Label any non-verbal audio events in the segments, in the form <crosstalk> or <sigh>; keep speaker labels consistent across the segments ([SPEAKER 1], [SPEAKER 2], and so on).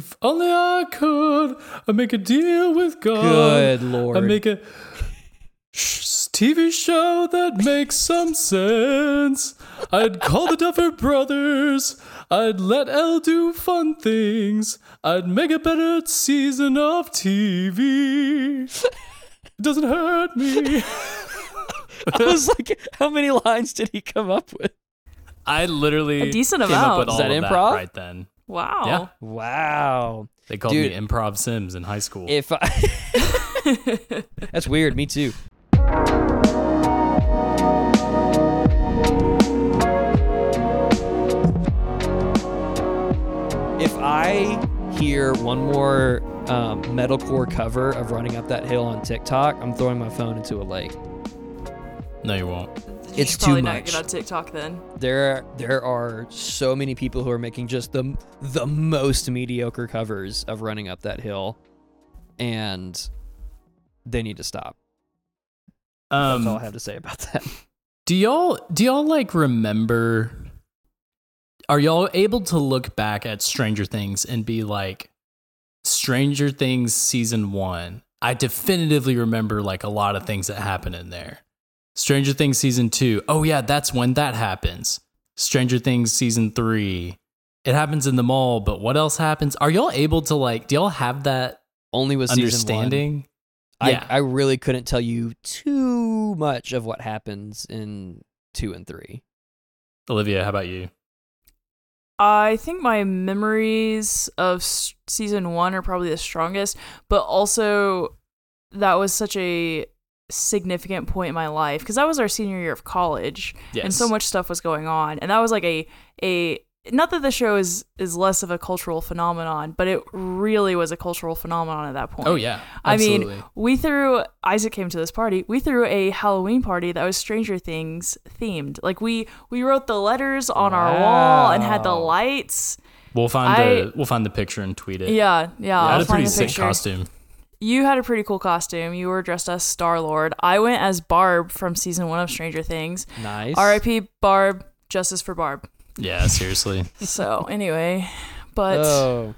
[SPEAKER 1] If only I could, I'd make a deal with God.
[SPEAKER 2] Good lord.
[SPEAKER 1] I'd make a TV show that makes some sense. I'd call the Duffer Brothers. I'd let El do fun things. I'd make a better season of TV. It doesn't hurt me. <laughs>
[SPEAKER 2] I was like, how many lines did he come up with?
[SPEAKER 1] I literally
[SPEAKER 3] A decent
[SPEAKER 1] came up
[SPEAKER 3] amount.
[SPEAKER 1] with
[SPEAKER 2] Is
[SPEAKER 1] all
[SPEAKER 2] that
[SPEAKER 1] of
[SPEAKER 2] improv?
[SPEAKER 1] right then.
[SPEAKER 3] Wow.
[SPEAKER 1] Yeah.
[SPEAKER 2] Wow.
[SPEAKER 1] They called
[SPEAKER 2] Dude.
[SPEAKER 1] me Improv Sims in high school.
[SPEAKER 2] If I <laughs> That's weird, me too. If I hear one more um, metalcore cover of Running Up That Hill on TikTok, I'm throwing my phone into a lake.
[SPEAKER 1] no, you won't.
[SPEAKER 3] You
[SPEAKER 2] It's too
[SPEAKER 3] probably not
[SPEAKER 2] much.
[SPEAKER 3] get on TikTok then.
[SPEAKER 2] There, there are so many people who are making just the the most mediocre covers of Running Up That Hill, and they need to stop. That's all I
[SPEAKER 1] Um,
[SPEAKER 2] have to say about that. <laughs>
[SPEAKER 1] do y'all do y'all like remember? Are y'all able to look back at Stranger Things and be like, Stranger Things season one? I definitively remember like a lot of things that happen in there. Stranger Things season two. Oh yeah, that's when that happens. Stranger Things season three. It happens in the mall, but what else happens? Are y'all able to like? Do y'all have that
[SPEAKER 2] Only with season one.
[SPEAKER 1] understanding?
[SPEAKER 2] I,
[SPEAKER 1] Yeah.
[SPEAKER 2] I really couldn't tell you too much of what happens in two and three.
[SPEAKER 1] Olivia, how about you?
[SPEAKER 3] I think my memories of season one are probably the strongest, but also that was such a significant point in my life because that was our senior year of college, and so much stuff was going on, and that was like a a not that the show is is less of a cultural phenomenon, but it really was a cultural phenomenon at that point.
[SPEAKER 1] Oh yeah,
[SPEAKER 3] I mean, we threw Isaac came to this party. We threw a Halloween party that was Stranger Things themed. Like we we wrote the letters on our wall and had the lights.
[SPEAKER 1] We'll find
[SPEAKER 3] I-
[SPEAKER 1] the we'll find the picture and tweet it.
[SPEAKER 3] Yeah, yeah.
[SPEAKER 1] I
[SPEAKER 3] I'll
[SPEAKER 1] had a pretty sick
[SPEAKER 3] picture.
[SPEAKER 1] costume.
[SPEAKER 3] You had a pretty cool costume. You were dressed as Star Lord. I went as Barb from season one of Stranger Things.
[SPEAKER 2] Nice.
[SPEAKER 3] R.I.P. Barb. Justice for Barb.
[SPEAKER 1] Yeah, seriously. <laughs>
[SPEAKER 3] So anyway, but
[SPEAKER 2] Oh.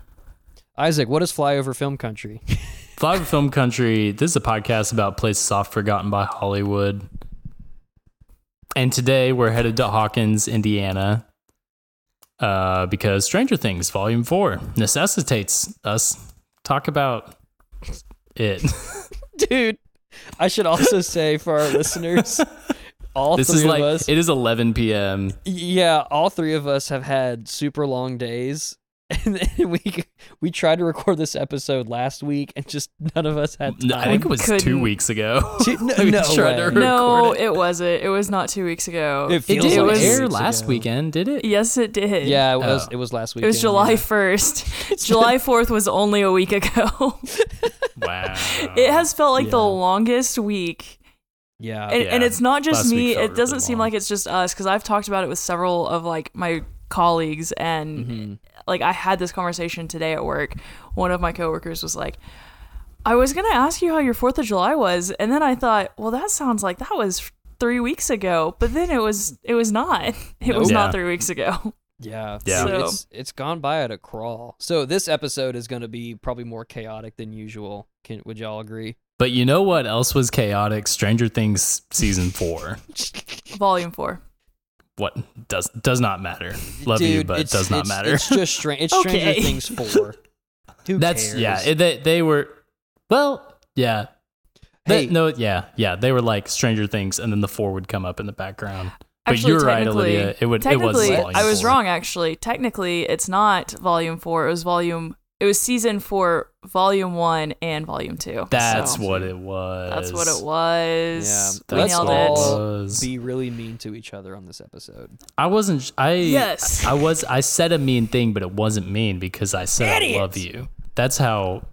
[SPEAKER 2] Isaac, what is Flyover Film Country? <laughs>
[SPEAKER 1] Flyover Film Country. This is a podcast about places oft forgotten by Hollywood. And today we're headed to Hawkins, Indiana, uh, because Stranger Things Volume Four necessitates us talk about it. <laughs>
[SPEAKER 2] Dude, I should also say for our listeners, all
[SPEAKER 1] this
[SPEAKER 2] three
[SPEAKER 1] is
[SPEAKER 2] of
[SPEAKER 1] like
[SPEAKER 2] us,
[SPEAKER 1] it is 11 p.m.
[SPEAKER 2] yeah, all three of us have had super long days. And then <laughs> we we tried to record this episode last week, and just none of us had time.
[SPEAKER 1] No, I think it was two
[SPEAKER 3] couldn't-
[SPEAKER 1] weeks ago.
[SPEAKER 2] Two- <laughs> no-
[SPEAKER 1] We
[SPEAKER 2] no
[SPEAKER 1] tried
[SPEAKER 2] way.
[SPEAKER 1] record
[SPEAKER 3] no,
[SPEAKER 1] it.
[SPEAKER 3] it wasn't. It was not two weeks ago.
[SPEAKER 2] It
[SPEAKER 1] It
[SPEAKER 2] feels
[SPEAKER 1] didn't
[SPEAKER 3] like
[SPEAKER 1] air
[SPEAKER 3] weeks
[SPEAKER 1] last
[SPEAKER 2] ago.
[SPEAKER 1] weekend, did it?
[SPEAKER 3] yes, it did.
[SPEAKER 2] Yeah, it was.
[SPEAKER 1] Oh.
[SPEAKER 2] It was last week.
[SPEAKER 3] It was July 1st. <laughs> July 4th was only a week ago.
[SPEAKER 1] Wow.
[SPEAKER 3] it has felt like
[SPEAKER 2] Yeah.
[SPEAKER 3] the longest week.
[SPEAKER 2] Yeah.
[SPEAKER 3] And, and it's not just
[SPEAKER 1] last
[SPEAKER 3] me. It doesn't
[SPEAKER 1] really
[SPEAKER 3] seem
[SPEAKER 1] long.
[SPEAKER 3] like it's just us because I've talked about it with several of like my colleagues and
[SPEAKER 2] Mhm.
[SPEAKER 3] Like I had this conversation today at work. One of my coworkers was like, I was going to ask you how your 4th of July was. And then I thought, well, that sounds like that was three weeks ago. But then it was, it was not. <laughs> It was
[SPEAKER 1] Nope.
[SPEAKER 3] not three weeks ago.
[SPEAKER 2] Yeah. <laughs>
[SPEAKER 1] Yeah.
[SPEAKER 3] So-
[SPEAKER 2] it's it's gone by at a crawl. So this episode is going to be probably more chaotic than usual. Can would y'all agree?
[SPEAKER 1] But you know what else was chaotic? Stranger Things season four. <laughs>
[SPEAKER 3] Volume four.
[SPEAKER 1] What does does not matter. Love
[SPEAKER 2] Dude,
[SPEAKER 1] you, but
[SPEAKER 2] it's,
[SPEAKER 1] does not
[SPEAKER 2] it's-
[SPEAKER 1] matter.
[SPEAKER 2] It's just strange. It's Stranger
[SPEAKER 3] Okay.
[SPEAKER 2] Things four. <laughs> Who
[SPEAKER 1] That's
[SPEAKER 2] cares?
[SPEAKER 1] yeah. It, they they were well yeah. They-
[SPEAKER 2] Hey.
[SPEAKER 1] no, yeah, yeah. They were like Stranger Things, and then the four would come up in the background. But
[SPEAKER 3] Actually,
[SPEAKER 1] you're right, Olivia. It would. It was. Volume
[SPEAKER 3] I was
[SPEAKER 1] four.
[SPEAKER 3] wrong. Actually, technically, it's not volume four. It was volume. It was season four, volume one, and volume two.
[SPEAKER 1] That's
[SPEAKER 3] So,
[SPEAKER 1] what it was.
[SPEAKER 3] That's what it was.
[SPEAKER 2] Yeah,
[SPEAKER 3] we nailed
[SPEAKER 1] what
[SPEAKER 3] it.
[SPEAKER 1] it
[SPEAKER 2] all
[SPEAKER 1] was.
[SPEAKER 2] Be really mean to each other on this episode.
[SPEAKER 1] I wasn't. I
[SPEAKER 3] Yes.
[SPEAKER 1] I was. I said a mean thing, but it wasn't mean because I said I love you. That's how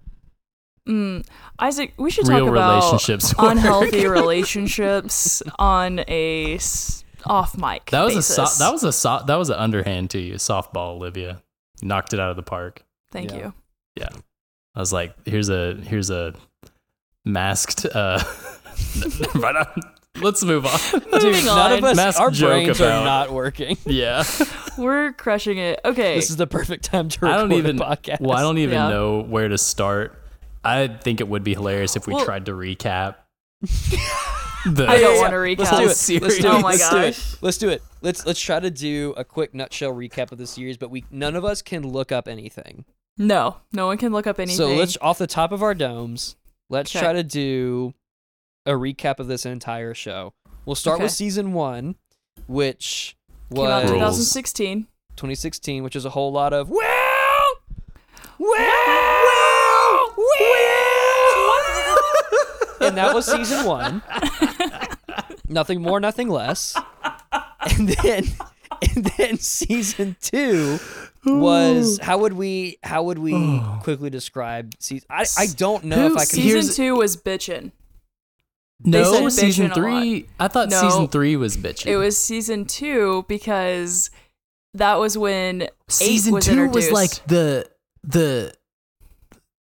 [SPEAKER 3] Mm, Isaac, we should
[SPEAKER 1] real
[SPEAKER 3] talk about
[SPEAKER 1] relationships <laughs>
[SPEAKER 3] unhealthy relationships on a s- off mic.
[SPEAKER 1] That was
[SPEAKER 3] basis.
[SPEAKER 1] a so- that was a so- that was an underhand to you, softball, Olivia. You knocked it out of the park.
[SPEAKER 3] Thank
[SPEAKER 2] Yeah.
[SPEAKER 3] you.
[SPEAKER 1] I was like, here's a here's a masked uh <laughs> right on. Let's move on. <laughs>
[SPEAKER 2] Dude,
[SPEAKER 3] Moving
[SPEAKER 2] none of
[SPEAKER 3] on.
[SPEAKER 2] us,
[SPEAKER 1] Mask
[SPEAKER 2] our
[SPEAKER 1] joke
[SPEAKER 2] brains
[SPEAKER 1] about-
[SPEAKER 2] are not working. <laughs>
[SPEAKER 1] yeah.
[SPEAKER 3] We're crushing it. Okay.
[SPEAKER 2] This is the perfect time to
[SPEAKER 1] I don't even.
[SPEAKER 2] a podcast.
[SPEAKER 1] Well, I don't even
[SPEAKER 3] Yeah.
[SPEAKER 1] know where to start. I think it would be hilarious if we
[SPEAKER 3] Well-
[SPEAKER 1] tried to recap. the,
[SPEAKER 3] I don't want to recap.
[SPEAKER 2] Let's do it. Let's
[SPEAKER 1] series.
[SPEAKER 2] do it.
[SPEAKER 3] Oh my
[SPEAKER 2] Let's do it.
[SPEAKER 3] gosh.
[SPEAKER 2] Let's do it. Let's let's try to do a quick nutshell recap of the series, but we none of us can look up anything.
[SPEAKER 3] No, no one can look up anything.
[SPEAKER 2] So let's off the top of our domes, let's
[SPEAKER 3] Okay.
[SPEAKER 2] try to do a recap of this entire show. We'll start with season one, which
[SPEAKER 3] came out
[SPEAKER 2] was
[SPEAKER 3] 2016.
[SPEAKER 2] 2016, which is a whole lot of well, well, well, and that was season one. <laughs> nothing more, nothing less. And then, <laughs> and then season two was how would we how would we quickly describe season? I I don't know if I can.
[SPEAKER 3] Season
[SPEAKER 1] Here's-
[SPEAKER 3] two was bitchin'.
[SPEAKER 1] no,
[SPEAKER 3] said
[SPEAKER 1] season
[SPEAKER 3] bitchin' a lot.
[SPEAKER 1] three. I thought
[SPEAKER 3] No.
[SPEAKER 1] season three was bitching.
[SPEAKER 3] It was season two because that was when
[SPEAKER 1] season
[SPEAKER 3] eight was
[SPEAKER 1] two
[SPEAKER 3] introduced.
[SPEAKER 1] was like the the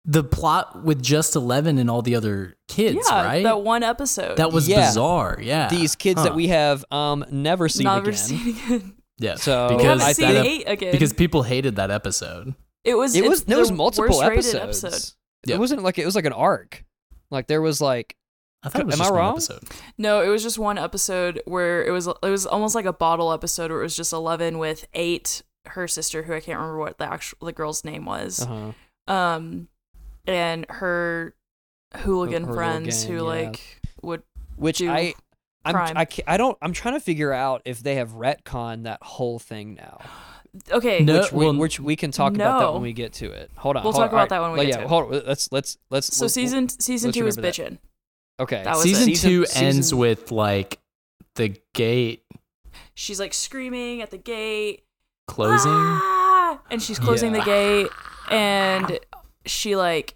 [SPEAKER 1] the plot with just eleven and all the other kids,
[SPEAKER 3] yeah,
[SPEAKER 1] right?
[SPEAKER 3] that one episode.
[SPEAKER 1] That was
[SPEAKER 2] Yeah.
[SPEAKER 1] bizarre. Yeah,
[SPEAKER 2] These kids
[SPEAKER 1] Huh.
[SPEAKER 2] that we have um never seen
[SPEAKER 3] never
[SPEAKER 2] again.
[SPEAKER 3] seen again.
[SPEAKER 1] Yeah.
[SPEAKER 2] So-
[SPEAKER 3] We
[SPEAKER 2] Because
[SPEAKER 3] haven't
[SPEAKER 2] I-
[SPEAKER 3] seen
[SPEAKER 2] that
[SPEAKER 3] eight again
[SPEAKER 1] because people hated that episode.
[SPEAKER 3] it was
[SPEAKER 2] It
[SPEAKER 3] it's
[SPEAKER 2] was there was multiple episodes.
[SPEAKER 3] episode.
[SPEAKER 1] Yeah.
[SPEAKER 2] It wasn't like it was like an arc. Like there was like
[SPEAKER 1] I thought it was
[SPEAKER 2] Am I
[SPEAKER 1] just one
[SPEAKER 2] wrong?
[SPEAKER 1] episode.
[SPEAKER 3] No, it was just one episode where it was it was almost like a bottle episode where it was just eleven with eight her sister who I can't remember what the actual the girl's name was.
[SPEAKER 2] uh-huh.
[SPEAKER 3] Um, and her hooligan
[SPEAKER 2] Her little
[SPEAKER 3] friends
[SPEAKER 2] gang,
[SPEAKER 3] who
[SPEAKER 2] yeah.
[SPEAKER 3] like would
[SPEAKER 2] which
[SPEAKER 3] do
[SPEAKER 2] I I'm. I I don't I'm trying to figure out if they have retcon that whole thing now. <gasps>
[SPEAKER 3] okay.
[SPEAKER 1] No,
[SPEAKER 2] which, we,
[SPEAKER 1] well,
[SPEAKER 2] which we can talk about that when we get to it. Hold on.
[SPEAKER 3] We'll
[SPEAKER 2] hold
[SPEAKER 3] talk
[SPEAKER 2] on,
[SPEAKER 3] about
[SPEAKER 2] all
[SPEAKER 3] that when we
[SPEAKER 2] Like,
[SPEAKER 3] get
[SPEAKER 2] yeah,
[SPEAKER 3] to it.
[SPEAKER 2] hold on. Let's let's let's
[SPEAKER 3] So
[SPEAKER 2] we'll-
[SPEAKER 3] season season
[SPEAKER 2] let's
[SPEAKER 3] two was
[SPEAKER 2] remember that.
[SPEAKER 3] bitchin'.
[SPEAKER 2] Okay.
[SPEAKER 3] that was
[SPEAKER 1] season
[SPEAKER 3] it.
[SPEAKER 1] two
[SPEAKER 2] Season-
[SPEAKER 1] ends
[SPEAKER 2] season-
[SPEAKER 1] with like the gate
[SPEAKER 3] She's like screaming at the gate.
[SPEAKER 1] closing.
[SPEAKER 3] "Ah!" and she's closing
[SPEAKER 2] Yeah.
[SPEAKER 3] the gate and she like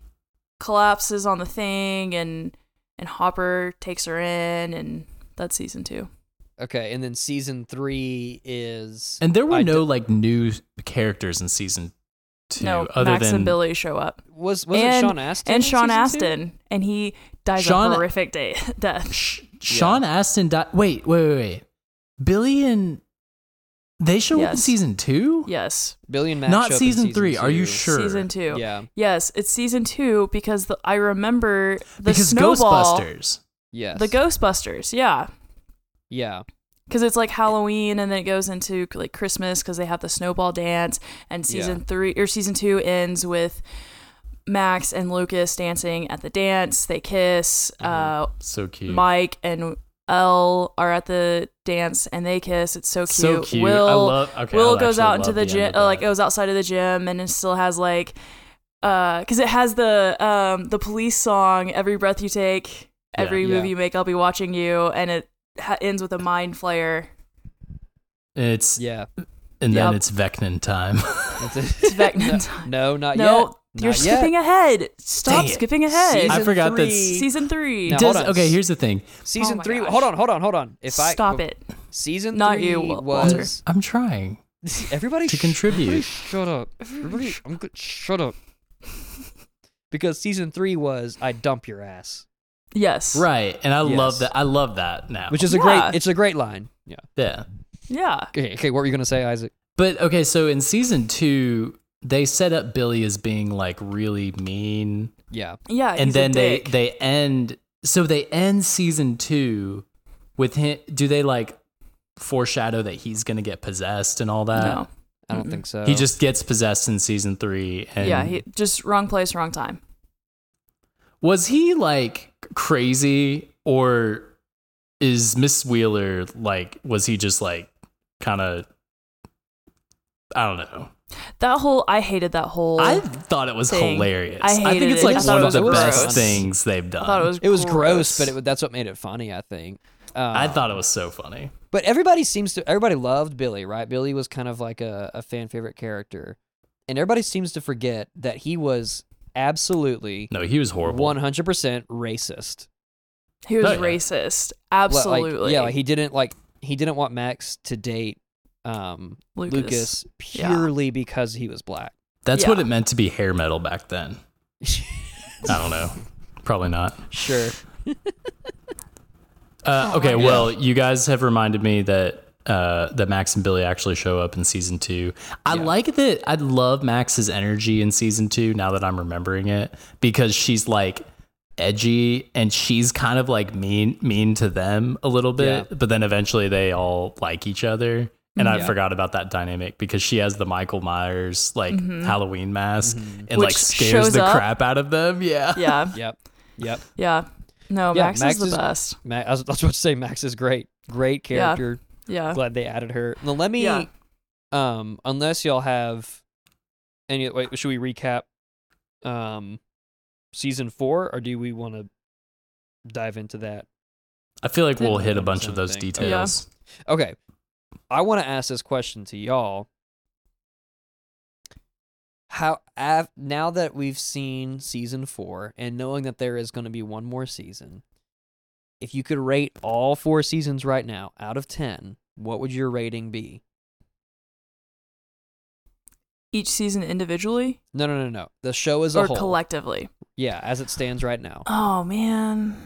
[SPEAKER 3] collapses on the thing and and Hopper takes her in and that's season 2.
[SPEAKER 2] Okay, and then season three is
[SPEAKER 1] And there were
[SPEAKER 2] I
[SPEAKER 1] no
[SPEAKER 2] d-
[SPEAKER 1] like new characters in season two,
[SPEAKER 3] no,
[SPEAKER 1] other
[SPEAKER 3] Max
[SPEAKER 1] than
[SPEAKER 3] and Billy show up.
[SPEAKER 2] was was
[SPEAKER 3] and,
[SPEAKER 2] it Sean Astin
[SPEAKER 3] And
[SPEAKER 2] in
[SPEAKER 3] Sean
[SPEAKER 2] season two?
[SPEAKER 3] Astin and he dies
[SPEAKER 1] Sean-
[SPEAKER 3] a horrific day, <laughs> death.
[SPEAKER 1] Sh- Sean Astin. Di- wait, wait, wait, wait. Billy and they show up in season two.
[SPEAKER 3] Yes.
[SPEAKER 2] Billy and Matt
[SPEAKER 1] Not
[SPEAKER 2] show up in
[SPEAKER 1] season three. Are you sure?
[SPEAKER 3] Season 2.
[SPEAKER 2] Yeah.
[SPEAKER 3] Yes, it's season 2 because the, I remember the
[SPEAKER 1] because
[SPEAKER 3] snowball
[SPEAKER 1] Ghostbusters.
[SPEAKER 2] Yes.
[SPEAKER 3] The Ghostbusters, yeah.
[SPEAKER 2] Yeah.
[SPEAKER 3] because it's like Halloween and then it goes into like Christmas because they have the snowball dance and season
[SPEAKER 2] Yeah.
[SPEAKER 3] three or season two ends with Max and Lucas dancing at the dance. They kiss. Uh,
[SPEAKER 1] So cute.
[SPEAKER 3] Mike and El are at the dance and they kiss. It's so cute.
[SPEAKER 1] so cute.
[SPEAKER 3] Will
[SPEAKER 1] I love. Okay,
[SPEAKER 3] Will
[SPEAKER 1] I
[SPEAKER 3] goes out into
[SPEAKER 1] love
[SPEAKER 3] the gym, uh, like
[SPEAKER 1] that.
[SPEAKER 3] goes outside of the gym and it still has like, uh, because it has the um the police song "Every Breath You Take."
[SPEAKER 1] Yeah.
[SPEAKER 3] Every
[SPEAKER 2] Yeah.
[SPEAKER 3] move you make, I'll be watching you, and it ha- ends with a mind flayer.
[SPEAKER 1] It's
[SPEAKER 2] Yeah.
[SPEAKER 1] and then
[SPEAKER 3] Yep.
[SPEAKER 1] it's Vecna time.
[SPEAKER 3] It's Vecna time. <laughs> <laughs>
[SPEAKER 2] No, not yet.
[SPEAKER 3] No,
[SPEAKER 2] yet.
[SPEAKER 3] you're
[SPEAKER 2] Not
[SPEAKER 3] skipping
[SPEAKER 2] yet.
[SPEAKER 3] ahead. Stop skipping ahead.
[SPEAKER 2] Season
[SPEAKER 1] I forgot
[SPEAKER 2] three.
[SPEAKER 1] that's-
[SPEAKER 3] Season three.
[SPEAKER 2] Now,
[SPEAKER 1] Does-
[SPEAKER 2] hold on.
[SPEAKER 1] okay, here's the thing.
[SPEAKER 2] Season
[SPEAKER 3] Oh my
[SPEAKER 2] three.
[SPEAKER 3] gosh.
[SPEAKER 2] Hold on, hold on, hold on. If I
[SPEAKER 3] Stop it.
[SPEAKER 2] Season
[SPEAKER 3] Not
[SPEAKER 2] three
[SPEAKER 3] you, Wal- Walter.
[SPEAKER 2] was
[SPEAKER 1] I'm trying. <laughs>
[SPEAKER 2] everybody
[SPEAKER 1] To
[SPEAKER 2] sh-
[SPEAKER 1] contribute.
[SPEAKER 2] everybody shut up. Everybody, I'm good. Shut up. because season three was I dump your ass,
[SPEAKER 3] Yes.
[SPEAKER 1] Right, and I love that. I love that now.
[SPEAKER 2] which is a
[SPEAKER 3] Yeah.
[SPEAKER 2] great. It's a great line. Yeah.
[SPEAKER 1] yeah.
[SPEAKER 3] Yeah.
[SPEAKER 2] Okay. Okay. What were you gonna say, Isaac?
[SPEAKER 1] But okay, so in season two, they set up Billy as being like really mean,
[SPEAKER 2] Yeah.
[SPEAKER 3] Yeah.
[SPEAKER 1] and
[SPEAKER 3] he's
[SPEAKER 1] then they
[SPEAKER 3] dick.
[SPEAKER 1] they end. So they end season two with him. Do they like foreshadow that he's gonna get possessed and all that?
[SPEAKER 3] no.
[SPEAKER 2] I don't
[SPEAKER 3] Mm-mm.
[SPEAKER 2] think so.
[SPEAKER 1] He just gets possessed in season three. And
[SPEAKER 3] Yeah. He just wrong place, wrong time.
[SPEAKER 1] Was he like crazy or is Miss Wheeler like was he just like kind of I don't know.
[SPEAKER 3] That whole I hated that whole.
[SPEAKER 1] I thought it was
[SPEAKER 3] thing.
[SPEAKER 1] hilarious.
[SPEAKER 3] I
[SPEAKER 1] think
[SPEAKER 3] hated
[SPEAKER 1] it's
[SPEAKER 3] it.
[SPEAKER 1] like
[SPEAKER 3] I thought
[SPEAKER 1] one
[SPEAKER 3] it
[SPEAKER 1] of the
[SPEAKER 3] was
[SPEAKER 1] best
[SPEAKER 3] gross.
[SPEAKER 1] things they've done.
[SPEAKER 3] I thought it was.
[SPEAKER 2] It was gross, but it, that's what made it funny. I think. Um,
[SPEAKER 1] I thought it was so funny.
[SPEAKER 2] But everybody seems to everybody loved Billy, right? Billy was kind of like a, a fan favorite character. And everybody seems to forget that he was absolutely
[SPEAKER 1] No, he was horrible.
[SPEAKER 2] one hundred percent racist.
[SPEAKER 3] he was
[SPEAKER 1] yeah.
[SPEAKER 3] racist. Absolutely.
[SPEAKER 2] Like, yeah, like he didn't like he didn't want Max to date um
[SPEAKER 3] Lucas.
[SPEAKER 2] Lucas,
[SPEAKER 3] Yeah.
[SPEAKER 2] purely because he was black.
[SPEAKER 1] That's what it meant to be hair metal back then. I don't know. <laughs> Probably not.
[SPEAKER 2] sure.
[SPEAKER 1] Uh,
[SPEAKER 3] Oh,
[SPEAKER 1] okay,
[SPEAKER 3] my
[SPEAKER 1] well, you guys have reminded me that uh, that Max and Billy actually show up in season two. I
[SPEAKER 2] Yeah.
[SPEAKER 1] like that. I love Max's energy in season two. Now that I'm remembering it, because she's like edgy and she's kind of like mean mean to them a little bit,
[SPEAKER 2] Yeah.
[SPEAKER 1] but then eventually they all like each other. And I forgot about that dynamic because she has the Michael Myers like Halloween mask and
[SPEAKER 3] Mm-hmm. Which
[SPEAKER 1] like scares the
[SPEAKER 3] up.
[SPEAKER 1] crap out of them. <laughs> Yeah.
[SPEAKER 3] Yeah,
[SPEAKER 2] Yep. Yep.
[SPEAKER 3] yeah. No,
[SPEAKER 2] Yeah,
[SPEAKER 3] Max,
[SPEAKER 2] Max
[SPEAKER 3] is the
[SPEAKER 2] is-
[SPEAKER 3] best.
[SPEAKER 2] Ma- I was, I was about to say Max is great. Great
[SPEAKER 3] Yeah.
[SPEAKER 2] character.
[SPEAKER 3] Yeah.
[SPEAKER 2] Glad they added her. Now let me
[SPEAKER 3] Yeah.
[SPEAKER 2] um unless y'all have any wait, should we recap um season 4 or do we want to dive into that?
[SPEAKER 1] I feel like we'll hit a bunch of those
[SPEAKER 2] thing.
[SPEAKER 1] details.
[SPEAKER 2] Okay. I want to ask this question to y'all. How av- now that we've seen season 4 and knowing that there is going to be one more season, if you could rate all four seasons right now out of 10, what would your rating be?
[SPEAKER 3] Each season individually
[SPEAKER 2] No, no, no, no. The show as a
[SPEAKER 3] or
[SPEAKER 2] whole.
[SPEAKER 3] collectively.
[SPEAKER 2] Yeah, as it stands right now.
[SPEAKER 3] Oh man.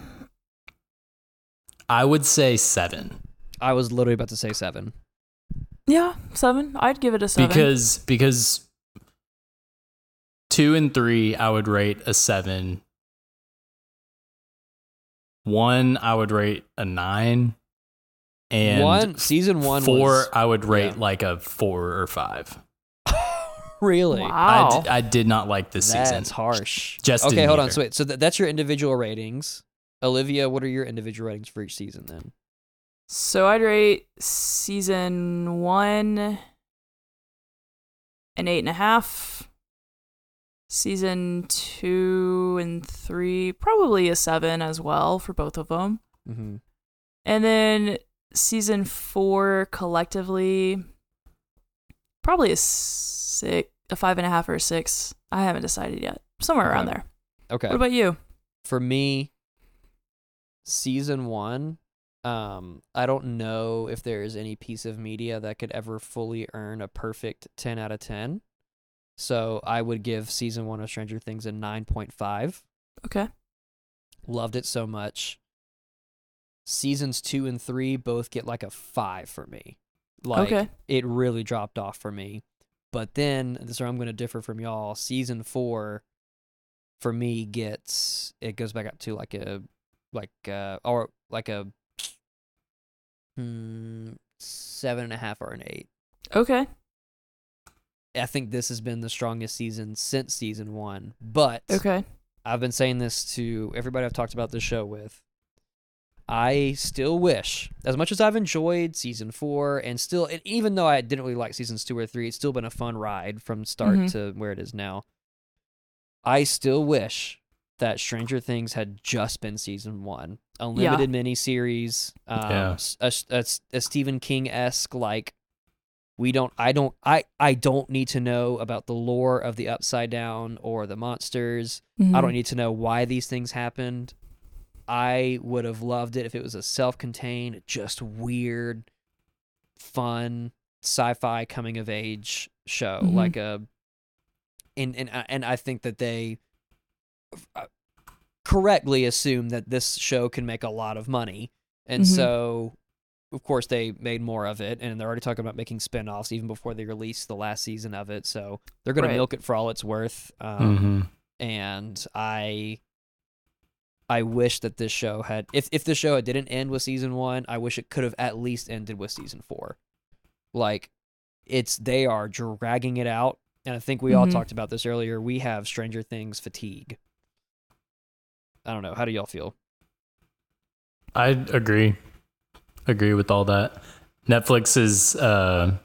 [SPEAKER 1] I would say seven
[SPEAKER 2] I was literally about to say 7.
[SPEAKER 3] Yeah, seven. I'd give it a seven.
[SPEAKER 1] because because two and three I would rate a seven. One I would rate a nine, and
[SPEAKER 2] one season 1
[SPEAKER 1] four
[SPEAKER 2] was
[SPEAKER 1] I would rate
[SPEAKER 2] yeah.
[SPEAKER 1] like a four or five. <laughs>
[SPEAKER 2] really
[SPEAKER 1] I,
[SPEAKER 3] wow.
[SPEAKER 1] d- I did not like this
[SPEAKER 2] That's
[SPEAKER 1] season.
[SPEAKER 2] harsh.
[SPEAKER 1] Just
[SPEAKER 2] okay,
[SPEAKER 1] didn't
[SPEAKER 2] hold on. So wait, so th- that's your individual ratings. Olivia, what are your individual ratings for each season then?
[SPEAKER 3] so I'd rate season one an eight and a half. Season two and three, probably a seven as well for both of them.
[SPEAKER 2] Mm-hmm.
[SPEAKER 3] And then season four collectively, probably a six, a five and a half or a six. I haven't decided yet. Somewhere around there.
[SPEAKER 2] Okay.
[SPEAKER 3] What about you?
[SPEAKER 2] for me, season one, um, I don't know if there is any piece of media that could ever fully earn a perfect 10 out of 10. So I would give season one of Stranger Things a 9.5.
[SPEAKER 3] Okay.
[SPEAKER 2] Loved it so much. Seasons two and three both get like a five for me. Like
[SPEAKER 3] okay.
[SPEAKER 2] it really dropped off for me. But then this is where I'm going to differ from y'all. Season four, for me, gets it goes back up to like a like uh or like a hmm, seven and a half or an eight.
[SPEAKER 3] Okay.
[SPEAKER 2] I think this has been the strongest season since season one. But
[SPEAKER 3] Okay.
[SPEAKER 2] I've been saying this to everybody I've talked about this show with. I still wish, as much as I've enjoyed season four, and still, and even though I didn't really like seasons two or three, it's still been a fun ride from start
[SPEAKER 3] Mhm.
[SPEAKER 2] to where it is now. I still wish that Stranger Things had just been season one, unlimited miniseries, um,
[SPEAKER 1] Yeah.
[SPEAKER 2] s- a, s- a s- a Stephen King esque like. We don't. I don't. I. I don't need to know about the lore of the Upside Down or the monsters. I
[SPEAKER 3] Mhm.
[SPEAKER 2] don't need to know why these things happened. I would have loved it if it was a self-contained, just weird, fun sci-fi coming of age show,
[SPEAKER 3] Mhm.
[SPEAKER 2] like a. And and I- and I think that they uh, correctly assume that this show can make a lot of money, and
[SPEAKER 3] Mhm.
[SPEAKER 2] so. Of course, they made more of it, and they're already talking about making spin-offs even before they released the last season of it. So they're going
[SPEAKER 3] Right.
[SPEAKER 2] to milk it for all it's worth. Um,
[SPEAKER 1] hmm
[SPEAKER 2] and I I wish that this show had if if the show didn't end with season 1, I wish it could have at least ended with season 4. Like it's they are dragging it out and I think we all
[SPEAKER 3] Mhm.
[SPEAKER 2] talked about this earlier. We have Stranger Things fatigue. I don't know. How do y'all feel?
[SPEAKER 1] I agree. Agree with all that. Netflix is uh,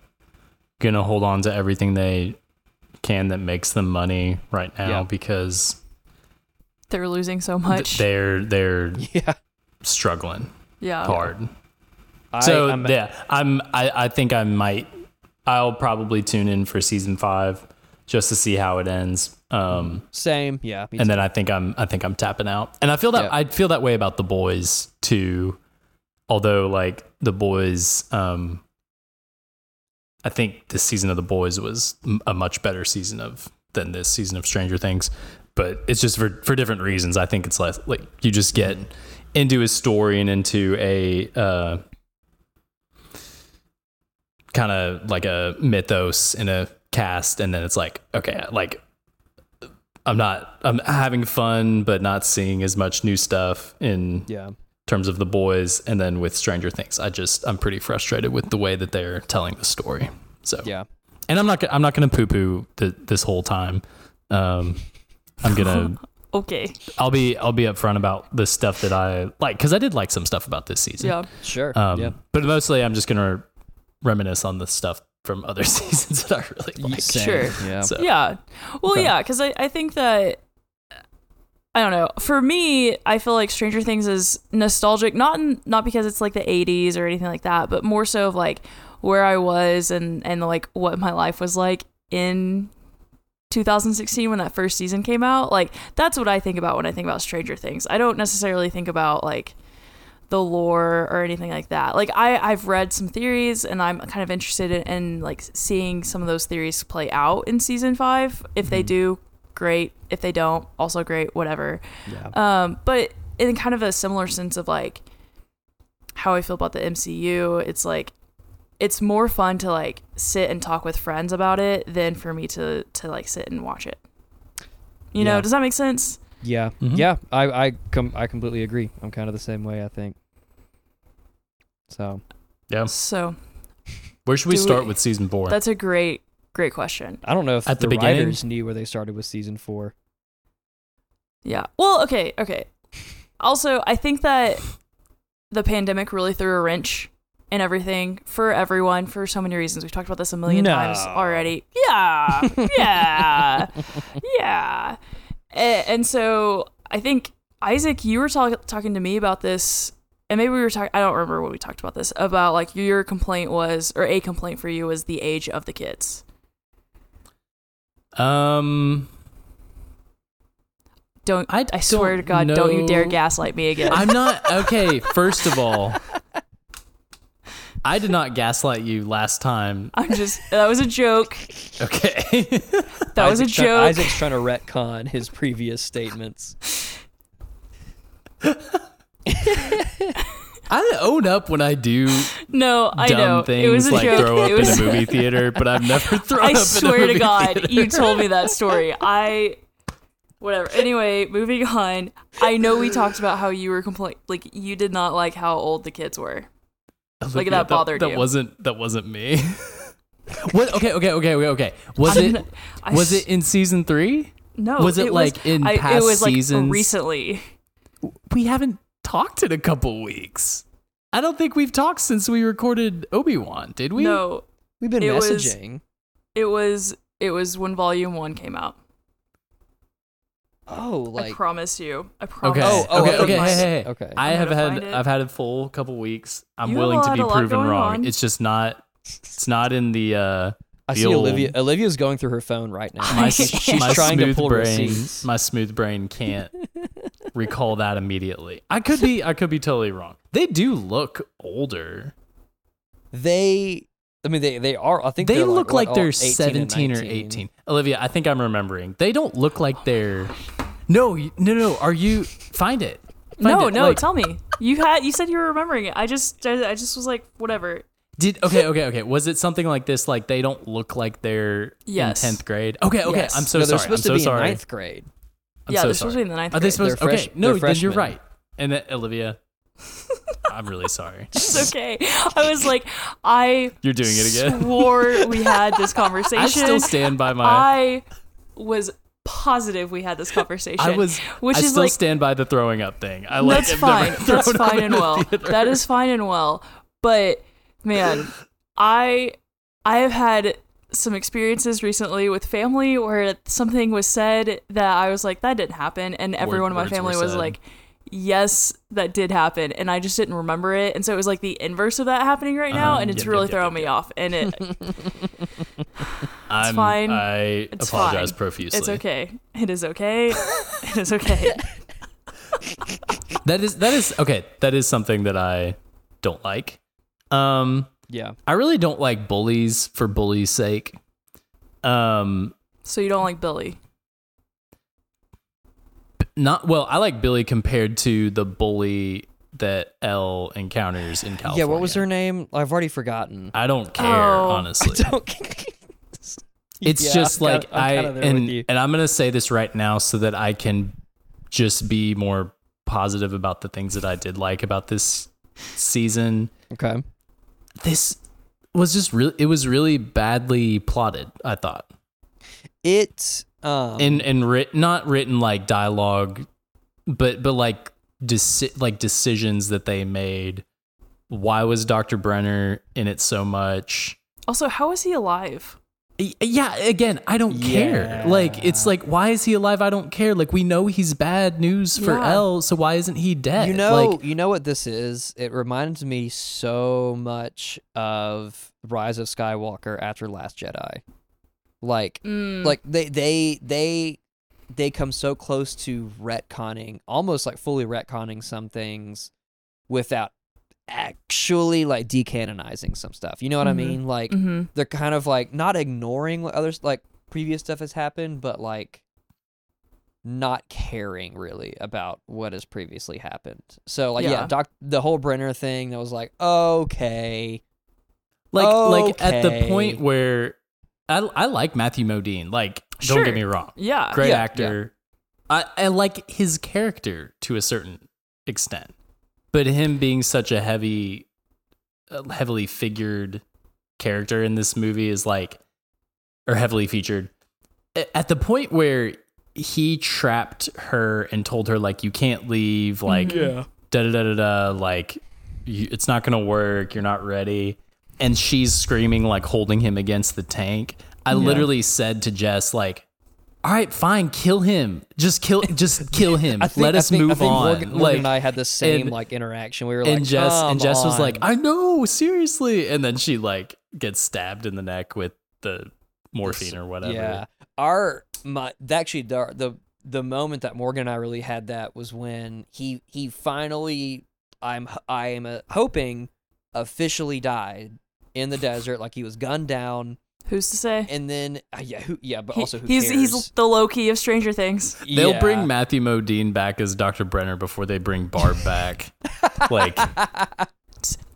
[SPEAKER 1] gonna hold on to everything they can that makes them money right now
[SPEAKER 2] Yeah.
[SPEAKER 1] because
[SPEAKER 3] They're losing so much.
[SPEAKER 1] they're they're <laughs>
[SPEAKER 2] Yeah.
[SPEAKER 1] struggling
[SPEAKER 3] yeah.
[SPEAKER 1] hard.
[SPEAKER 2] I,
[SPEAKER 1] so
[SPEAKER 2] I'm,
[SPEAKER 1] yeah, I'm. I, I think I might. I'll probably tune in for season five just to see how it ends. Um,
[SPEAKER 2] same. Yeah.
[SPEAKER 1] and
[SPEAKER 2] too.
[SPEAKER 1] then I think I'm. I think I'm tapping out. And I feel that
[SPEAKER 2] Yeah.
[SPEAKER 1] I feel that way about the boys too. Although like the boys, um, I think this season of the boys was a much better season of than this season of Stranger Things. But it's just for for different reasons. I think it's less like you just get into his story and into a uh, kind of like a mythos in a cast, and then it's like, okay, like I'm not, I'm having fun, but not seeing as much new stuff in
[SPEAKER 2] Yeah.
[SPEAKER 1] terms of the boys, and then with Stranger Things, I just I'm pretty frustrated with the way that they're telling the story. So
[SPEAKER 2] Yeah.
[SPEAKER 1] and I'm not, I'm not going to poo poo this whole time. Um, I'm gonna <laughs>
[SPEAKER 3] Okay.
[SPEAKER 1] I'll be I'll be upfront about the stuff that I like because I did like some stuff about this season.
[SPEAKER 3] Yeah.
[SPEAKER 2] Sure.
[SPEAKER 1] Um,
[SPEAKER 2] yeah.
[SPEAKER 1] But mostly, I'm just gonna reminisce on the stuff from other <laughs> seasons that I really like.
[SPEAKER 2] Same.
[SPEAKER 3] Sure.
[SPEAKER 2] Yeah.
[SPEAKER 1] So,
[SPEAKER 3] Yeah. Well,
[SPEAKER 1] Okay.
[SPEAKER 3] yeah, because I, I think that I don't know. For me, I feel like Stranger Things is nostalgic, not in, not because it's like the '80s or anything like that, but more so of like where I was and and like what my life was like in 2016 when that first season came out. Like that's what I think about when I think about Stranger Things. I don't necessarily think about like the lore or anything like that. Like I I've read some theories and I'm kind of interested in, in like seeing some of those theories play out in season 5. If they do, great. If they don't, also great, whatever.
[SPEAKER 2] Yeah.
[SPEAKER 3] Um but in kind of a similar sense of like how I feel about the MCU, it's like it's more fun to like sit and talk with friends about it than for me to to like sit and watch it. You know, does that make sense?
[SPEAKER 2] Yeah.
[SPEAKER 1] Mhm.
[SPEAKER 2] Yeah. I I com- I completely agree. I'm kind of the same way. I think. So
[SPEAKER 1] yeah.
[SPEAKER 3] So
[SPEAKER 1] Where should we
[SPEAKER 3] Do we-
[SPEAKER 1] start with season four?
[SPEAKER 3] that's a great great question.
[SPEAKER 2] I don't know if
[SPEAKER 1] At
[SPEAKER 2] the,
[SPEAKER 1] the beginning?
[SPEAKER 2] writers knew where they started with season four.
[SPEAKER 3] Yeah. Well, okay, okay. Also, I think that the pandemic really threw a wrench in everything for everyone for so many reasons. We've talked about this a million
[SPEAKER 2] No.
[SPEAKER 3] times already. Yeah. Yeah. <laughs> yeah. And so I think Isaac, you were talk- talking to me about this, and maybe we were talking. I don't remember what we talked about this about. Like your complaint was, or a complaint for you was the age of the kids.
[SPEAKER 1] um,
[SPEAKER 3] Don't
[SPEAKER 1] I
[SPEAKER 3] I, swear to God, don't you dare gaslight me again.
[SPEAKER 1] I'm not okay. First of all, <laughs> I did not gaslight you last time.
[SPEAKER 3] I'm just that was a joke.
[SPEAKER 1] Okay. <laughs>
[SPEAKER 3] That was a
[SPEAKER 2] Isaac's try-
[SPEAKER 3] joke.
[SPEAKER 2] Isaac's trying to retcon his previous statements. <laughs>
[SPEAKER 1] I own up when I do
[SPEAKER 3] No, I
[SPEAKER 1] dumb
[SPEAKER 3] know
[SPEAKER 1] things
[SPEAKER 3] it was a
[SPEAKER 1] like
[SPEAKER 3] joke.
[SPEAKER 1] throw up
[SPEAKER 3] it was,
[SPEAKER 1] in a movie theater, but I've never <laughs> thrown
[SPEAKER 3] I
[SPEAKER 1] up in a
[SPEAKER 3] swear
[SPEAKER 1] movie
[SPEAKER 3] to God,
[SPEAKER 1] theater.
[SPEAKER 3] you told me that story. I whatever. Anyway, moving on. I know we talked about how you were complain like you did not like how old the kids were.
[SPEAKER 1] Olivia,
[SPEAKER 3] that bothered
[SPEAKER 1] that,
[SPEAKER 3] you.
[SPEAKER 1] wasn't that wasn't me. <laughs> what? Okay, okay, okay, okay, okay. Was
[SPEAKER 3] I'm-
[SPEAKER 1] it
[SPEAKER 3] I
[SPEAKER 1] was it in season three?
[SPEAKER 3] No.
[SPEAKER 1] was it, like, in
[SPEAKER 3] I,
[SPEAKER 1] past
[SPEAKER 3] It was like
[SPEAKER 1] seasons?
[SPEAKER 3] recently.
[SPEAKER 1] We haven't talked in a couple weeks. I don't think we've talked since we recorded Obi Wan, did we?
[SPEAKER 3] No,
[SPEAKER 2] We've been
[SPEAKER 3] It was-
[SPEAKER 2] messaging.
[SPEAKER 3] it was it was when Volume One came out.
[SPEAKER 2] Oh, like I
[SPEAKER 3] promise you. I promise.
[SPEAKER 1] Okay.
[SPEAKER 2] Oh, oh,
[SPEAKER 1] okay.
[SPEAKER 2] okay.
[SPEAKER 1] Okay. Hey, hey, hey.
[SPEAKER 2] Okay.
[SPEAKER 1] I have had. I've had a full couple weeks. I'm
[SPEAKER 3] You
[SPEAKER 1] willing to
[SPEAKER 3] lot-
[SPEAKER 1] be
[SPEAKER 3] a lot
[SPEAKER 1] proven
[SPEAKER 3] going
[SPEAKER 1] wrong.
[SPEAKER 3] on.
[SPEAKER 1] It's just not. It's not in the. uh
[SPEAKER 2] I
[SPEAKER 1] the
[SPEAKER 2] see
[SPEAKER 1] old-
[SPEAKER 2] Olivia. Olivia's going through her phone right now.
[SPEAKER 1] my, <laughs>
[SPEAKER 2] She's
[SPEAKER 1] my
[SPEAKER 2] trying to
[SPEAKER 1] smooth
[SPEAKER 2] pull
[SPEAKER 1] brain,
[SPEAKER 2] receipts.
[SPEAKER 1] my smooth brain can't recall that immediately. I could be, I could be totally wrong. They do look older.
[SPEAKER 2] They, I mean, they they are. I think
[SPEAKER 1] They
[SPEAKER 2] they're
[SPEAKER 1] look
[SPEAKER 2] like,
[SPEAKER 1] like they're
[SPEAKER 2] 18
[SPEAKER 1] 17 or 18. Olivia, I think I'm remembering. They don't look like they're. No, no, no. Are you find it? Find
[SPEAKER 3] No,
[SPEAKER 1] it,
[SPEAKER 3] no.
[SPEAKER 1] like-
[SPEAKER 3] tell me. You had you said you were remembering it. I just I, I just was like whatever.
[SPEAKER 1] Did okay, okay, okay. Was it something like this? Like they don't look like they're
[SPEAKER 3] Yes.
[SPEAKER 1] in tenth grade. Okay, okay.
[SPEAKER 3] Yes.
[SPEAKER 1] I'm so
[SPEAKER 2] no, they're
[SPEAKER 1] sorry. I'm
[SPEAKER 2] supposed
[SPEAKER 1] so
[SPEAKER 2] to be
[SPEAKER 1] sorry.
[SPEAKER 2] in ninth grade.
[SPEAKER 1] I'm
[SPEAKER 3] yeah,
[SPEAKER 1] so
[SPEAKER 3] they're
[SPEAKER 1] sorry.
[SPEAKER 3] supposed to be in the ninth
[SPEAKER 1] Are they
[SPEAKER 3] grade.
[SPEAKER 1] supposed?
[SPEAKER 2] They're
[SPEAKER 1] okay, no, then you're right. And then Olivia, I'm really sorry. <laughs>
[SPEAKER 3] It's okay. I was like, I
[SPEAKER 1] You're doing it again.
[SPEAKER 3] swore we <laughs> had this conversation.
[SPEAKER 1] I still stand by my.
[SPEAKER 3] I was positive we had this conversation.
[SPEAKER 1] I was.
[SPEAKER 3] which
[SPEAKER 1] I
[SPEAKER 3] is
[SPEAKER 1] still
[SPEAKER 3] like
[SPEAKER 1] stand by the throwing up thing. I like.
[SPEAKER 3] that's fine. <laughs> That's fine and well.
[SPEAKER 1] theater.
[SPEAKER 3] That is fine and well. But man, I I have had some experiences recently with family where something was said that I was like that didn't happen and everyone in my family was
[SPEAKER 1] said.
[SPEAKER 3] like yes that did happen and I just didn't remember it and so it was like the inverse of that happening right now
[SPEAKER 1] Uh-huh.
[SPEAKER 3] and it's
[SPEAKER 1] Yep,
[SPEAKER 3] really
[SPEAKER 1] yep, yep,
[SPEAKER 3] throwing
[SPEAKER 1] yep,
[SPEAKER 3] me
[SPEAKER 1] yep.
[SPEAKER 3] off and it <laughs>
[SPEAKER 1] I'm,
[SPEAKER 3] fine.
[SPEAKER 1] I
[SPEAKER 3] It's
[SPEAKER 1] apologize
[SPEAKER 3] fine.
[SPEAKER 1] profusely.
[SPEAKER 3] it's okay. It is okay. it is okay. <laughs>
[SPEAKER 1] That is that is okay. That is something that I don't like. Um,
[SPEAKER 2] Yeah.
[SPEAKER 1] I really don't like bullies for bullies' sake. Um,
[SPEAKER 3] So you don't like Billy?
[SPEAKER 1] Not well. I like Billy compared to the bully that El encounters in California.
[SPEAKER 2] Yeah, what was her name? I've already forgotten.
[SPEAKER 1] I don't care
[SPEAKER 3] Oh.
[SPEAKER 1] honestly. <laughs>
[SPEAKER 2] Don't-
[SPEAKER 1] It's
[SPEAKER 2] Yeah,
[SPEAKER 1] just
[SPEAKER 2] I'm
[SPEAKER 1] like
[SPEAKER 2] kinda- I'm
[SPEAKER 1] I
[SPEAKER 2] kinda there with
[SPEAKER 1] and and I'm gonna say this right now so that I can just be more positive about the things that I did like about this season.
[SPEAKER 2] Okay.
[SPEAKER 1] This was just really it was really badly plotted. I thought
[SPEAKER 2] It um
[SPEAKER 1] and and writ, not written like dialogue, but but like deci- like decisions that they made. Why was Dr. Brenner in it so much?
[SPEAKER 3] Also, how is he alive?
[SPEAKER 1] Yeah, again, I don't care. Like, it's like, why is he alive? I don't care. Like, we know he's bad news for
[SPEAKER 3] Yeah.
[SPEAKER 1] El, so why isn't he dead?
[SPEAKER 2] You know,
[SPEAKER 1] like,
[SPEAKER 2] you know what this is? It reminds me so much of Rise of Skywalker after Last Jedi. Like
[SPEAKER 3] Mm,
[SPEAKER 2] like they they they they come so close to retconning, almost like fully retconning some things without actually like decanonizing some stuff. You know what I
[SPEAKER 3] Mhm.
[SPEAKER 2] mean? Like
[SPEAKER 3] hmm
[SPEAKER 2] they're kind of like not ignoring what others like previous stuff has happened, but like not caring really about what has previously happened. So like yeah,
[SPEAKER 3] Yeah.
[SPEAKER 2] doc the whole Brenner thing that was like, okay.
[SPEAKER 1] like, like at the point where I, I like Matthew Modine. Like, don't get me wrong,
[SPEAKER 3] Yeah.
[SPEAKER 1] great
[SPEAKER 2] Yeah, yeah.
[SPEAKER 1] actor. I, I like his character to a certain extent, but him being such a heavy, uh, heavily figured character in this movie is like, or heavily featured. At the point where he trapped her and told her like, you can't leave, like,
[SPEAKER 3] Mhm.
[SPEAKER 1] da da da da da, like, you, it's not gonna work. You're not ready. And she's screaming, like holding him against the tank. I literally said to Jess, like, "All right, fine, kill him. Just kill, just <laughs> kill him.
[SPEAKER 2] Think,
[SPEAKER 1] Let us
[SPEAKER 2] think,
[SPEAKER 1] move on."
[SPEAKER 2] Morgan, Morgan
[SPEAKER 1] like,
[SPEAKER 2] and I had the same
[SPEAKER 1] and-
[SPEAKER 2] like interaction. We were like,
[SPEAKER 1] and Jess and
[SPEAKER 2] "Come
[SPEAKER 1] Jess was like, "I know, seriously." And then she like gets stabbed in the neck with the morphine or whatever.
[SPEAKER 2] Yeah, our my actually the the the moment that Morgan and I really had that was when he he finally I'm I am uh, hoping officially died in the desert, like he was gunned down,
[SPEAKER 3] Who's to say?
[SPEAKER 2] and then uh, yeah, who, yeah, but
[SPEAKER 3] He-
[SPEAKER 2] also who
[SPEAKER 3] he's
[SPEAKER 2] cares?
[SPEAKER 3] he's the Loki of Stranger Things.
[SPEAKER 1] They'll
[SPEAKER 2] Yeah.
[SPEAKER 1] bring Matthew Modine back as Dr. Brenner before they bring Barb <laughs> back. like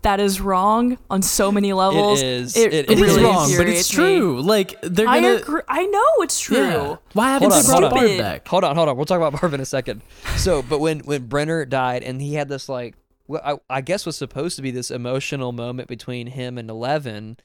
[SPEAKER 3] That is wrong on so many levels.
[SPEAKER 2] is.
[SPEAKER 3] It,
[SPEAKER 2] It
[SPEAKER 1] it is
[SPEAKER 3] really
[SPEAKER 1] wrong, but
[SPEAKER 3] infuriates
[SPEAKER 1] it's
[SPEAKER 3] me.
[SPEAKER 1] true. Like they're
[SPEAKER 3] I
[SPEAKER 1] gonna
[SPEAKER 3] agree. I know it's true.
[SPEAKER 1] Yeah. Why haven't
[SPEAKER 2] Hold
[SPEAKER 1] they
[SPEAKER 2] on,
[SPEAKER 1] brought
[SPEAKER 2] hold on.
[SPEAKER 1] Barb back?
[SPEAKER 2] Hold on, hold on. We'll talk about Barb in a second. So, but when when Brenner died, and he had this like, what I, I guess was supposed to be this emotional moment between him and Eleven,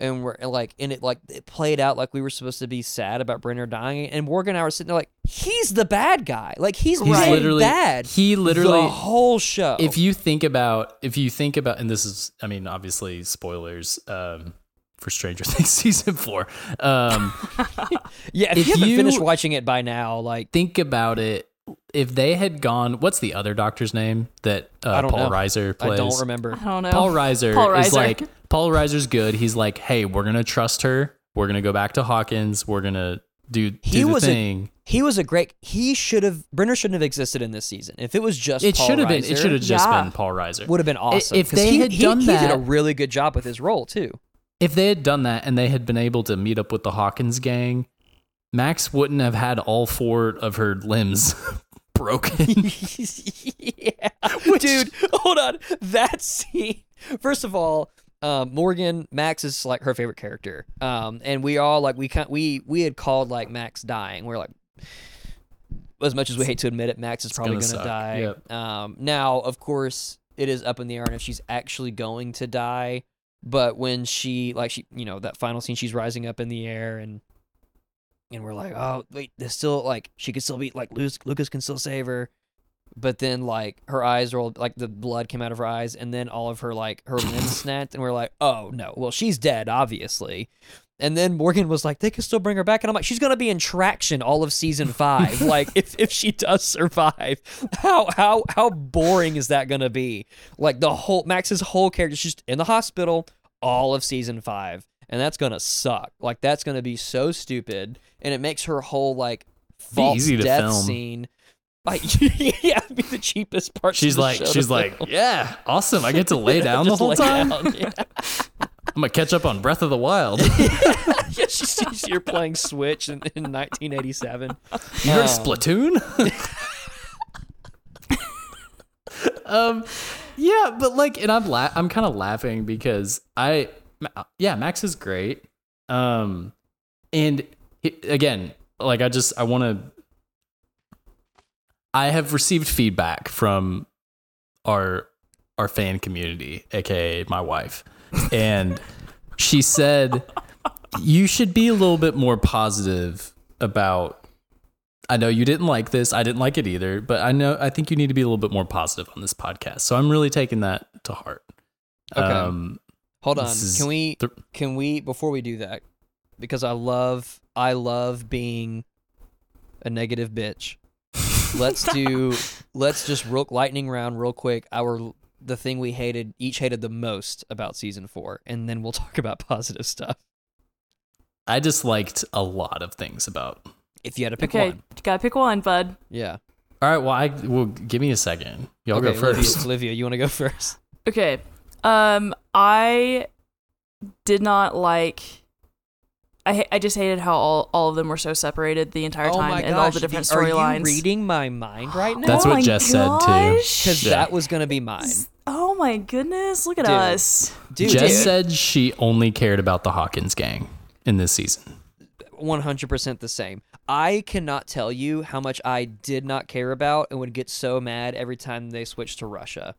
[SPEAKER 2] and we're and, like, and it like it played out like we were supposed to be sad about Brenner dying, and Morgan and I were sitting there like, he's the bad guy, like he's,
[SPEAKER 1] He's
[SPEAKER 2] been
[SPEAKER 1] literally
[SPEAKER 2] bad.
[SPEAKER 1] He literally
[SPEAKER 2] the whole show.
[SPEAKER 1] if you think about if you think about and this is i mean obviously spoilers um for stranger <laughs> things season four um <laughs>
[SPEAKER 2] yeah, if,
[SPEAKER 1] if
[SPEAKER 2] you haven't
[SPEAKER 1] you-
[SPEAKER 2] finished watching it by now, like
[SPEAKER 1] think about it if they had gone what's the other doctor's name that uh, paul
[SPEAKER 2] know.
[SPEAKER 1] reiser plays?
[SPEAKER 2] I don't remember.
[SPEAKER 3] I don't know.
[SPEAKER 1] paul reiser
[SPEAKER 3] Paul
[SPEAKER 1] is like paul reiser's good he's like hey we're gonna trust her we're gonna go back to hawkins we're gonna do, do
[SPEAKER 2] He
[SPEAKER 1] the
[SPEAKER 2] was a-
[SPEAKER 1] thing
[SPEAKER 2] He was a great. He should have. Brenner shouldn't have existed in this season. If it was just
[SPEAKER 1] it should have been it should have just
[SPEAKER 3] Yeah.
[SPEAKER 1] been paul reiser
[SPEAKER 2] would have been awesome.
[SPEAKER 1] if
[SPEAKER 2] 'cause
[SPEAKER 1] they
[SPEAKER 2] he,
[SPEAKER 1] had
[SPEAKER 2] he-
[SPEAKER 1] done
[SPEAKER 2] he did a really good job with his role too.
[SPEAKER 1] if they had done that and they had been able to meet up with the Hawkins gang, Max wouldn't have had all four of her limbs <laughs> broken. <laughs>
[SPEAKER 2] yeah, dude, hold on. That scene. First of all, um, Morgan Max is like her favorite character. Um, and we all like we kind we we had called like Max dying. We're like. As much as we hate to admit it, Max is probably
[SPEAKER 1] gonna
[SPEAKER 2] going to die.
[SPEAKER 1] Yep.
[SPEAKER 2] Um, now, of course, it is up in the air on if she's actually going to die. But when she, like, she, you know, that final scene, she's rising up in the air, and and we're like, oh wait, there's still like she could still be like Lucas, Lucas can still save her. But then like her eyes rolled, like the blood came out of her eyes, and then all of her like her limbs <laughs> snapped, and we're like, oh no, well she's dead, obviously. And then Morgan was like, they can still bring her back, and I'm like, she's gonna be in traction all of season five. <laughs> like if if she does survive, how how how boring is that gonna be? Like the whole Max's whole character, she's just in the hospital all of season five, and that's gonna suck. Like that's gonna be so stupid, and it makes her whole like false death
[SPEAKER 1] film.
[SPEAKER 2] scene. Like <laughs> yeah, be the cheapest part.
[SPEAKER 1] she's like, she's like, yeah, awesome. I get to lay <laughs> down the whole time.
[SPEAKER 2] down, Yeah. <laughs>
[SPEAKER 1] I'm gonna catch up on Breath of the Wild.
[SPEAKER 2] yeah, she's, she's you're playing Switch in, in 1987.
[SPEAKER 1] You heard
[SPEAKER 2] Um,
[SPEAKER 1] Splatoon? um, yeah, but like, and I'm la- I'm kind of laughing because I, yeah, Max is great. Um, and he, again, like I just I want to. I have received feedback from our our fan community, aka my wife, and she said you should be a little bit more positive about I know you didn't like this. I didn't like it either, but I know I think you need to be a little bit more positive on this podcast. So I'm really taking that to heart.
[SPEAKER 2] Okay.
[SPEAKER 1] Um,
[SPEAKER 2] Hold on.
[SPEAKER 1] This
[SPEAKER 2] Can we
[SPEAKER 1] th-
[SPEAKER 2] can we before we do that because I love I love being a negative bitch. <laughs> Let's do let's just real lightning round real quick. Our the thing we hated each hated the most about season 4 and then we'll <laughs> talk about positive stuff.
[SPEAKER 1] I disliked a lot of things about.
[SPEAKER 2] If you had to pick
[SPEAKER 3] okay,
[SPEAKER 2] one.
[SPEAKER 3] gotta pick one, bud.
[SPEAKER 2] Yeah.
[SPEAKER 1] All right, well, I well give me a second. Y'all
[SPEAKER 2] okay,
[SPEAKER 1] go first.
[SPEAKER 2] Olivia, Olivia, you want to go <laughs> first?
[SPEAKER 3] Okay. Um, I did not like. I I just hated how all, all of them were so separated the entire
[SPEAKER 2] oh
[SPEAKER 3] time
[SPEAKER 2] my
[SPEAKER 3] and all the different
[SPEAKER 2] are you
[SPEAKER 3] storylines.
[SPEAKER 2] reading my mind right <gasps> now?
[SPEAKER 1] That's
[SPEAKER 3] oh
[SPEAKER 1] what
[SPEAKER 3] my
[SPEAKER 1] Jess said, too.
[SPEAKER 2] Cuz
[SPEAKER 1] Yeah.
[SPEAKER 2] that was going to be mine.
[SPEAKER 3] Oh my goodness! Look at
[SPEAKER 2] Dude.
[SPEAKER 3] us.
[SPEAKER 2] Dude,
[SPEAKER 1] Jess
[SPEAKER 2] dude.
[SPEAKER 1] said she only cared about the Hawkins gang in this season.
[SPEAKER 2] 100% the same. I cannot tell you how much I did not care about and would get so mad every time they switched to Russia.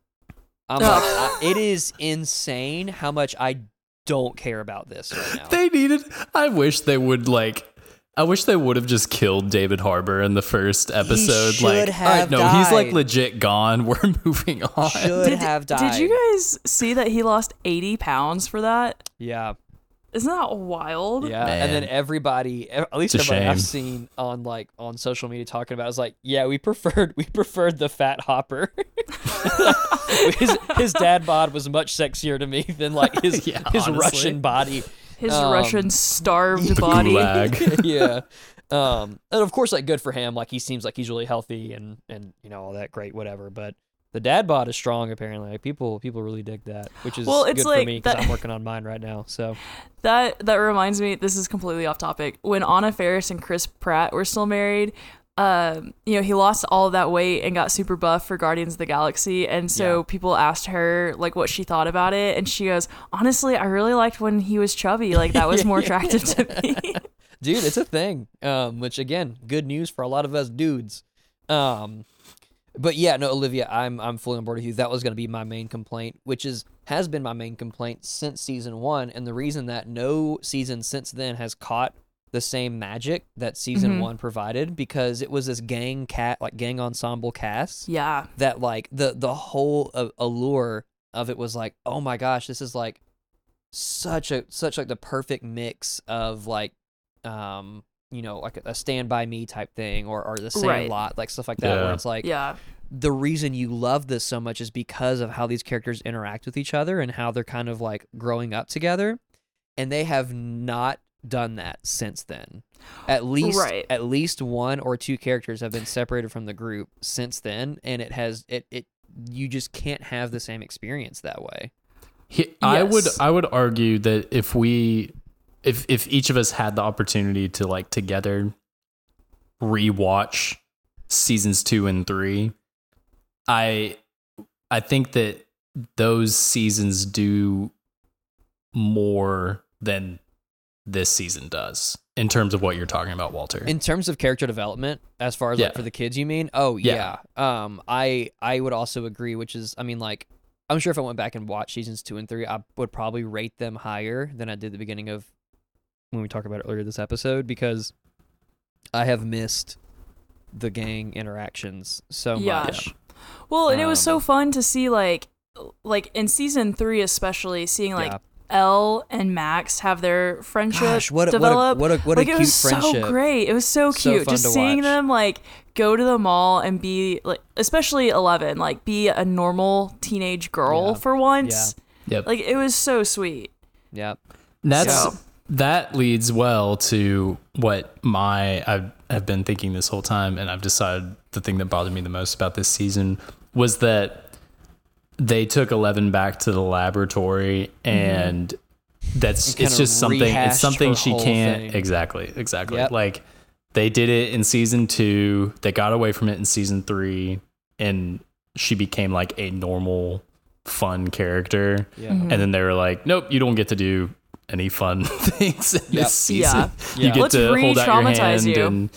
[SPEAKER 2] I'm like, I, it is insane how much I don't care about this right now.
[SPEAKER 1] They needed. I wish they would like. I wish they would have just killed David Harbour in the first episode.
[SPEAKER 2] should
[SPEAKER 1] like,
[SPEAKER 2] have
[SPEAKER 1] all right, no, he's like legit gone. <laughs> We're moving on.
[SPEAKER 2] Should
[SPEAKER 3] Did,
[SPEAKER 2] have died.
[SPEAKER 3] did you guys see that he lost 80 pounds for that?
[SPEAKER 2] Yeah,
[SPEAKER 3] Isn't that wild?
[SPEAKER 2] yeah. And then everybody, at least
[SPEAKER 1] It's a
[SPEAKER 2] everybody I've seen on like on social media talking about, it is like, yeah, we preferred we preferred the fat hopper. <laughs> his, his dad bod was much sexier to me than like his <laughs>
[SPEAKER 1] Yeah,
[SPEAKER 2] his
[SPEAKER 1] honestly.
[SPEAKER 2] Russian body.
[SPEAKER 3] His
[SPEAKER 2] Um,
[SPEAKER 3] Russian starved
[SPEAKER 1] The
[SPEAKER 3] body. <laughs>
[SPEAKER 2] yeah. Um, and of course, like good for him. Like he seems like he's really healthy and and you know all that great whatever. But the dad bod is strong apparently. Like people people really dig that, which is
[SPEAKER 3] Well, it's
[SPEAKER 2] good for
[SPEAKER 3] like
[SPEAKER 2] me because I'm <laughs> working on mine right now. So
[SPEAKER 3] That that reminds me. This is completely off topic. When Anna Faris and Chris Pratt were still married, um, you know, he lost all of that weight and got super buff for Guardians of the Galaxy, and so
[SPEAKER 2] Yeah.
[SPEAKER 3] people asked her like what she thought about it, and she goes, "Honestly, I really liked when he was chubby. Like that was <laughs> more attractive to <laughs> me."
[SPEAKER 2] dude, it's a thing. Um, which again, good news for a lot of us dudes. Um, but yeah, no, Olivia, I'm I'm fully on board with you. That was going to be my main complaint, which is has been my main complaint since season one, and the reason that no season since then has caught the same magic that season
[SPEAKER 3] Mhm.
[SPEAKER 2] one provided because it was this gang cat like gang ensemble cast
[SPEAKER 3] yeah,
[SPEAKER 2] that like the the whole uh, allure of it was like oh my gosh this is like such a such like the perfect mix of like um you know like a, a stand by me type thing or or the same
[SPEAKER 3] Right.
[SPEAKER 2] lot like stuff like that
[SPEAKER 1] Yeah.
[SPEAKER 2] where it's like
[SPEAKER 3] yeah,
[SPEAKER 2] the reason you love this so much is because of how these characters interact with each other and how they're kind of like growing up together and they have not done that since then at least
[SPEAKER 3] Right.
[SPEAKER 2] at least one or two characters have been separated from the group since then and it has it it you just can't have the same experience that way
[SPEAKER 1] He, I would I would argue that if we if if each of us had the opportunity to like together rewatch seasons 2 and 3 I I think that those seasons do more than this season does in terms of what you're talking about Walter.
[SPEAKER 2] in terms of character development as far as
[SPEAKER 1] Yeah.
[SPEAKER 2] like for the kids you mean oh yeah.
[SPEAKER 1] Yeah.
[SPEAKER 2] um i i would also agree which is i mean like i'm sure if i went back and watched seasons two and three i would probably rate them higher than i did at the beginning of when we talked about it earlier this episode because i have missed the gang interactions so
[SPEAKER 3] Yeah.
[SPEAKER 2] much
[SPEAKER 3] Well, and it was so
[SPEAKER 2] Um,
[SPEAKER 3] fun to see like like in season three especially seeing like
[SPEAKER 2] Yeah.
[SPEAKER 3] El and Max have their friendship
[SPEAKER 2] Gosh, what a,
[SPEAKER 3] develop.
[SPEAKER 2] what a, what a, what
[SPEAKER 3] like
[SPEAKER 2] a
[SPEAKER 3] it was
[SPEAKER 2] friendship
[SPEAKER 3] so great. It was so
[SPEAKER 2] So
[SPEAKER 3] cute.
[SPEAKER 2] fun
[SPEAKER 3] Just seeing
[SPEAKER 2] watch.
[SPEAKER 3] them like go to the mall and be like, especially Eleven, like be a normal teenage girl
[SPEAKER 2] Yeah.
[SPEAKER 3] for once.
[SPEAKER 1] yep.
[SPEAKER 3] Like it was so sweet.
[SPEAKER 2] yeah
[SPEAKER 1] That's
[SPEAKER 3] So-
[SPEAKER 1] that leads well to what my I've, I've been thinking this whole time, and I've decided the thing that bothered me the most about this season was that they took Eleven back to the laboratory, and that's
[SPEAKER 2] And
[SPEAKER 1] it's just something. It's something she can't
[SPEAKER 2] thing.
[SPEAKER 1] exactly exactly
[SPEAKER 2] Yep.
[SPEAKER 1] like they did it in season two. They got away from it in season three, and she became like a normal, fun character.
[SPEAKER 2] Yeah.
[SPEAKER 3] Mhm.
[SPEAKER 1] And then they were like, nope, you don't get to do any fun <laughs> things in
[SPEAKER 2] Yep.
[SPEAKER 1] this season.
[SPEAKER 3] Yeah.
[SPEAKER 1] You
[SPEAKER 2] Yeah.
[SPEAKER 1] get
[SPEAKER 3] Let's
[SPEAKER 1] to hold out your hand
[SPEAKER 3] you.
[SPEAKER 1] and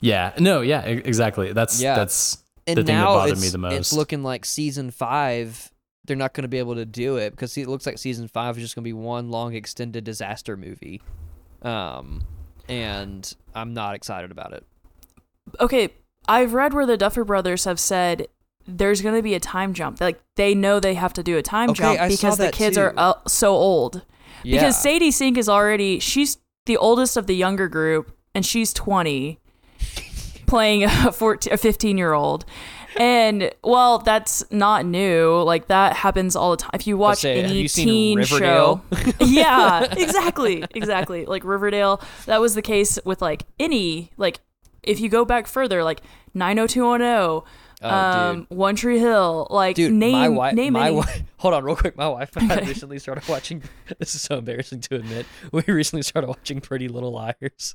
[SPEAKER 1] yeah, no, yeah, exactly. That's
[SPEAKER 2] Yeah.
[SPEAKER 1] that's
[SPEAKER 2] and
[SPEAKER 1] the thing that
[SPEAKER 2] now
[SPEAKER 1] bothered
[SPEAKER 2] it's,
[SPEAKER 1] me the most.
[SPEAKER 2] it's looking like season five they're not going to be able to do it because it looks like season five is just going to be one long extended disaster movie um and i'm not excited about it
[SPEAKER 3] okay, I've read where the Duffer Brothers have said there's going to be a time jump. Like they know they have to do a time
[SPEAKER 2] Okay,
[SPEAKER 3] jump
[SPEAKER 2] I
[SPEAKER 3] because the kids
[SPEAKER 2] too.
[SPEAKER 3] are uh, so old.
[SPEAKER 2] Yeah
[SPEAKER 3] Because Sadie Sink is already she's the oldest of the younger group and she's 20 playing a 14 a 15 year old. And well, that's not new. Like that happens all the time. If you watch
[SPEAKER 2] say,
[SPEAKER 3] any teen show, <laughs> yeah, exactly, exactly. Like Riverdale, that was the case with like any like if you go back further, like 90210,
[SPEAKER 2] Oh,
[SPEAKER 3] um, One Tree Hill, like
[SPEAKER 2] dude
[SPEAKER 3] name
[SPEAKER 2] my wife
[SPEAKER 3] name
[SPEAKER 2] my
[SPEAKER 3] any.
[SPEAKER 2] wife <laughs> hold on real quick. My wife and i <laughs> recently started watching <laughs> this is so embarrassing to admit we recently started watching pretty little liars.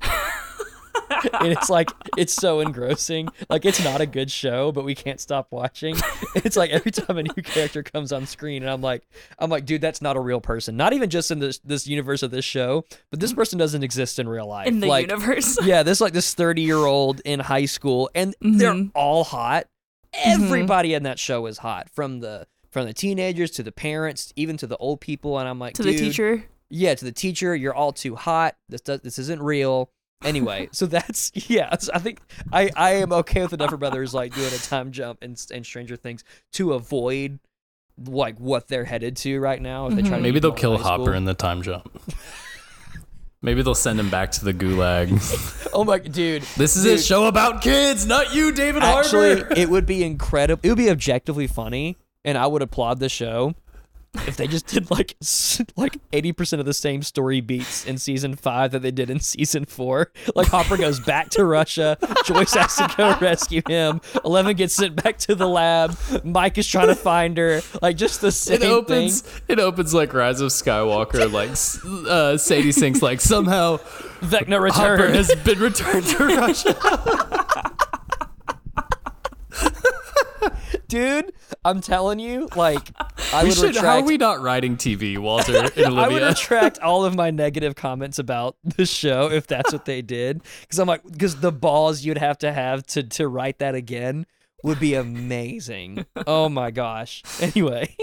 [SPEAKER 2] And it's like it's so engrossing. Like it's not a good show but we can't stop watching. It's like every time a new character comes on screen and i'm like i'm like dude that's not a real person. Not even just in this this universe of this show but this person doesn't exist in real life.
[SPEAKER 3] In the
[SPEAKER 2] like
[SPEAKER 3] universe.
[SPEAKER 2] yeah this like this 30 year old in high school and they're
[SPEAKER 3] Mhm.
[SPEAKER 2] all hot
[SPEAKER 3] Mm-hmm.
[SPEAKER 2] everybody in that show is hot from the from the teenagers to the parents even to the old people and i'm like
[SPEAKER 3] to the teacher.
[SPEAKER 2] yeah to the teacher you're all too hot this does this isn't real anyway <laughs> so that's <laughs> yeah so i think i i am okay with the duffer brothers like doing a time jump and, and stranger things to avoid like what they're headed to right now if they try to
[SPEAKER 3] Mhm.
[SPEAKER 1] maybe they'll kill Hopper
[SPEAKER 2] school.
[SPEAKER 1] in the time jump. <laughs> Maybe they'll send him back to the gulag. <laughs>
[SPEAKER 2] oh my dude
[SPEAKER 1] This is
[SPEAKER 2] Dude.
[SPEAKER 1] a show about kids, not you, David
[SPEAKER 2] Actually,
[SPEAKER 1] Harbour.
[SPEAKER 2] it would be incredible. It would be objectively funny, and I would applaud the show if they just did like like eighty percent of the same story beats in season five that they did in season four. Like Hopper goes back to Russia, Joyce has to go rescue him. Eleven gets sent back to the lab. Mike is trying to find her. Like just the same
[SPEAKER 1] It opens.
[SPEAKER 2] thing.
[SPEAKER 1] It opens like Rise of Skywalker. Like uh, Sadie Sink's like somehow
[SPEAKER 2] Vecna
[SPEAKER 1] Hopper has been returned to Russia. <laughs>
[SPEAKER 2] Dude, I'm telling you, like <laughs> I
[SPEAKER 1] we
[SPEAKER 2] would
[SPEAKER 1] should.
[SPEAKER 2] retract.
[SPEAKER 1] How are we not writing TV, Walter and <laughs>
[SPEAKER 2] I would
[SPEAKER 1] Olivia?
[SPEAKER 2] retract all of my <laughs> negative comments about the show if that's what they did. Because I'm like, because the balls you'd have to have to to write that again would be amazing. oh my gosh. Anyway,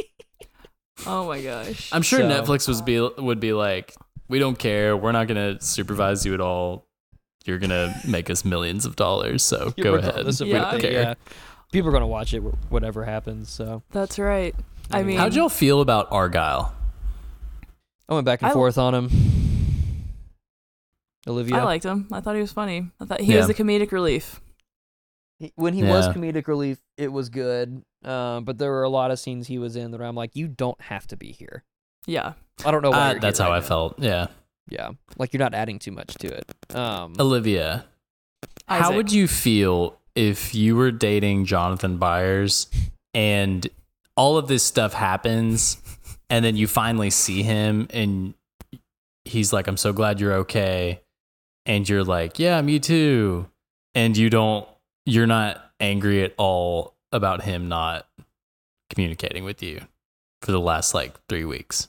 [SPEAKER 3] Oh my gosh.
[SPEAKER 1] I'm sure
[SPEAKER 2] So-
[SPEAKER 1] Netflix was be would be like, we don't care. We're not gonna supervise you at all. You're gonna make us millions of dollars. So go ahead.
[SPEAKER 2] of
[SPEAKER 3] Yeah.
[SPEAKER 2] what they- yeah. People are gonna watch it, whatever happens. So
[SPEAKER 3] That's right. I mean,
[SPEAKER 1] How'd y'all feel about Argyle?
[SPEAKER 2] I went back and
[SPEAKER 3] I-
[SPEAKER 2] forth on him. Olivia,
[SPEAKER 3] I liked him. I thought he was funny. I thought he
[SPEAKER 1] Yeah.
[SPEAKER 3] was the comedic relief.
[SPEAKER 2] He- when he was comedic relief, it was good. Um, but there were a lot of scenes he was in that I'm like, you don't have to be here.
[SPEAKER 3] Yeah.
[SPEAKER 2] I don't know why.
[SPEAKER 1] Uh, that's how
[SPEAKER 2] right
[SPEAKER 1] I
[SPEAKER 2] now.
[SPEAKER 1] felt. Yeah,
[SPEAKER 2] Yeah, like you're not adding too much to it. Um,
[SPEAKER 1] Olivia. How would you feel if you were dating Jonathan Byers and all of this stuff happens and then you finally see him and he's like, I'm so glad you're okay. And you're like, yeah, me too. And you don't, you're not angry at all about him not communicating with you for the last like three weeks.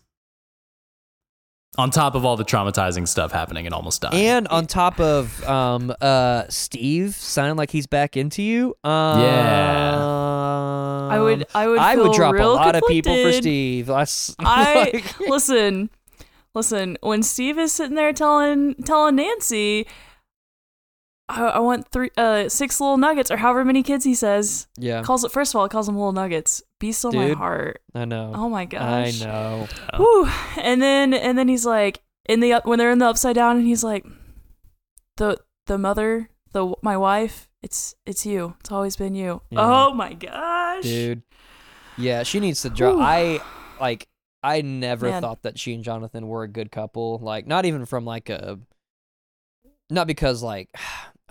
[SPEAKER 1] On top of all the traumatizing stuff happening and almost dying.
[SPEAKER 2] and on top of um, uh, Steve sounding like he's back into you. Um,
[SPEAKER 1] Yeah.
[SPEAKER 3] I would. I would.
[SPEAKER 2] I would drop a
[SPEAKER 3] real
[SPEAKER 2] lot of people for. Steve. That's <laughs>
[SPEAKER 3] I
[SPEAKER 2] like-
[SPEAKER 3] listen. Listen. When Steve is sitting there telling telling Nancy, I, I want three, uh, six little nuggets or however many kids he says.
[SPEAKER 2] yeah,
[SPEAKER 3] Calls it first of all. Calls them little nuggets. Be still my heart.
[SPEAKER 2] I know.
[SPEAKER 3] Oh my gosh.
[SPEAKER 2] I know.
[SPEAKER 3] Whew. And then and then he's like in the when they're in the upside down and he's like the the mother the my wife it's it's you it's always been you
[SPEAKER 2] Yeah.
[SPEAKER 3] oh my gosh
[SPEAKER 2] dude. Yeah, she needs to drop. I like. I never
[SPEAKER 3] Man.
[SPEAKER 2] thought that she and Jonathan were a good couple. Like, not even from like a. Not because like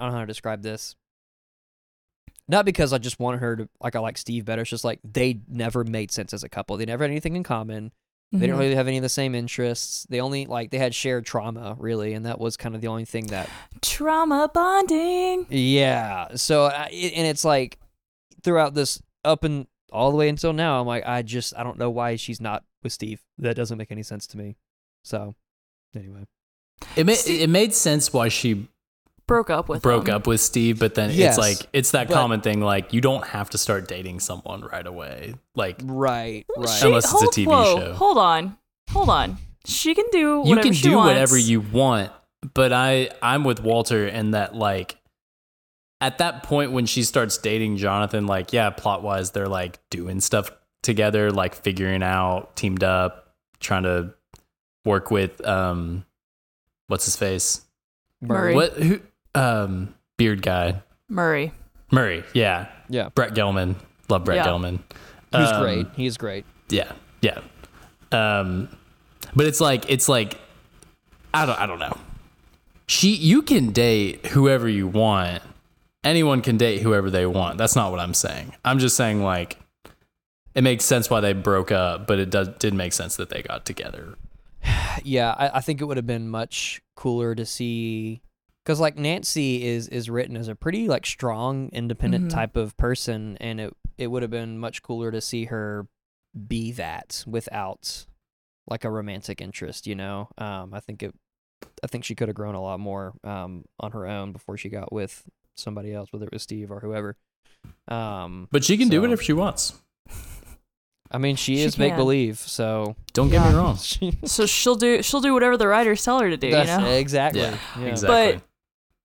[SPEAKER 2] I don't know how to describe this. Not because I just wanted her to like I like Steve better. It's just like they never made sense as a couple. They never had anything in common. They
[SPEAKER 3] Mhm.
[SPEAKER 2] didn't really have any of the same interests. They only like they had shared trauma really, and that was kind of the only thing that
[SPEAKER 3] trauma bonding
[SPEAKER 2] yeah. So uh, and it's like throughout this up and all the way until now, I'm like, I just I don't know why she's not with Steve. That doesn't make any sense to me. So, anyway,
[SPEAKER 1] It made it made sense why she
[SPEAKER 3] Broke up with
[SPEAKER 1] broke
[SPEAKER 3] him.
[SPEAKER 1] up with Steve, but then
[SPEAKER 2] Yes,
[SPEAKER 1] it's like it's that
[SPEAKER 2] but-
[SPEAKER 1] common thing like you don't have to start dating someone right away. Like
[SPEAKER 2] right, right.
[SPEAKER 3] She,
[SPEAKER 1] Unless it's a
[SPEAKER 3] hold,
[SPEAKER 1] TV
[SPEAKER 3] whoa,
[SPEAKER 1] show.
[SPEAKER 3] Hold on, hold on. She can do
[SPEAKER 1] you
[SPEAKER 3] whatever
[SPEAKER 1] can
[SPEAKER 3] she
[SPEAKER 1] do
[SPEAKER 3] wants.
[SPEAKER 1] whatever you want, but I I'm with Walter in that like at that point when she starts dating Jonathan, like yeah, plot wise they're like doing stuff together, like figuring out, teamed up, trying to work with um what's his face?
[SPEAKER 3] Murray.
[SPEAKER 1] What who um beard guy.
[SPEAKER 3] Murray.
[SPEAKER 1] Murray, yeah.
[SPEAKER 2] Yeah,
[SPEAKER 1] Brett Gelman. Love Brett
[SPEAKER 3] Yeah.
[SPEAKER 1] Gelman.
[SPEAKER 2] he's
[SPEAKER 1] Um,
[SPEAKER 2] great. He's great.
[SPEAKER 1] Yeah, yeah. Um, but it's like it's like I don't I don't know. She you can date whoever you want. Anyone can date whoever they want. That's not what I'm saying. I'm just saying like it makes sense why they broke up, but it does did make sense that they got together. <sighs>
[SPEAKER 2] Yeah, I, I think it would have been much cooler to see because like Nancy is is written as a pretty like strong, independent
[SPEAKER 3] Mhm.
[SPEAKER 2] type of person, and it it would have been much cooler to see her be that without like a romantic interest. You know, um, I think it. I think she could have grown a lot more um, on her own before she got with somebody else, whether it was Steve or whoever. Um,
[SPEAKER 1] But she can do
[SPEAKER 2] it
[SPEAKER 1] if she wants.
[SPEAKER 2] I mean, she,
[SPEAKER 3] She
[SPEAKER 2] is make believe, so
[SPEAKER 1] Don't get me wrong. <laughs>
[SPEAKER 3] So she'll do she'll do whatever the writers tell her to do. You know.
[SPEAKER 2] exactly,
[SPEAKER 1] Yeah,
[SPEAKER 2] yeah.
[SPEAKER 1] Exactly.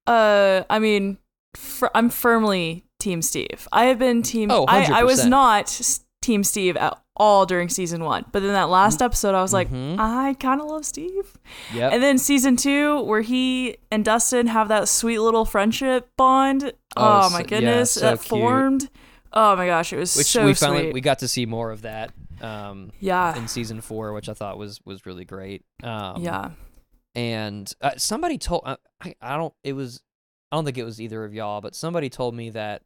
[SPEAKER 3] Uh, I mean, fir- I'm firmly Team Steve. I have been Team.
[SPEAKER 2] Oh,
[SPEAKER 3] I, I was not Team Steve at all during season one, but then that last episode, I was like,
[SPEAKER 2] Mhm.
[SPEAKER 3] I kind of love Steve.
[SPEAKER 2] Yep.
[SPEAKER 3] And then season two, where he and Dustin have that sweet little friendship bond.
[SPEAKER 2] Oh,
[SPEAKER 3] Oh, my
[SPEAKER 2] so- yeah,
[SPEAKER 3] goodness,
[SPEAKER 2] so
[SPEAKER 3] that
[SPEAKER 2] cute.
[SPEAKER 3] formed. Oh my gosh, it was
[SPEAKER 2] which
[SPEAKER 3] so
[SPEAKER 2] we finally
[SPEAKER 3] sweet.
[SPEAKER 2] we got to see more of that um
[SPEAKER 3] yeah,
[SPEAKER 2] in season four which i thought was was really great um
[SPEAKER 3] yeah.
[SPEAKER 2] And uh, somebody told I, I i don't it was i don't think it was either of y'all but somebody told me that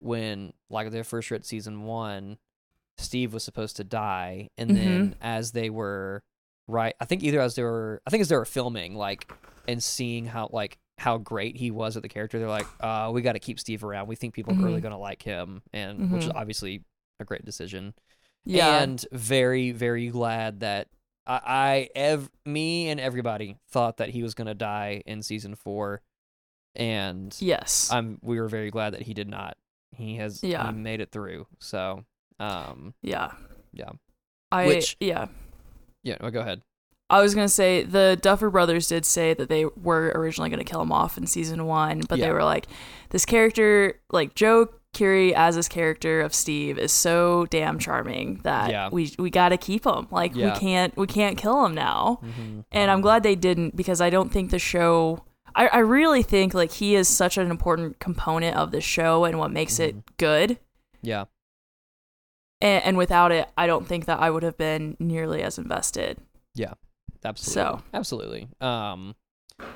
[SPEAKER 2] when like their first read season one steve was supposed to die and then
[SPEAKER 3] Mm-hmm.
[SPEAKER 2] as they were right i think either as they were i think as they were filming like and seeing how like how great he was at the character they're like uh we got to keep steve around we think people are really
[SPEAKER 3] Mhm.
[SPEAKER 2] gonna like him and which is
[SPEAKER 3] Mhm.
[SPEAKER 2] obviously a great decision
[SPEAKER 3] Yeah.
[SPEAKER 2] and very very glad that I, I ev- me and everybody thought that he was gonna die in season four, and
[SPEAKER 3] yes.
[SPEAKER 2] I'm we were very glad that he did not. He has
[SPEAKER 3] Yeah.
[SPEAKER 2] he made it through. So, um,
[SPEAKER 3] yeah.
[SPEAKER 2] yeah,
[SPEAKER 3] I
[SPEAKER 2] Which-
[SPEAKER 3] yeah.
[SPEAKER 2] yeah. No, go ahead.
[SPEAKER 3] I was gonna say the Duffer brothers did say that they were originally gonna kill him off in season one, but
[SPEAKER 2] Yeah.
[SPEAKER 3] they were like, this character, like Joe Keery as this character of Steve, is so damn charming that
[SPEAKER 2] Yeah.
[SPEAKER 3] we we gotta keep him. Like
[SPEAKER 2] Yeah.
[SPEAKER 3] we can't we can't kill him now.
[SPEAKER 2] Mm-hmm.
[SPEAKER 3] And I'm glad they didn't because I don't think the show. I, I really think like he is such an important component of the show and what makes
[SPEAKER 2] Mhm.
[SPEAKER 3] it good.
[SPEAKER 2] Yeah,
[SPEAKER 3] And, and without it, I don't think that I would have been nearly as invested. Yeah.
[SPEAKER 2] Absolutely,
[SPEAKER 3] So.
[SPEAKER 2] absolutely. Um,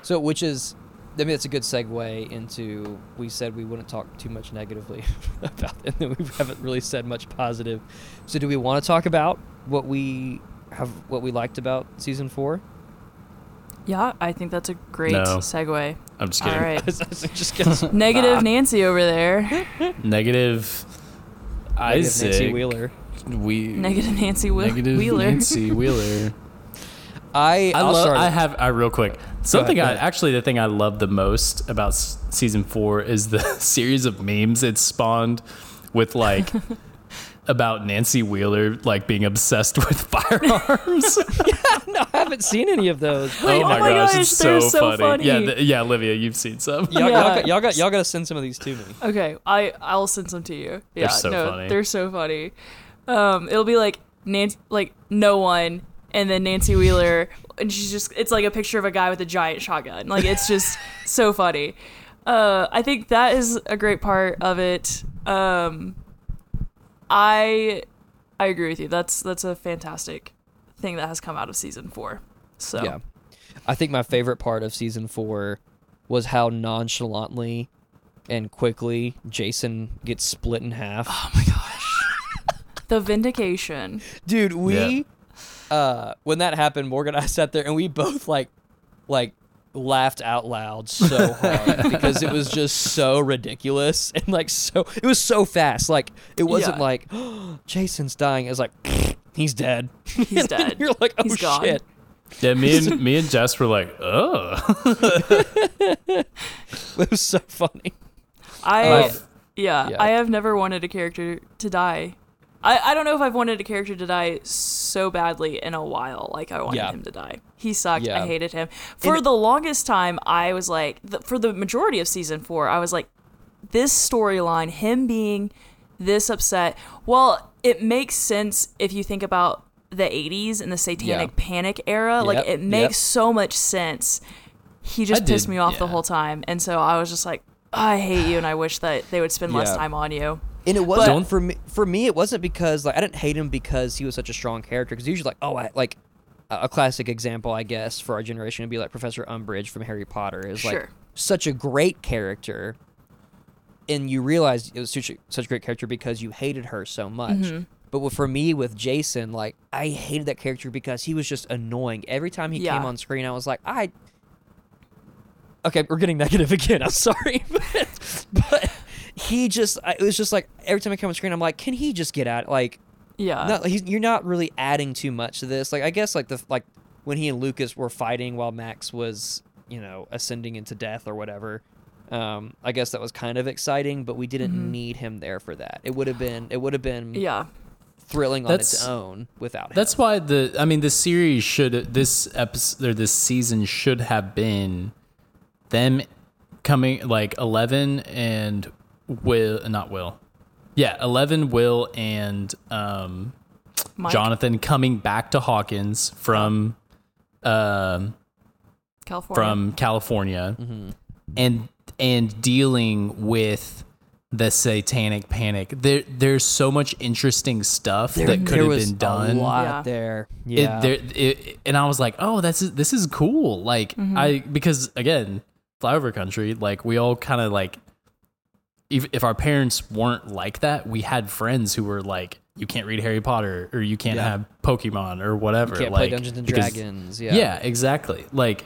[SPEAKER 2] so which is. I mean, it's a good segue into. We said we wouldn't talk too much negatively <laughs> about it, and we haven't really said much positive. So, do we want to talk about what we have, what we liked about season four?
[SPEAKER 3] Yeah, I think that's a great
[SPEAKER 1] No.
[SPEAKER 3] segue.
[SPEAKER 1] I'm just kidding.
[SPEAKER 3] All right. <laughs>
[SPEAKER 2] just gets <laughs>
[SPEAKER 3] Negative Nancy over there.
[SPEAKER 1] Negative Isaac.
[SPEAKER 2] Nancy Wheeler.
[SPEAKER 1] We
[SPEAKER 3] Negative Nancy Whe-
[SPEAKER 1] Negative
[SPEAKER 3] Wheeler.
[SPEAKER 1] Nancy Wheeler.
[SPEAKER 2] I
[SPEAKER 1] I
[SPEAKER 2] I'll
[SPEAKER 1] love.
[SPEAKER 2] start
[SPEAKER 1] I have. I real quick. Something
[SPEAKER 2] go
[SPEAKER 1] I actually the thing I love the most about s- season four is the <laughs> series of memes it spawned with like <laughs> about Nancy Wheeler like being obsessed with <laughs> firearms.
[SPEAKER 2] yeah, no, I haven't seen any of those.
[SPEAKER 3] Wait,
[SPEAKER 1] oh my
[SPEAKER 3] oh my
[SPEAKER 1] gosh,
[SPEAKER 3] gosh,
[SPEAKER 1] it's
[SPEAKER 3] they're
[SPEAKER 1] so,
[SPEAKER 3] so
[SPEAKER 1] funny.
[SPEAKER 3] funny.
[SPEAKER 1] Yeah, th- yeah, Olivia, you've seen some.
[SPEAKER 2] Y'all, y'all,
[SPEAKER 3] Yeah.
[SPEAKER 2] got- y'all got y'all got to send some of these to me.
[SPEAKER 3] Okay, I I'll send some to you. Yeah,
[SPEAKER 1] so
[SPEAKER 3] no,
[SPEAKER 1] funny.
[SPEAKER 3] they're so funny. Um, it'll be like Nancy, like no one, and then Nancy Wheeler, and she's just it's like a picture of a guy with a giant shotgun. Like it's just <laughs> so funny. Uh, I think that is a great part of it. Um, I I agree with you. That's that's a fantastic thing that has come out of season four. So
[SPEAKER 2] Yeah, I think my favorite part of season four was how nonchalantly and quickly Jason gets split in half.
[SPEAKER 3] oh my gosh, <laughs> the vindication.
[SPEAKER 2] Dude, we uh when that happened, Morgan and I <laughs> sat there and we both like like laughed out loud so <laughs> hard because it was just so ridiculous and like so it was so fast. Like it wasn't
[SPEAKER 3] Yeah.
[SPEAKER 2] like <gasps> Jason's dying. It was like <laughs> he's dead.
[SPEAKER 3] He's
[SPEAKER 2] And
[SPEAKER 3] dead.
[SPEAKER 2] You're like, oh
[SPEAKER 3] He's gone.
[SPEAKER 2] shit.
[SPEAKER 1] Yeah, me and me and Jess were like, oh.
[SPEAKER 2] It was so funny.
[SPEAKER 3] I
[SPEAKER 2] Uh,
[SPEAKER 3] yeah,
[SPEAKER 2] yeah.
[SPEAKER 3] I have never wanted a character to die. I, I don't know if I've wanted a character to die so badly in a while. Like I wanted
[SPEAKER 2] Yeah.
[SPEAKER 3] him to die. He sucked.
[SPEAKER 2] Yeah.
[SPEAKER 3] I hated him. For
[SPEAKER 2] And-
[SPEAKER 3] the longest time, I was like, the, for the majority of season four, I was like, this storyline, him being this upset. Well, it makes sense if you think about the 80s and the satanic
[SPEAKER 2] Yeah.
[SPEAKER 3] panic era. like
[SPEAKER 2] Yep,
[SPEAKER 3] it
[SPEAKER 2] yep.
[SPEAKER 3] makes so much sense. He just
[SPEAKER 1] I
[SPEAKER 3] pissed
[SPEAKER 1] did,
[SPEAKER 3] me off the whole time. And so I was just like, I hate you and I wish that they would spend less time on you.
[SPEAKER 2] And it wasn't
[SPEAKER 1] Don't-
[SPEAKER 2] for me. For me, it wasn't because like I didn't hate him because he was such a strong character. Because usually, like, oh, I like a a classic example, I guess, for our generation would be like Professor Umbridge from Harry Potter is
[SPEAKER 3] Sure.
[SPEAKER 2] like such a great character, and you realize it was such a, such a great character because you hated her so much.
[SPEAKER 3] Mm-hmm.
[SPEAKER 2] But for me, with Jason, like I hated that character because he was just annoying. Every time he
[SPEAKER 3] Yeah.
[SPEAKER 2] came on screen, I was like, I. Okay, we're getting negative <laughs> again. I'm sorry, <laughs> but, but he just it was just like every time I come on screen, I'm like, can he just get out? Like,
[SPEAKER 3] Yeah.
[SPEAKER 2] no, he's, you're not really adding too much to this. Like, I guess like the like when he and Lucas were fighting while Max was you know ascending into death or whatever. Um, I guess that was kind of exciting, but we didn't need him there for that. It would have been it would have been
[SPEAKER 3] yeah.
[SPEAKER 2] thrilling on its own without him.
[SPEAKER 1] That's why the I mean the series should this episode or this season should have been them coming like 11 and Will not Will. Yeah, 11 Will and um
[SPEAKER 3] Mike,
[SPEAKER 1] Jonathan coming back to Hawkins from um
[SPEAKER 3] California.
[SPEAKER 1] from California
[SPEAKER 2] Mm-hmm.
[SPEAKER 1] and and dealing with the satanic panic. There there's so much interesting stuff that could have been done.
[SPEAKER 2] a lot
[SPEAKER 3] Yeah.
[SPEAKER 2] there.
[SPEAKER 1] It-
[SPEAKER 2] Yeah,
[SPEAKER 1] there, it, and I was like, oh, that's this is cool. Like
[SPEAKER 3] Mm-hmm.
[SPEAKER 1] I because again, flyover country, like we all kind of like, if if our parents weren't like that, we had friends who were like, you can't read Harry Potter or you can't
[SPEAKER 2] Yeah.
[SPEAKER 1] have Pokemon or whatever.
[SPEAKER 2] can't
[SPEAKER 1] like,
[SPEAKER 2] play Dungeons and
[SPEAKER 1] because-
[SPEAKER 2] Dragons.
[SPEAKER 1] Yeah.
[SPEAKER 2] Yeah,
[SPEAKER 1] exactly. Like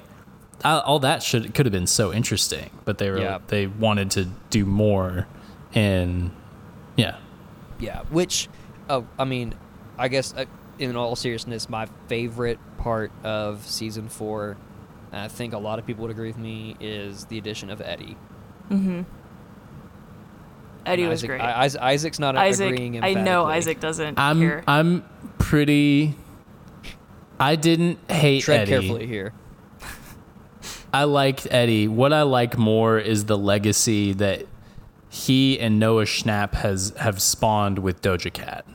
[SPEAKER 1] I, all that should could have been so interesting, but they were
[SPEAKER 2] Yeah.
[SPEAKER 1] they wanted to do more, and yeah,
[SPEAKER 2] Yeah, which, oh, I mean, I guess uh, in all seriousness, my favorite part of season four, and I think a lot of people would agree with me, is the addition of Eddie.
[SPEAKER 3] Mm-hmm. Eddie
[SPEAKER 2] And
[SPEAKER 3] was
[SPEAKER 2] Isaac,
[SPEAKER 3] great.
[SPEAKER 2] I, Is- Isaac's not
[SPEAKER 3] Isaac,
[SPEAKER 2] agreeing.
[SPEAKER 3] I know. Isaac doesn't
[SPEAKER 1] I'm
[SPEAKER 3] care.
[SPEAKER 1] I'm pretty. I didn't hate
[SPEAKER 2] Tread
[SPEAKER 1] Eddie.
[SPEAKER 2] carefully here.
[SPEAKER 1] I liked Eddie. What I like more is the legacy that he and Noah Schnapp has have spawned with Doja Cat.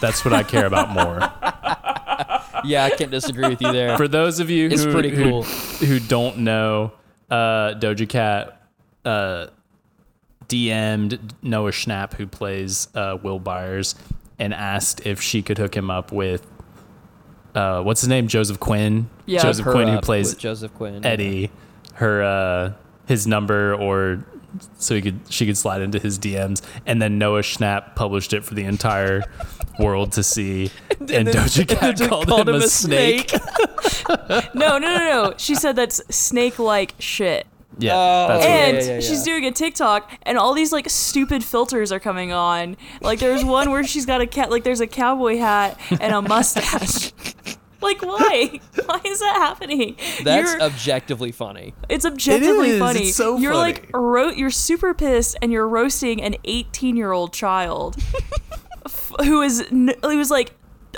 [SPEAKER 1] That's what I care about more. <laughs>
[SPEAKER 2] Yeah, I can't disagree with you there.
[SPEAKER 1] For those of you
[SPEAKER 2] It's
[SPEAKER 1] who,
[SPEAKER 2] pretty
[SPEAKER 1] who-
[SPEAKER 2] cool.
[SPEAKER 1] who, don't know, uh, Doja Cat uh, DM'd Noah Schnapp, who plays uh, Will Byers, and asked if she could hook him up with uh, what's his name, Joseph Quinn.
[SPEAKER 3] Yeah.
[SPEAKER 1] Joseph Quinn, who plays
[SPEAKER 2] Joseph Quinn.
[SPEAKER 1] Eddie, her uh, his number or so he could she could slide into his DMs, and then Noah Schnapp published it for the entire <laughs> world to see, and,
[SPEAKER 2] then-
[SPEAKER 1] Doja
[SPEAKER 2] and
[SPEAKER 1] Cat
[SPEAKER 2] then
[SPEAKER 1] called, him, a snake. <laughs>
[SPEAKER 3] no, no, no, no. She said that's snake-like shit.
[SPEAKER 1] Yeah,
[SPEAKER 2] Oh,
[SPEAKER 1] that's
[SPEAKER 2] yeah,
[SPEAKER 3] and
[SPEAKER 2] yeah, yeah,
[SPEAKER 3] she's doing a TikTok, and all these like stupid filters are coming on. Like there's one where she's got a cat, like there's a cowboy hat and a mustache. <laughs> like why? Why is that happening?
[SPEAKER 2] That's
[SPEAKER 3] You're-
[SPEAKER 2] objectively funny.
[SPEAKER 3] It's objectively
[SPEAKER 1] It is.
[SPEAKER 3] funny.
[SPEAKER 1] It's so
[SPEAKER 3] you're
[SPEAKER 1] funny.
[SPEAKER 3] like ro- you're super pissed and you're roasting an 18 year old child <laughs> f- who is n- who was like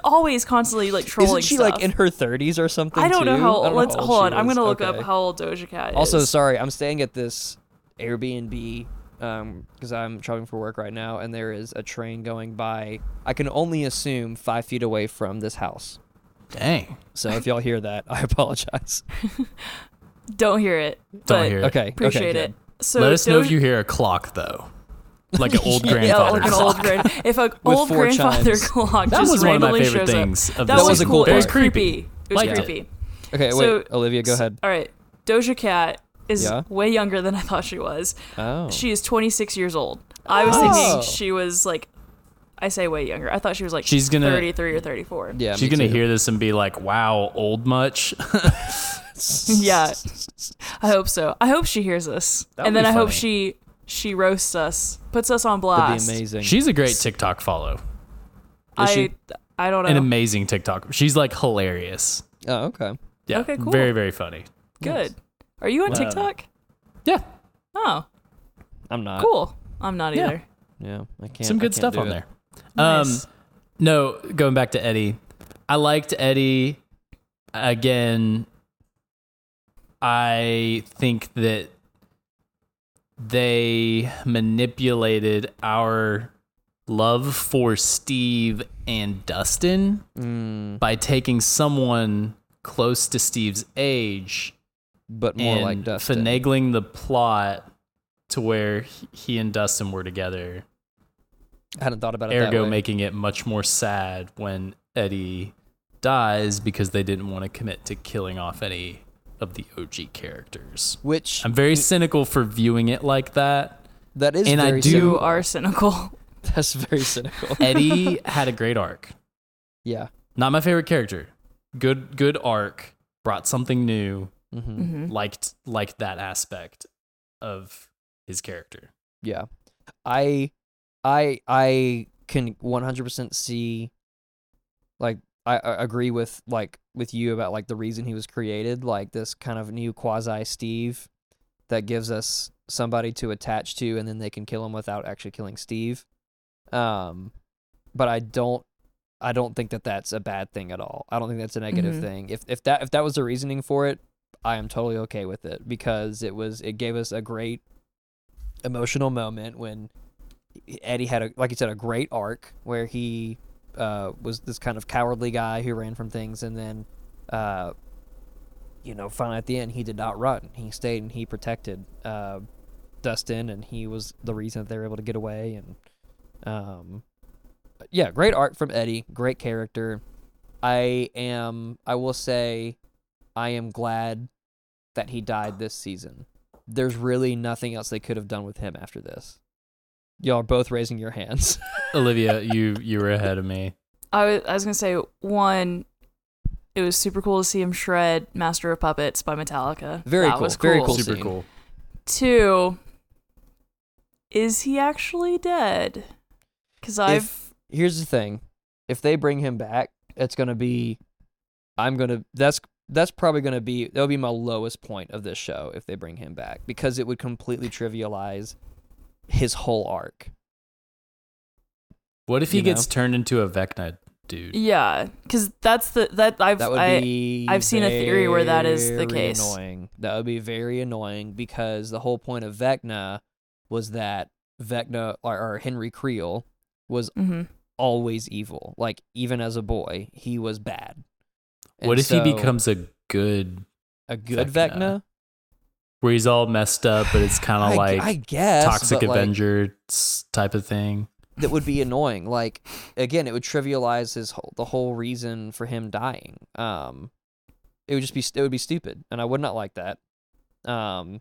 [SPEAKER 3] always constantly like trolling
[SPEAKER 2] Isn't she
[SPEAKER 3] stuff.
[SPEAKER 2] like in her 30s or something?
[SPEAKER 3] I don't know how.
[SPEAKER 2] I don't
[SPEAKER 3] let's
[SPEAKER 2] how old
[SPEAKER 3] hold
[SPEAKER 2] she
[SPEAKER 3] on. I'm gonna look
[SPEAKER 2] Okay.
[SPEAKER 3] up how old Doja Cat is.
[SPEAKER 2] Also, sorry, I'm staying at this Airbnb um, because I'm traveling for work right now, and there is a train going by. I can only assume five feet away from this house.
[SPEAKER 1] Dang.
[SPEAKER 2] So if y'all hear that, I <laughs> apologize.
[SPEAKER 3] don't hear it.
[SPEAKER 1] Don't hear it.
[SPEAKER 2] Okay,
[SPEAKER 3] Appreciate
[SPEAKER 2] okay,
[SPEAKER 3] it. So
[SPEAKER 1] Let us know if you hear a clock though, like an old <laughs>
[SPEAKER 2] Yeah,
[SPEAKER 3] Yeah,
[SPEAKER 1] grandfather
[SPEAKER 3] like an
[SPEAKER 1] clock.
[SPEAKER 3] old grand. If a old
[SPEAKER 2] four
[SPEAKER 3] grandfather
[SPEAKER 2] chimes. <laughs>
[SPEAKER 3] clock
[SPEAKER 1] That
[SPEAKER 3] just
[SPEAKER 1] was one of my
[SPEAKER 3] randomly
[SPEAKER 1] favorite
[SPEAKER 3] shows
[SPEAKER 1] things
[SPEAKER 3] up,
[SPEAKER 1] of
[SPEAKER 3] that
[SPEAKER 1] the
[SPEAKER 3] was
[SPEAKER 2] season.
[SPEAKER 3] cool.
[SPEAKER 2] That
[SPEAKER 3] It was
[SPEAKER 2] was
[SPEAKER 3] creepy. It was
[SPEAKER 1] Liked it.
[SPEAKER 3] creepy.
[SPEAKER 2] Okay,
[SPEAKER 3] So-
[SPEAKER 2] wait, Olivia, go ahead.
[SPEAKER 3] All right, Doja Cat is
[SPEAKER 2] Yeah?
[SPEAKER 3] way younger than I thought she was.
[SPEAKER 2] Oh,
[SPEAKER 3] She is 26 years old. I was
[SPEAKER 2] Oh.
[SPEAKER 3] thinking she was like, I say way younger. I thought she was like
[SPEAKER 1] She's gonna-
[SPEAKER 3] 33 or 34.
[SPEAKER 2] yeah.
[SPEAKER 1] She's gonna
[SPEAKER 2] too.
[SPEAKER 1] hear this and be like, "Wow, old much." <laughs>
[SPEAKER 3] Yeah. I hope so. I hope she hears this,
[SPEAKER 1] That would
[SPEAKER 3] and then
[SPEAKER 1] be
[SPEAKER 3] I hope she she roasts us, puts us on
[SPEAKER 2] That'd
[SPEAKER 3] blast.
[SPEAKER 2] be amazing.
[SPEAKER 1] She's a great TikTok follow.
[SPEAKER 2] Is
[SPEAKER 3] I
[SPEAKER 2] she?
[SPEAKER 3] I don't know.
[SPEAKER 1] An amazing TikTok. She's like hilarious.
[SPEAKER 2] oh, okay.
[SPEAKER 1] Yeah.
[SPEAKER 3] Okay, cool.
[SPEAKER 1] Very, very funny.
[SPEAKER 3] Good. Are you on
[SPEAKER 1] Wow.
[SPEAKER 3] TikTok?
[SPEAKER 1] Yeah.
[SPEAKER 3] Oh,
[SPEAKER 2] I'm not.
[SPEAKER 3] cool. I'm not either.
[SPEAKER 2] Yeah, I can't.
[SPEAKER 1] Some good
[SPEAKER 2] can't
[SPEAKER 1] stuff on
[SPEAKER 2] it.
[SPEAKER 1] there.
[SPEAKER 3] Nice.
[SPEAKER 1] Um, no, going back to Eddie, I liked Eddie. Again, I think that they manipulated our love for Steve and Dustin
[SPEAKER 2] Mm,
[SPEAKER 1] by taking someone close to Steve's age
[SPEAKER 2] but more
[SPEAKER 1] and
[SPEAKER 2] like Dustin.
[SPEAKER 1] finagling the plot to where he- and Dustin were together
[SPEAKER 2] I hadn't thought about it. that
[SPEAKER 1] ergo
[SPEAKER 2] way.
[SPEAKER 1] making it much more sad when Eddie dies because they didn't want to commit to killing off any of the OG characters.
[SPEAKER 2] which
[SPEAKER 1] I'm very cynical for viewing it like that.
[SPEAKER 2] that is
[SPEAKER 1] and I do-
[SPEAKER 2] cynical.
[SPEAKER 3] are cynical. <laughs>
[SPEAKER 2] That's very cynical. <laughs>
[SPEAKER 1] Eddie had a great arc.
[SPEAKER 2] yeah.
[SPEAKER 1] Not my favorite character. Good good arc. Brought something new.
[SPEAKER 2] hmm
[SPEAKER 3] hmm
[SPEAKER 1] Liked liked that aspect of his character.
[SPEAKER 2] Yeah. I I I can 100% see like I, I agree with like with you about like the reason he was created like this kind of new quasi Steve that gives us somebody to attach to and then they can kill him without actually killing Steve. Um but I don't I don't think that that's a bad thing at all. I don't think that's a negative
[SPEAKER 3] Mhm.
[SPEAKER 2] thing. If if that if that was the reasoning for it, I am totally okay with it because it was it gave us a great emotional moment when Eddie had a like you said a great arc where he uh, was this kind of cowardly guy who ran from things and then uh, you know finally at the end he did not run. He stayed and he protected uh, Dustin and he was the reason that they were able to get away and um, yeah great art from Eddie great character. I am I will say I am glad that he died this season. There's really nothing else they could have done with him after this. Y'all are both raising your hands. <laughs>
[SPEAKER 1] Olivia, you you were ahead of me.
[SPEAKER 3] I was, I was gonna say one. It was super cool to see him shred "Master of Puppets" by Metallica.
[SPEAKER 2] Very
[SPEAKER 3] that
[SPEAKER 2] cool,
[SPEAKER 3] Was
[SPEAKER 2] very
[SPEAKER 3] cool.
[SPEAKER 2] cool.
[SPEAKER 1] Super
[SPEAKER 2] scene.
[SPEAKER 1] cool.
[SPEAKER 3] Two. Is he actually dead? Because I've
[SPEAKER 2] if here's the thing, if they bring him back, it's gonna be, I'm gonna that's that's probably gonna be that'll be my lowest point of this show if they bring him back because it would completely trivialize his whole arc.
[SPEAKER 1] What if he
[SPEAKER 2] You
[SPEAKER 1] gets
[SPEAKER 2] know?
[SPEAKER 1] turned into a Vecna dude?
[SPEAKER 3] yeah, because that's the that I've
[SPEAKER 2] That would
[SPEAKER 3] I,
[SPEAKER 2] be.
[SPEAKER 3] I've seen a theory where that is the case.
[SPEAKER 2] Annoying. That would be very annoying because the whole point of Vecna was that Vecna or, or Henry Creel was
[SPEAKER 3] hmm
[SPEAKER 2] always evil. Like even as a boy, he was bad.
[SPEAKER 1] What
[SPEAKER 2] And
[SPEAKER 1] if he becomes a good
[SPEAKER 2] a good
[SPEAKER 1] Vecna?
[SPEAKER 2] Vecna?
[SPEAKER 1] Where he's all messed up, but it's kind of like
[SPEAKER 2] I guess
[SPEAKER 1] Toxic
[SPEAKER 2] but, like,
[SPEAKER 1] type of thing.
[SPEAKER 2] that would be annoying. Like again, it would trivialize his whole, the whole reason for him dying. Um, it would just be it would be stupid, and I would not like that. Um,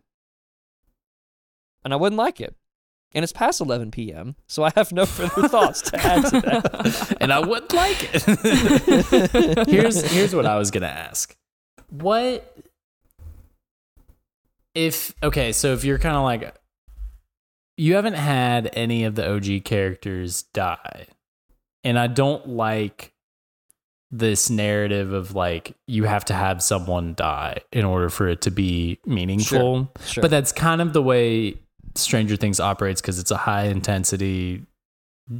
[SPEAKER 2] and I wouldn't like it. And it's past 11 p.m., so I have no further thoughts to add to that. <laughs>
[SPEAKER 1] and I wouldn't like it. <laughs> here's here's what I was gonna ask. What if okay, so if you're kind of like you haven't had any of the OG characters die, and I don't like this narrative of like you have to have someone die in order for it to be meaningful.
[SPEAKER 2] Sure.
[SPEAKER 1] But that's kind of the way Stranger Things operates because it's a high intensity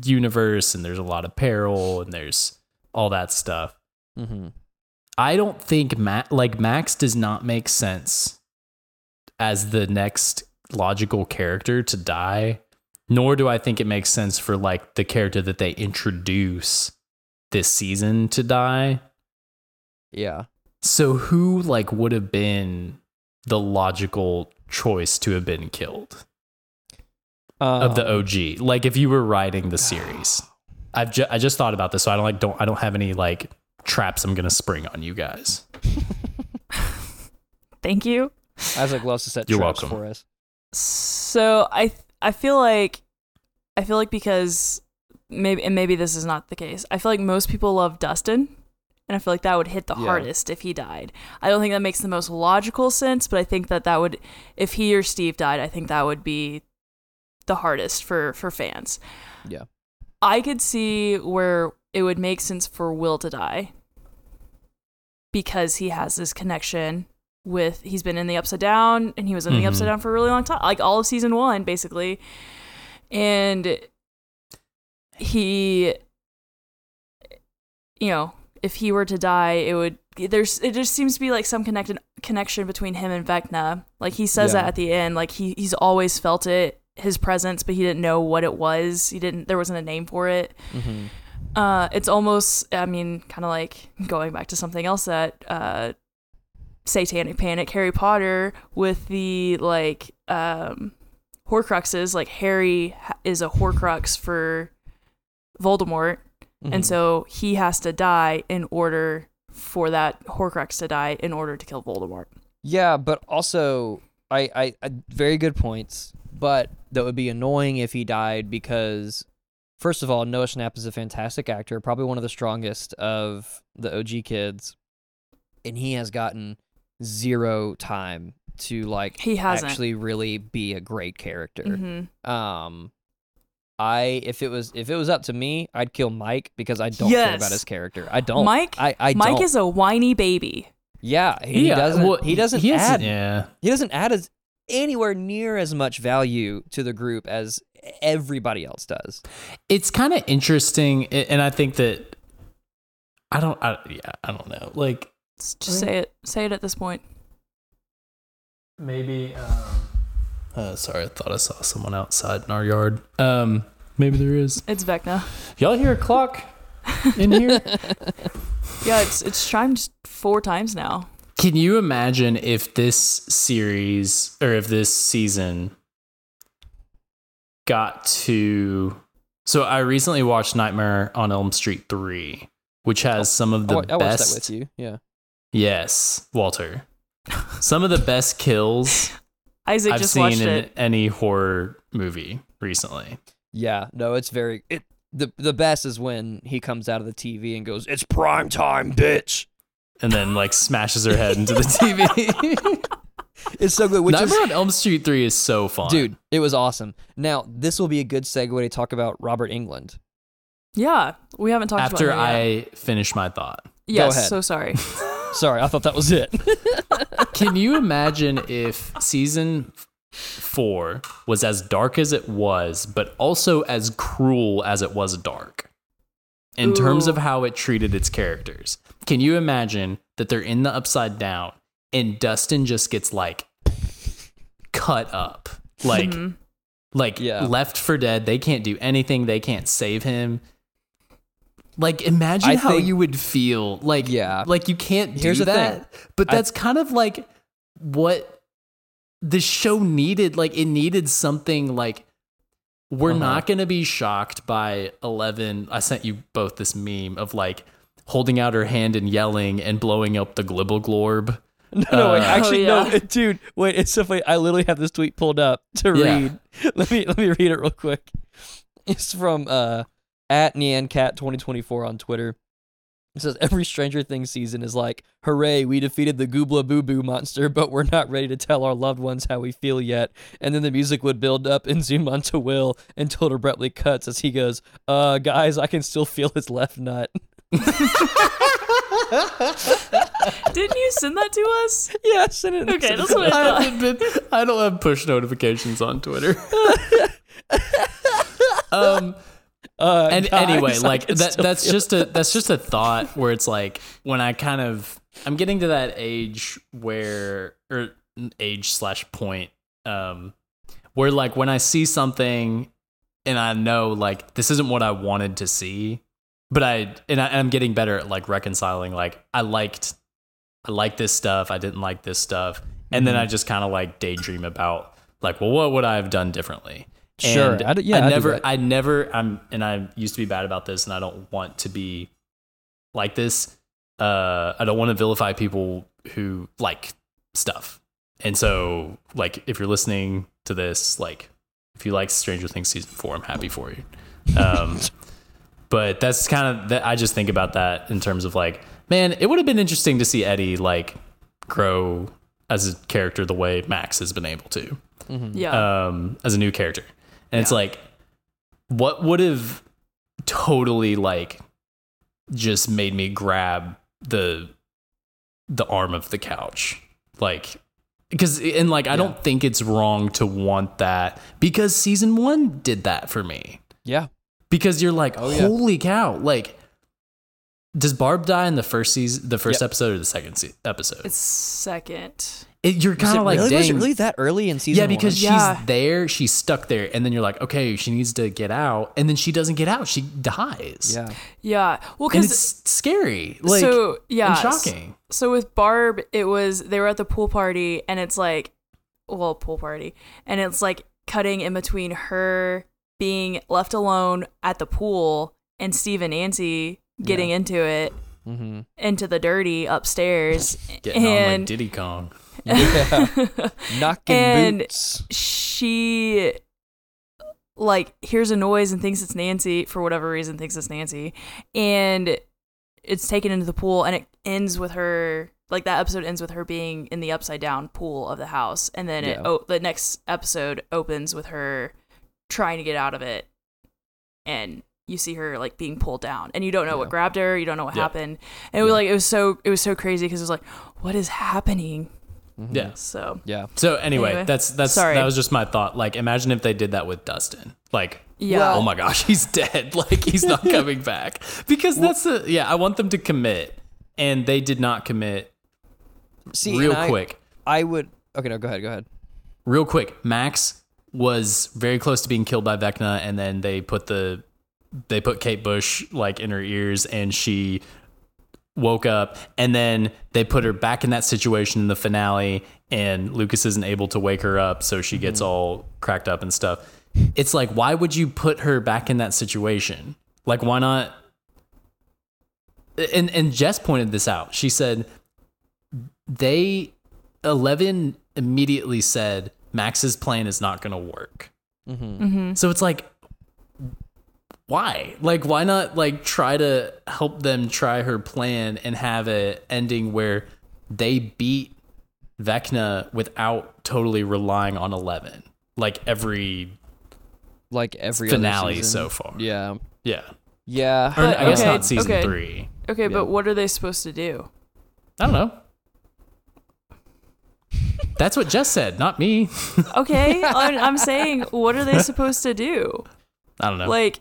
[SPEAKER 1] universe and there's a lot of peril and there's all that stuff.
[SPEAKER 2] hmm
[SPEAKER 1] I don't think Ma- like Max does not make sense as the next logical character to die, nor do I think it makes sense for like the character that they introduce this season to die.
[SPEAKER 2] Yeah.
[SPEAKER 1] So who like would have been the logical choice to have been killed of the
[SPEAKER 2] Um,
[SPEAKER 1] OG? Like if you were writing the series. I've ju- I just thought about this, so I don't like don't I don't have any like traps I'm gonna spring on you guys. <laughs>
[SPEAKER 3] Thank you.
[SPEAKER 2] Isaac loves to set
[SPEAKER 1] You're
[SPEAKER 2] traps
[SPEAKER 1] welcome.
[SPEAKER 2] for us.
[SPEAKER 3] So I I feel like I feel like because maybe and maybe this is not the case. I feel like most people love Dustin And I feel like that would hit the
[SPEAKER 2] Yeah.
[SPEAKER 3] hardest if he died. I don't think that makes the most logical sense, but I think that that would, if he or Steve died, I think that would be the hardest for for fans.
[SPEAKER 2] Yeah.
[SPEAKER 3] I could see where it would make sense for Will to die because he has this connection with he's been in the upside down and he was in the
[SPEAKER 1] Mhm.
[SPEAKER 3] upside down for a really long time like all of season one basically and he you know if he were to die it would there's it just seems to be like some connected connection between him and Vecna like he says
[SPEAKER 2] Yeah.
[SPEAKER 3] that at the end like he he's always felt it his presence but he didn't know what it was he didn't there wasn't a name for it
[SPEAKER 2] Mm-hmm.
[SPEAKER 3] uh, it's almost, I mean, kind of like going back to something else that uh, Satanic Panic, Harry Potter, with the like um, Horcruxes. Like Harry is a Horcrux for Voldemort,
[SPEAKER 2] Mm-hmm.
[SPEAKER 3] and so he has to die in order for that Horcrux to die in order to kill Voldemort.
[SPEAKER 2] Yeah, but also, I, I, I very good points. But that would be annoying if he died because, first of all, Noah Schnapp is a fantastic actor, probably one of the strongest of the OG kids, and he has gotten zero time to like
[SPEAKER 3] He hasn't.
[SPEAKER 2] actually really be a great character.
[SPEAKER 3] hmm
[SPEAKER 2] Um, I if it was if it was up to me, I'd kill Mike because I don't care about his character. I don't.
[SPEAKER 3] Mike,
[SPEAKER 2] I, I
[SPEAKER 3] Mike
[SPEAKER 2] don't.
[SPEAKER 3] is a whiny baby.
[SPEAKER 2] yeah. He
[SPEAKER 1] Yeah,
[SPEAKER 2] doesn't.
[SPEAKER 1] well,
[SPEAKER 2] he doesn't
[SPEAKER 1] he
[SPEAKER 2] add
[SPEAKER 1] Yeah.
[SPEAKER 2] he doesn't add as anywhere near as much value to the group as everybody else does.
[SPEAKER 1] It's kind of interesting, and I think that I don't. I, yeah, I don't know. Like
[SPEAKER 3] Just say it. Say it at this point.
[SPEAKER 1] maybe. Um, uh, sorry, I thought I saw someone outside in our yard. Um, maybe there is.
[SPEAKER 3] It's Vecna.
[SPEAKER 1] Y'all hear a clock in here? <laughs> <laughs>
[SPEAKER 3] Yeah, it's it's chimed four times now.
[SPEAKER 1] Can you imagine if this series or if this season got to so I recently watched Nightmare on Elm Street 3, which has some of
[SPEAKER 2] I,
[SPEAKER 1] the
[SPEAKER 2] wa- I watched
[SPEAKER 1] best
[SPEAKER 2] that with you. Yeah.
[SPEAKER 1] Yes, Walter. some of the best kills <laughs>
[SPEAKER 3] Isaac
[SPEAKER 1] I've
[SPEAKER 3] just
[SPEAKER 1] seen
[SPEAKER 3] watched
[SPEAKER 1] in
[SPEAKER 3] it.
[SPEAKER 1] any horror movie recently.
[SPEAKER 2] Yeah. No, it's very it. The the best is when he comes out of the TV and goes, "It's prime time, bitch."
[SPEAKER 1] And then like smashes her head into the <laughs> TV.
[SPEAKER 2] It's so good. Which is,
[SPEAKER 1] Nightmare on Elm Street 3 is so fun.
[SPEAKER 2] dude, it was awesome. Now this will be a good segue to talk about Robert Englund.
[SPEAKER 3] Yeah, we haven't talked
[SPEAKER 1] after
[SPEAKER 3] about it.
[SPEAKER 1] I finish my thought.
[SPEAKER 3] Yes,
[SPEAKER 2] ahead.
[SPEAKER 3] so sorry. <laughs>
[SPEAKER 2] Sorry, I thought that was it. <laughs>
[SPEAKER 1] Can you imagine if season four was as dark as it was, but also as cruel as it was dark in terms of how it treated its characters? Can you imagine that they're in the upside down and Dustin just gets like cut up? Like,
[SPEAKER 3] Mhm.
[SPEAKER 1] like
[SPEAKER 2] Yeah.
[SPEAKER 1] left for dead. They can't do anything. They can't save him. Like imagine
[SPEAKER 2] I
[SPEAKER 1] how
[SPEAKER 2] think-
[SPEAKER 1] you would feel. Like
[SPEAKER 2] Yeah.
[SPEAKER 1] like you can't do
[SPEAKER 2] Here's
[SPEAKER 1] that. But
[SPEAKER 2] I-
[SPEAKER 1] that's kind of like what the show needed. Like it needed something like we're
[SPEAKER 2] Uh-huh.
[SPEAKER 1] not going to be shocked by 11. I sent you both this meme of like holding out her hand and yelling and blowing up the glibble glorb. <laughs>
[SPEAKER 2] No, no, wait,
[SPEAKER 1] Uh,
[SPEAKER 2] actually,
[SPEAKER 3] Oh,
[SPEAKER 2] no,
[SPEAKER 3] yeah.
[SPEAKER 2] dude, wait, it's so funny. I literally have this tweet pulled up to
[SPEAKER 1] Yeah.
[SPEAKER 2] read. <laughs> Let me let me read it real quick. It's from uh at NyanCat2024 on Twitter. It says every Stranger Things season is like, hooray, we defeated the Goobla Boo Boo monster, but we're not ready to tell our loved ones how we feel yet. And then the music would build up and zoom <laughs> onto Will until it abruptly cuts as he goes, uh, guys, I can still feel his left nut. <laughs>
[SPEAKER 3] Didn't you send that to us?
[SPEAKER 2] yes, and it
[SPEAKER 3] Okay, that's what I
[SPEAKER 1] I,
[SPEAKER 3] thought.
[SPEAKER 1] haven't been, I don't have push notifications on Twitter. <laughs> um,
[SPEAKER 2] uh,
[SPEAKER 1] and
[SPEAKER 2] guys,
[SPEAKER 1] anyway, like that, that's just a that's just a thought where it's like when I kind of I'm getting to that age where or age slash point um where like when I see something and I know like this isn't what I wanted to see, but I and I, I'm getting better at like reconciling like I liked I like this stuff, I didn't like this stuff, and then
[SPEAKER 2] Mhm.
[SPEAKER 1] I just kind of like daydream about like well what would I have done differently?
[SPEAKER 2] Sure.
[SPEAKER 1] And
[SPEAKER 2] I d- yeah, I
[SPEAKER 1] I never. I never, I'm, and I used to be bad about this, and I don't want to be like this. Uh, I don't want to vilify people who like stuff. And so, like, if you're listening to this, like, if you like Stranger Things season four, I'm happy for you. Um, <laughs> but that's kind of that. I just think about that in terms of like man, it would have been interesting to see Eddie like grow as a character the way Max has been able to,
[SPEAKER 3] Yeah.
[SPEAKER 1] um, as a new character. And it's like, what would have totally like just made me grab the the arm of the couch, like because and like I don't think it's wrong to want that because season one did that for me
[SPEAKER 2] Yeah.
[SPEAKER 1] because you're like,
[SPEAKER 2] Oh, yeah.
[SPEAKER 1] holy cow! Like, does Barb die in the first season, the first
[SPEAKER 2] Yep.
[SPEAKER 1] episode, or the second se- episode?
[SPEAKER 3] it's second.
[SPEAKER 1] It, you're kind of like,
[SPEAKER 2] really, was it really that early in season
[SPEAKER 1] yeah, because
[SPEAKER 2] one?
[SPEAKER 3] Yeah.
[SPEAKER 1] she's there, she's stuck there, and then you're like, okay, she needs to get out, and then she doesn't get out, she dies.
[SPEAKER 2] Yeah.
[SPEAKER 3] Yeah. Well, because
[SPEAKER 1] it's scary, like,
[SPEAKER 3] so yeah,
[SPEAKER 1] and shocking.
[SPEAKER 3] So with Barb, it was they were at the pool party, and it's like, well, pool party, and it's like cutting in between her being left alone at the pool and Steve and Nancy getting into it,
[SPEAKER 2] Mm-hmm.
[SPEAKER 3] into the dirty upstairs,
[SPEAKER 1] Getting on like Diddy Kong.
[SPEAKER 2] Yeah. <laughs> Knocking
[SPEAKER 3] And-
[SPEAKER 2] boots.
[SPEAKER 3] she like hears a noise and thinks it's Nancy for whatever reason thinks it's Nancy. And it's taken into the pool and it ends with her like that episode ends with her being in the upside down pool of the house. And then it, oh the next episode opens with her trying to get out of it. And you see her like being pulled down. And you don't know what grabbed her you don't know what
[SPEAKER 1] Yeah.
[SPEAKER 3] happened. And it was like it was so it was so crazy because it was like what is happening
[SPEAKER 2] Mhm.
[SPEAKER 1] Yeah.
[SPEAKER 3] so
[SPEAKER 2] Yeah.
[SPEAKER 1] So anyway,
[SPEAKER 3] Anyway,
[SPEAKER 1] that's that's
[SPEAKER 3] sorry.
[SPEAKER 1] that was just my thought. Like, imagine if they did that with Dustin. Like,
[SPEAKER 3] yeah
[SPEAKER 1] oh my gosh, <laughs> he's dead. <laughs> Like he's not <laughs> coming back. Because that's the yeah, I want them to commit. And they did not commit
[SPEAKER 2] See,
[SPEAKER 1] real
[SPEAKER 2] and I-
[SPEAKER 1] quick.
[SPEAKER 2] I would. Okay, no, go ahead. Go ahead.
[SPEAKER 1] Real quick. Max was very close to being killed by Vecna and then they put the they put Kate Bush like in her ears and she woke up and then they put her back in that situation in the finale and Lucas isn't able to wake her up so she gets all cracked up and stuff. It's like why would you put her back in that situation? Like why not and and Jess pointed this out. She said they 11 immediately said Max's plan is not going to work.
[SPEAKER 3] mm-hmm.
[SPEAKER 1] So it's like, why? Like, why not like try to help them try her plan and have a ending where they beat Vecna without totally relying on Eleven, like every
[SPEAKER 2] Like every
[SPEAKER 1] finale
[SPEAKER 2] season.
[SPEAKER 1] so far.
[SPEAKER 2] Yeah.
[SPEAKER 1] Yeah,
[SPEAKER 2] Yeah.
[SPEAKER 1] or
[SPEAKER 3] But-
[SPEAKER 1] I guess
[SPEAKER 3] okay,
[SPEAKER 1] not season
[SPEAKER 3] okay.
[SPEAKER 1] three.
[SPEAKER 3] Okay,
[SPEAKER 2] Yeah.
[SPEAKER 3] but what are they supposed to do?
[SPEAKER 1] I don't know. That's what Jess said, not me.
[SPEAKER 3] Okay, <laughs> I'm, I'm saying, what are they supposed to do?
[SPEAKER 1] I don't know.
[SPEAKER 3] Like,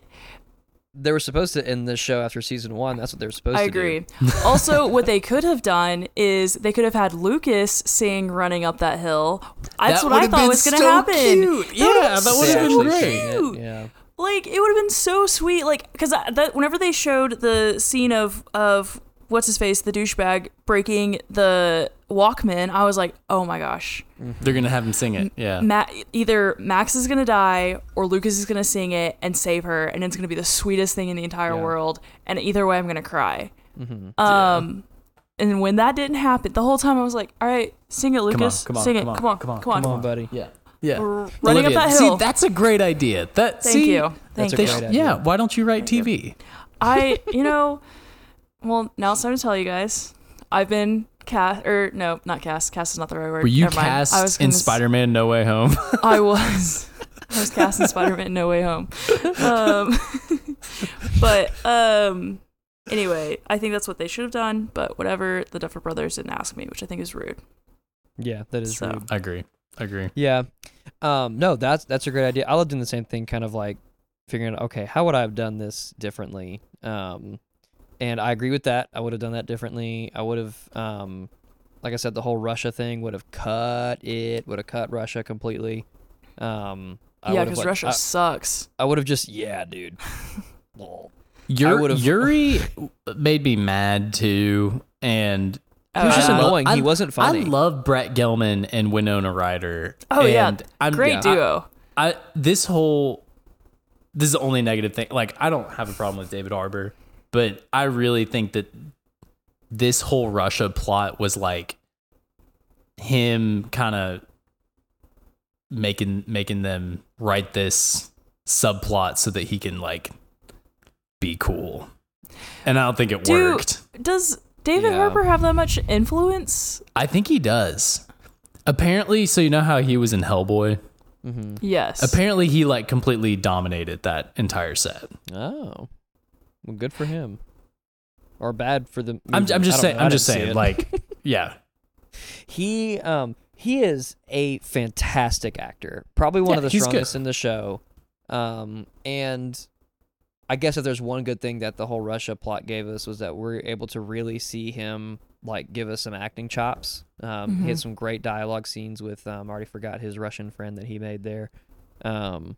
[SPEAKER 2] they were supposed to end this show after season one. That's what they were supposed
[SPEAKER 3] I
[SPEAKER 2] to do.
[SPEAKER 3] I agree. <laughs> also, what they could have done is they could have had Lucas sing "Running Up That Hill." That's
[SPEAKER 1] That
[SPEAKER 3] what I thought was going to
[SPEAKER 1] so
[SPEAKER 3] happen.
[SPEAKER 1] cute.
[SPEAKER 3] That
[SPEAKER 1] Yeah, that would've
[SPEAKER 3] so
[SPEAKER 1] been.
[SPEAKER 2] It,
[SPEAKER 3] cute.
[SPEAKER 2] Yeah.
[SPEAKER 3] Like it would have been so sweet. Like because whenever they showed the scene of of what's his face, the douchebag breaking the Walkman, I was like, oh my gosh.
[SPEAKER 1] They're gonna have him sing it. Yeah.
[SPEAKER 3] Ma- either Max is gonna die or Lucas is gonna sing it and save her, and it's gonna be the sweetest thing in the entire
[SPEAKER 2] Yeah.
[SPEAKER 3] world. And either way, I'm gonna cry.
[SPEAKER 2] Mm-hmm.
[SPEAKER 3] Um, and when that didn't happen, the whole time I was like, "All right, sing it, Lucas.
[SPEAKER 1] come on,
[SPEAKER 3] sing
[SPEAKER 1] come
[SPEAKER 3] it.
[SPEAKER 1] on,
[SPEAKER 3] Come on,
[SPEAKER 1] come on,
[SPEAKER 3] come on,
[SPEAKER 2] Come on, buddy.
[SPEAKER 1] Yeah. Yeah.
[SPEAKER 3] We're running up that hill.
[SPEAKER 1] See, that's a great idea. That
[SPEAKER 3] Thank
[SPEAKER 1] see,
[SPEAKER 3] you. Thank
[SPEAKER 2] a
[SPEAKER 3] you.
[SPEAKER 1] sh-
[SPEAKER 2] great idea.
[SPEAKER 1] yeah. Why don't you write
[SPEAKER 3] Thank
[SPEAKER 1] TV?
[SPEAKER 3] I, you know, well, now it's time to tell you guys. I've been cast, or no, not cast. Cast is not the right word.
[SPEAKER 1] Were you
[SPEAKER 3] Never mind.
[SPEAKER 1] cast
[SPEAKER 3] I was
[SPEAKER 1] in
[SPEAKER 3] gonna s-
[SPEAKER 1] Spider-Man: No Way Home? <laughs>
[SPEAKER 3] I was. I was cast in Spider-Man: No Way Home. Um, <laughs> but um, anyway, I think that's what they should have done. But whatever, the Duffer Brothers didn't ask me, which I think is rude.
[SPEAKER 2] Yeah, that is
[SPEAKER 3] So.
[SPEAKER 2] rude.
[SPEAKER 1] I agree. I agree.
[SPEAKER 2] Yeah. Um, no, that's that's a great idea. I loved doing the same thing, kind of like figuring out, okay, how would I have done this differently? Um, and I agree with that. I would have done that differently. I would have, um, like I said, the whole Russia thing would have cut it. Would have cut Russia completely. Um, I
[SPEAKER 3] yeah, because
[SPEAKER 2] like-
[SPEAKER 3] Russia
[SPEAKER 2] I,
[SPEAKER 3] sucks.
[SPEAKER 2] I would have just, yeah, dude. <laughs> Lol.
[SPEAKER 1] Yuri,
[SPEAKER 2] would've-
[SPEAKER 1] Yuri made me mad too, and
[SPEAKER 2] He was just
[SPEAKER 3] Uh,
[SPEAKER 2] annoying.
[SPEAKER 1] I-
[SPEAKER 2] he wasn't funny.
[SPEAKER 1] I love Brett Gelman and Winona Ryder.
[SPEAKER 3] Oh yeah,
[SPEAKER 1] I'm,
[SPEAKER 3] great
[SPEAKER 1] I-
[SPEAKER 3] duo.
[SPEAKER 1] I this whole this is the only negative thing. Like I don't have a problem with David Harbour, but I really think that this whole Russia plot was like him kind of making making them write this subplot so that he can like be cool. And I don't think it
[SPEAKER 3] Do-
[SPEAKER 1] worked.
[SPEAKER 3] Does David
[SPEAKER 2] Yeah.
[SPEAKER 3] Harbour have that much influence?
[SPEAKER 1] I think he does. Apparently, so you know how he was in Hellboy?
[SPEAKER 2] Mm-hmm.
[SPEAKER 3] Yes.
[SPEAKER 1] Apparently, he like completely dominated that entire set.
[SPEAKER 2] Oh, well, good for him. Or bad for the.
[SPEAKER 1] I'm. I'm just saying.
[SPEAKER 2] know. I
[SPEAKER 1] I'm just saying. Like, <laughs> yeah,
[SPEAKER 2] he um he is a fantastic actor probably one
[SPEAKER 1] Yeah,
[SPEAKER 2] of the
[SPEAKER 1] he's good.
[SPEAKER 2] strongest in the show um and i guess if there's one good thing that the whole russia plot gave us was that we're able to really see him like give us some acting chops um he had
[SPEAKER 3] Mhm.
[SPEAKER 2] some great dialogue scenes with um i already forgot his russian friend that he made there um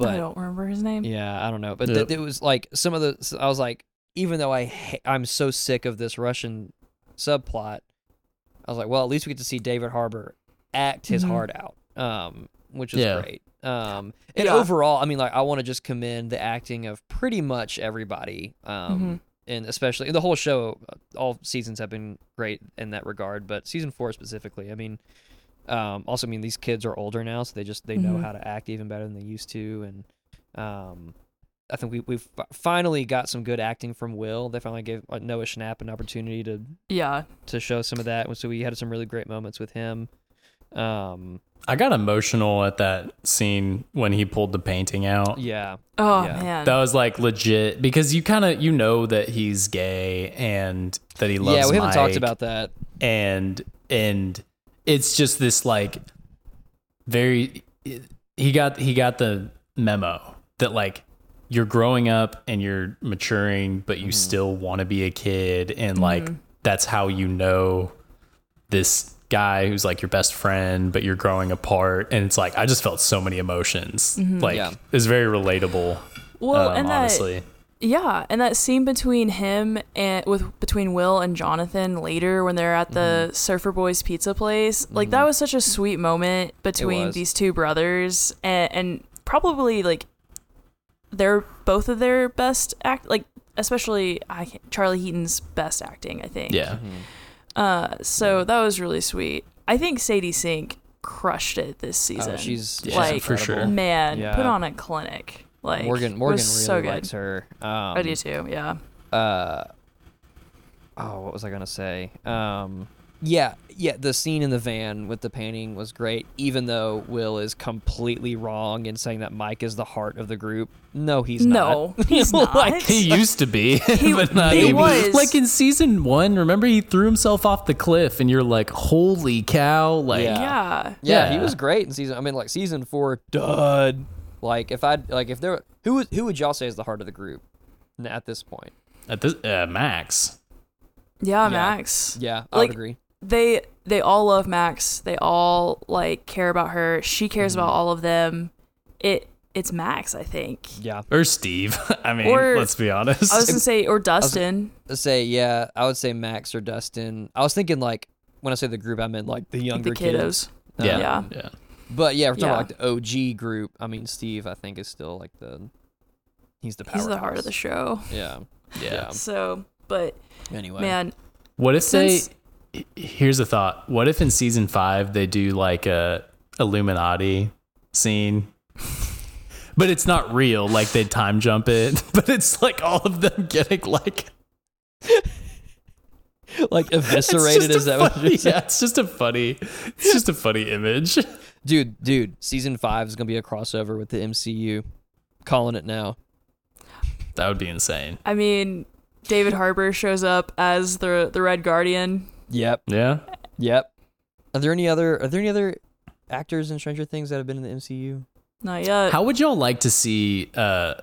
[SPEAKER 3] I don't remember his name.
[SPEAKER 2] yeah, I don't know, but
[SPEAKER 1] Yep.
[SPEAKER 2] th- it was like some of the. I was like, even though I ha- I'm so sick of this Russian subplot, I was like, well, at least we get to see David Harbour act his
[SPEAKER 3] Mhm.
[SPEAKER 2] heart out, um, which is
[SPEAKER 1] Yeah.
[SPEAKER 2] great. Um, and
[SPEAKER 3] Yeah.
[SPEAKER 2] overall, I mean, like, I want to just commend the acting of pretty much everybody, um,
[SPEAKER 3] Mhm.
[SPEAKER 2] and especially the whole show. uh, All seasons have been great in that regard, but season four specifically, I mean. Um, also, I mean, these kids are older now, so they just they know
[SPEAKER 3] Mhm.
[SPEAKER 2] how to act even better than they used to, and um, I think we we've finally got some good acting from Will. They finally gave uh, Noah Schnapp an opportunity to
[SPEAKER 3] Yeah.
[SPEAKER 2] to show some of that, so we had some really great moments with him. Um,
[SPEAKER 1] I got emotional at that scene when he pulled the painting out.
[SPEAKER 2] yeah,
[SPEAKER 3] Oh
[SPEAKER 2] Yeah.
[SPEAKER 3] man.
[SPEAKER 1] That was like legit because you kind of you know that he's gay and that he loves.
[SPEAKER 2] yeah, we haven't talked about that.
[SPEAKER 1] and and it's just this like very he got he got the memo that like you're growing up and you're maturing but you
[SPEAKER 2] Mhm.
[SPEAKER 1] still want to be a kid and like
[SPEAKER 3] Mhm.
[SPEAKER 1] that's how you know this guy who's like your best friend but you're growing apart and it's like I just felt so many emotions like
[SPEAKER 2] Yeah.
[SPEAKER 1] it's very relatable
[SPEAKER 3] well,
[SPEAKER 1] um,
[SPEAKER 3] and that
[SPEAKER 1] honestly
[SPEAKER 3] yeah, and that scene between him and with between Will and Jonathan later when they're at the
[SPEAKER 2] Mm-hmm.
[SPEAKER 3] Surfer Boys pizza place, like that was such a sweet moment between these two brothers, and, and probably like they're both of their best act, like especially I can't, Charlie Heaton's best acting, I think.
[SPEAKER 1] yeah
[SPEAKER 3] Uh, so that was really sweet. I think Sadie Sink crushed it this season.
[SPEAKER 2] Oh, she's
[SPEAKER 1] Yeah,
[SPEAKER 3] like
[SPEAKER 1] for sure.
[SPEAKER 3] man,
[SPEAKER 2] Yeah.
[SPEAKER 3] put on a clinic. Like
[SPEAKER 2] Morgan Morgan
[SPEAKER 3] was
[SPEAKER 2] really
[SPEAKER 3] so good.
[SPEAKER 2] likes her. Um,
[SPEAKER 3] I do too. Yeah.
[SPEAKER 2] uh oh what was i gonna say um yeah yeah the scene in the van with the painting was great even though will is completely wrong in saying that mike is the heart of the group no he's
[SPEAKER 3] No,
[SPEAKER 2] not <laughs>
[SPEAKER 3] he's <laughs> not.
[SPEAKER 2] Like,
[SPEAKER 1] He used to be, <laughs>
[SPEAKER 3] He-
[SPEAKER 1] but not
[SPEAKER 3] he was.
[SPEAKER 1] Like in season one, remember he threw himself off the cliff, and you're like, "Holy cow!" Like,
[SPEAKER 2] Yeah.
[SPEAKER 3] Yeah.
[SPEAKER 2] yeah, he was great in season i mean like season four dud like if i like if there who would who would y'all say is the heart of the group at this point
[SPEAKER 1] at this uh, Max.
[SPEAKER 3] Yeah,
[SPEAKER 2] Yeah.
[SPEAKER 3] Max.
[SPEAKER 2] yeah i
[SPEAKER 3] Like-
[SPEAKER 2] would agree
[SPEAKER 3] They they all love Max. They all like care about her. She cares about
[SPEAKER 2] Mhm.
[SPEAKER 3] all of them. It it's Max, I think.
[SPEAKER 2] yeah
[SPEAKER 1] or Steve. <laughs> I mean,
[SPEAKER 3] Or-
[SPEAKER 1] let's be honest.
[SPEAKER 3] I was gonna say or <laughs> Dustin.
[SPEAKER 2] Let's say yeah i would say max or dustin i was thinking like when i say the group i meant like the younger
[SPEAKER 3] the
[SPEAKER 2] kids
[SPEAKER 3] kiddos.
[SPEAKER 1] yeah,
[SPEAKER 3] yeah.
[SPEAKER 1] yeah.
[SPEAKER 2] But yeah, we're talking
[SPEAKER 3] Yeah.
[SPEAKER 2] about like the OG group. I mean, Steve, I think is still like the he's the power.
[SPEAKER 3] He's the heart of the
[SPEAKER 2] show.
[SPEAKER 3] show.
[SPEAKER 2] Yeah.
[SPEAKER 1] Yeah.
[SPEAKER 3] So, but
[SPEAKER 2] Anyway,
[SPEAKER 3] man,
[SPEAKER 1] What if
[SPEAKER 3] Since-
[SPEAKER 1] they? Here's a thought. What if in season five they do like a Illuminati scene? <laughs> But it's not real, like they time jump it. <laughs> But it's like all of them getting like <laughs>
[SPEAKER 2] like eviscerated is
[SPEAKER 1] a
[SPEAKER 2] that what you're saying?
[SPEAKER 1] yeah, it's just a funny it's just a funny image.
[SPEAKER 2] Dude? Dude, season five is gonna be a crossover with the MCU. Calling it now.
[SPEAKER 1] That would be insane.
[SPEAKER 3] I mean, David Harbour shows up as the the Red Guardian.
[SPEAKER 2] Yep.
[SPEAKER 1] Yeah.
[SPEAKER 2] Yep. Are there any other Are there any other actors in Stranger Things that have been in the MCU?
[SPEAKER 3] Not yet.
[SPEAKER 1] How would y'all like to see uh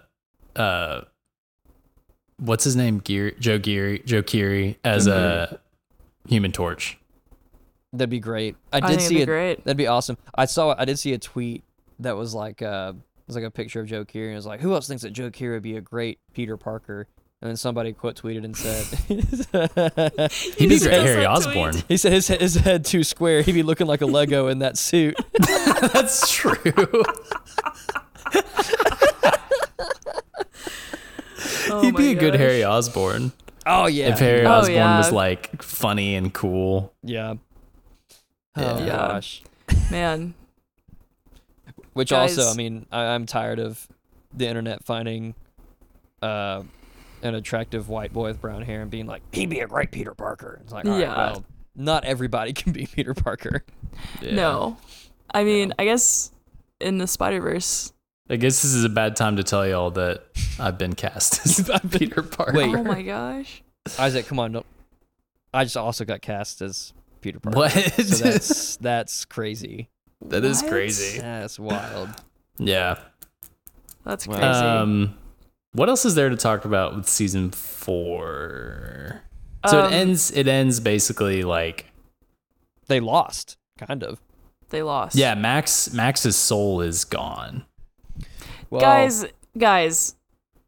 [SPEAKER 1] uh what's his name? Gear Joe Geary Joe Keery as a human torch.
[SPEAKER 2] That'd be great. I
[SPEAKER 3] I
[SPEAKER 2] did
[SPEAKER 3] think it'd
[SPEAKER 2] see
[SPEAKER 3] be
[SPEAKER 2] it.
[SPEAKER 3] great.
[SPEAKER 2] That'd be awesome. I saw. I did see a tweet that was like, uh, it was like a picture of Joe Keery, and it was like, who else thinks that Joe Keery would be a great Peter Parker? And then somebody quote tweeted and said, <laughs> <laughs>
[SPEAKER 1] He'd be
[SPEAKER 3] He
[SPEAKER 1] great Harry
[SPEAKER 3] that
[SPEAKER 1] Osborn.
[SPEAKER 2] he said his his head too square. He'd be looking like a Lego in that suit. <laughs>
[SPEAKER 1] That's true.
[SPEAKER 3] Oh
[SPEAKER 1] He'd be
[SPEAKER 3] my
[SPEAKER 1] a good. Harry Osborn
[SPEAKER 2] Oh yeah.
[SPEAKER 1] if Harry
[SPEAKER 3] Oh,
[SPEAKER 1] Osborn
[SPEAKER 3] yeah.
[SPEAKER 1] was like funny and cool.
[SPEAKER 2] Yeah.
[SPEAKER 1] Yeah.
[SPEAKER 2] Oh
[SPEAKER 3] Yeah.
[SPEAKER 2] gosh.
[SPEAKER 3] Man,
[SPEAKER 2] Which
[SPEAKER 3] Guys-
[SPEAKER 2] also, I mean, I, I'm tired of the internet finding uh, an attractive white boy with brown hair and being like, he'd be a great Peter Parker. It's like, all right,
[SPEAKER 3] Yeah.
[SPEAKER 2] well, not everybody <laughs> can be Peter Parker.
[SPEAKER 1] Yeah.
[SPEAKER 3] No. I mean, I guess in the Spider Verse.
[SPEAKER 1] I guess this is a bad time to tell y'all that I've been cast as <laughs> Peter Parker.
[SPEAKER 2] Wait.
[SPEAKER 3] Oh my gosh.
[SPEAKER 2] Isaac, come on. Don't. I just also got cast as Peter Parker.
[SPEAKER 1] What?
[SPEAKER 2] So that's <laughs> that's crazy.
[SPEAKER 1] that is
[SPEAKER 3] What?
[SPEAKER 1] crazy.
[SPEAKER 2] That's wild.
[SPEAKER 1] Yeah.
[SPEAKER 3] That's crazy.
[SPEAKER 1] Um, what else is there to talk about with season four? So
[SPEAKER 3] Um,
[SPEAKER 1] it ends. It ends basically like
[SPEAKER 2] They lost, kind of.
[SPEAKER 3] They lost.
[SPEAKER 1] yeah. Max Max's soul is gone.
[SPEAKER 2] Well,
[SPEAKER 3] guys, guys,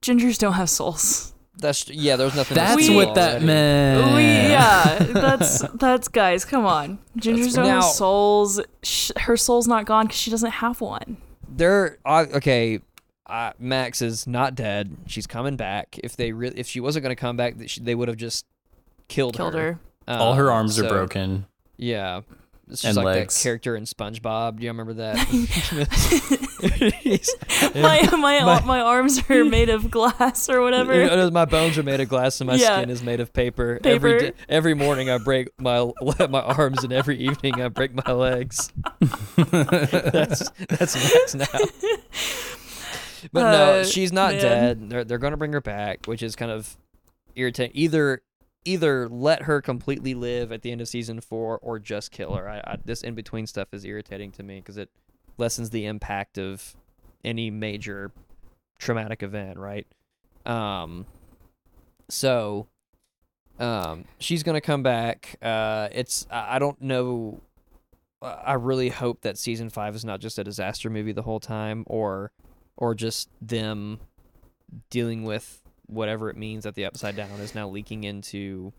[SPEAKER 3] gingers don't have souls.
[SPEAKER 2] That's yeah. There was nothing.
[SPEAKER 1] That's
[SPEAKER 2] steal
[SPEAKER 1] what that
[SPEAKER 2] already.
[SPEAKER 1] meant.
[SPEAKER 3] We yeah, that's that's guys. Come on, gingers don't
[SPEAKER 2] Now-
[SPEAKER 3] souls. Sh- her soul's not gone because she doesn't have one.
[SPEAKER 2] There. Uh, okay. Uh, Max is not dead. She's coming back. If they really, if she wasn't going to come back, th- she- they would have just killed,
[SPEAKER 3] Killed her.
[SPEAKER 1] All her
[SPEAKER 2] Um,
[SPEAKER 1] arms are broken.
[SPEAKER 2] Yeah. It's
[SPEAKER 1] And
[SPEAKER 2] like
[SPEAKER 1] legs.
[SPEAKER 2] that character in SpongeBob. Do you remember that? <laughs> <laughs>
[SPEAKER 3] My my
[SPEAKER 2] My-
[SPEAKER 3] my arms are made of glass or whatever.
[SPEAKER 2] It is- my bones are made of glass and my
[SPEAKER 3] Yeah.
[SPEAKER 2] skin is made of paper. Every
[SPEAKER 3] Paper.
[SPEAKER 2] day, every morning I break my my arms and every evening I break my legs. <laughs> that's that's Max now. But no,
[SPEAKER 3] Uh,
[SPEAKER 2] she's not
[SPEAKER 3] man.
[SPEAKER 2] dead. They're they're gonna bring her back, which is kind of irritating. Either either let her completely live at the end of season four, or just kill her. I, I this in between stuff is irritating to me because it lessens the impact of any major traumatic event, right? Um, so, um, she's gonna come back. Uh, it's I don't know. I really hope that season five is not just a disaster movie the whole time, or or just them dealing with whatever it means that the upside down is now leaking into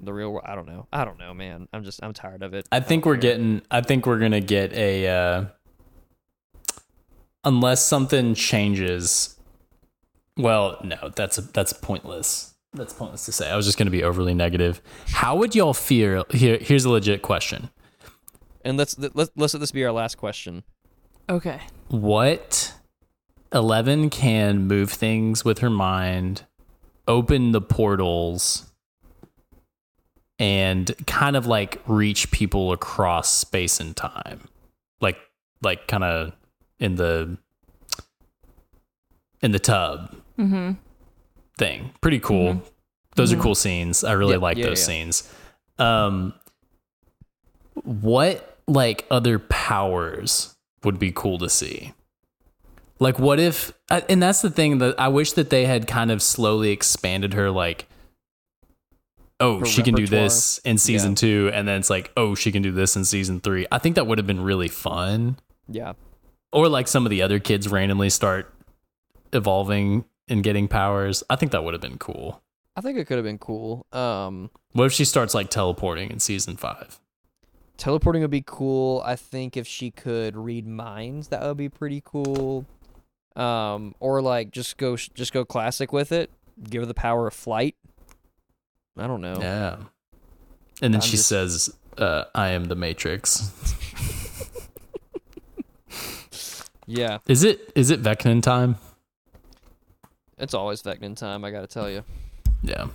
[SPEAKER 2] the real world. I don't know. I don't know, man. I'm just I'm tired of it.
[SPEAKER 1] I
[SPEAKER 2] don't
[SPEAKER 1] think we're
[SPEAKER 2] care.
[SPEAKER 1] getting. I think we're gonna get a. Uh, unless something changes. Well, no, that's a, that's pointless. That's pointless to say. I was just gonna be overly negative. How would y'all feel? Here, here's a legit question.
[SPEAKER 2] And let's let's let's let this be our last question.
[SPEAKER 3] Okay.
[SPEAKER 1] What Eleven can move things with her mind, open the portals, and kind of like reach people across space and time. Like like kind of in the in the tub
[SPEAKER 3] Mm-hmm.
[SPEAKER 1] thing. Pretty cool.
[SPEAKER 3] Mhm.
[SPEAKER 1] Those
[SPEAKER 3] Mhm.
[SPEAKER 1] are cool scenes. I really
[SPEAKER 2] Yeah,
[SPEAKER 1] like
[SPEAKER 2] yeah,
[SPEAKER 1] those
[SPEAKER 2] yeah.
[SPEAKER 1] scenes. Um what like other powers would be cool to see? Like what if and that's the thing that I wish that they had kind of slowly expanded her like oh,
[SPEAKER 2] Her
[SPEAKER 1] she can do this in season
[SPEAKER 2] Yeah.
[SPEAKER 1] 2 and then it's like oh, she can do this in season 3. I think that would have been really fun
[SPEAKER 2] Yeah.
[SPEAKER 1] or like some of the other kids randomly start evolving and getting powers. I think that would have been cool.
[SPEAKER 2] I think it could have been cool. Um
[SPEAKER 1] What if she starts like teleporting in season five?
[SPEAKER 2] teleporting would be cool. I think if she could read minds, that would be pretty cool. Um, or like just go just go classic with it. Give her the power of flight. I don't know.
[SPEAKER 1] Yeah. And then
[SPEAKER 2] I'm
[SPEAKER 1] she
[SPEAKER 2] just-
[SPEAKER 1] says, uh, "I am the Matrix."
[SPEAKER 2] Yeah,
[SPEAKER 1] Is it is it Vecnan time?
[SPEAKER 2] it's always Vecnan time. I gotta tell you.
[SPEAKER 1] Yeah.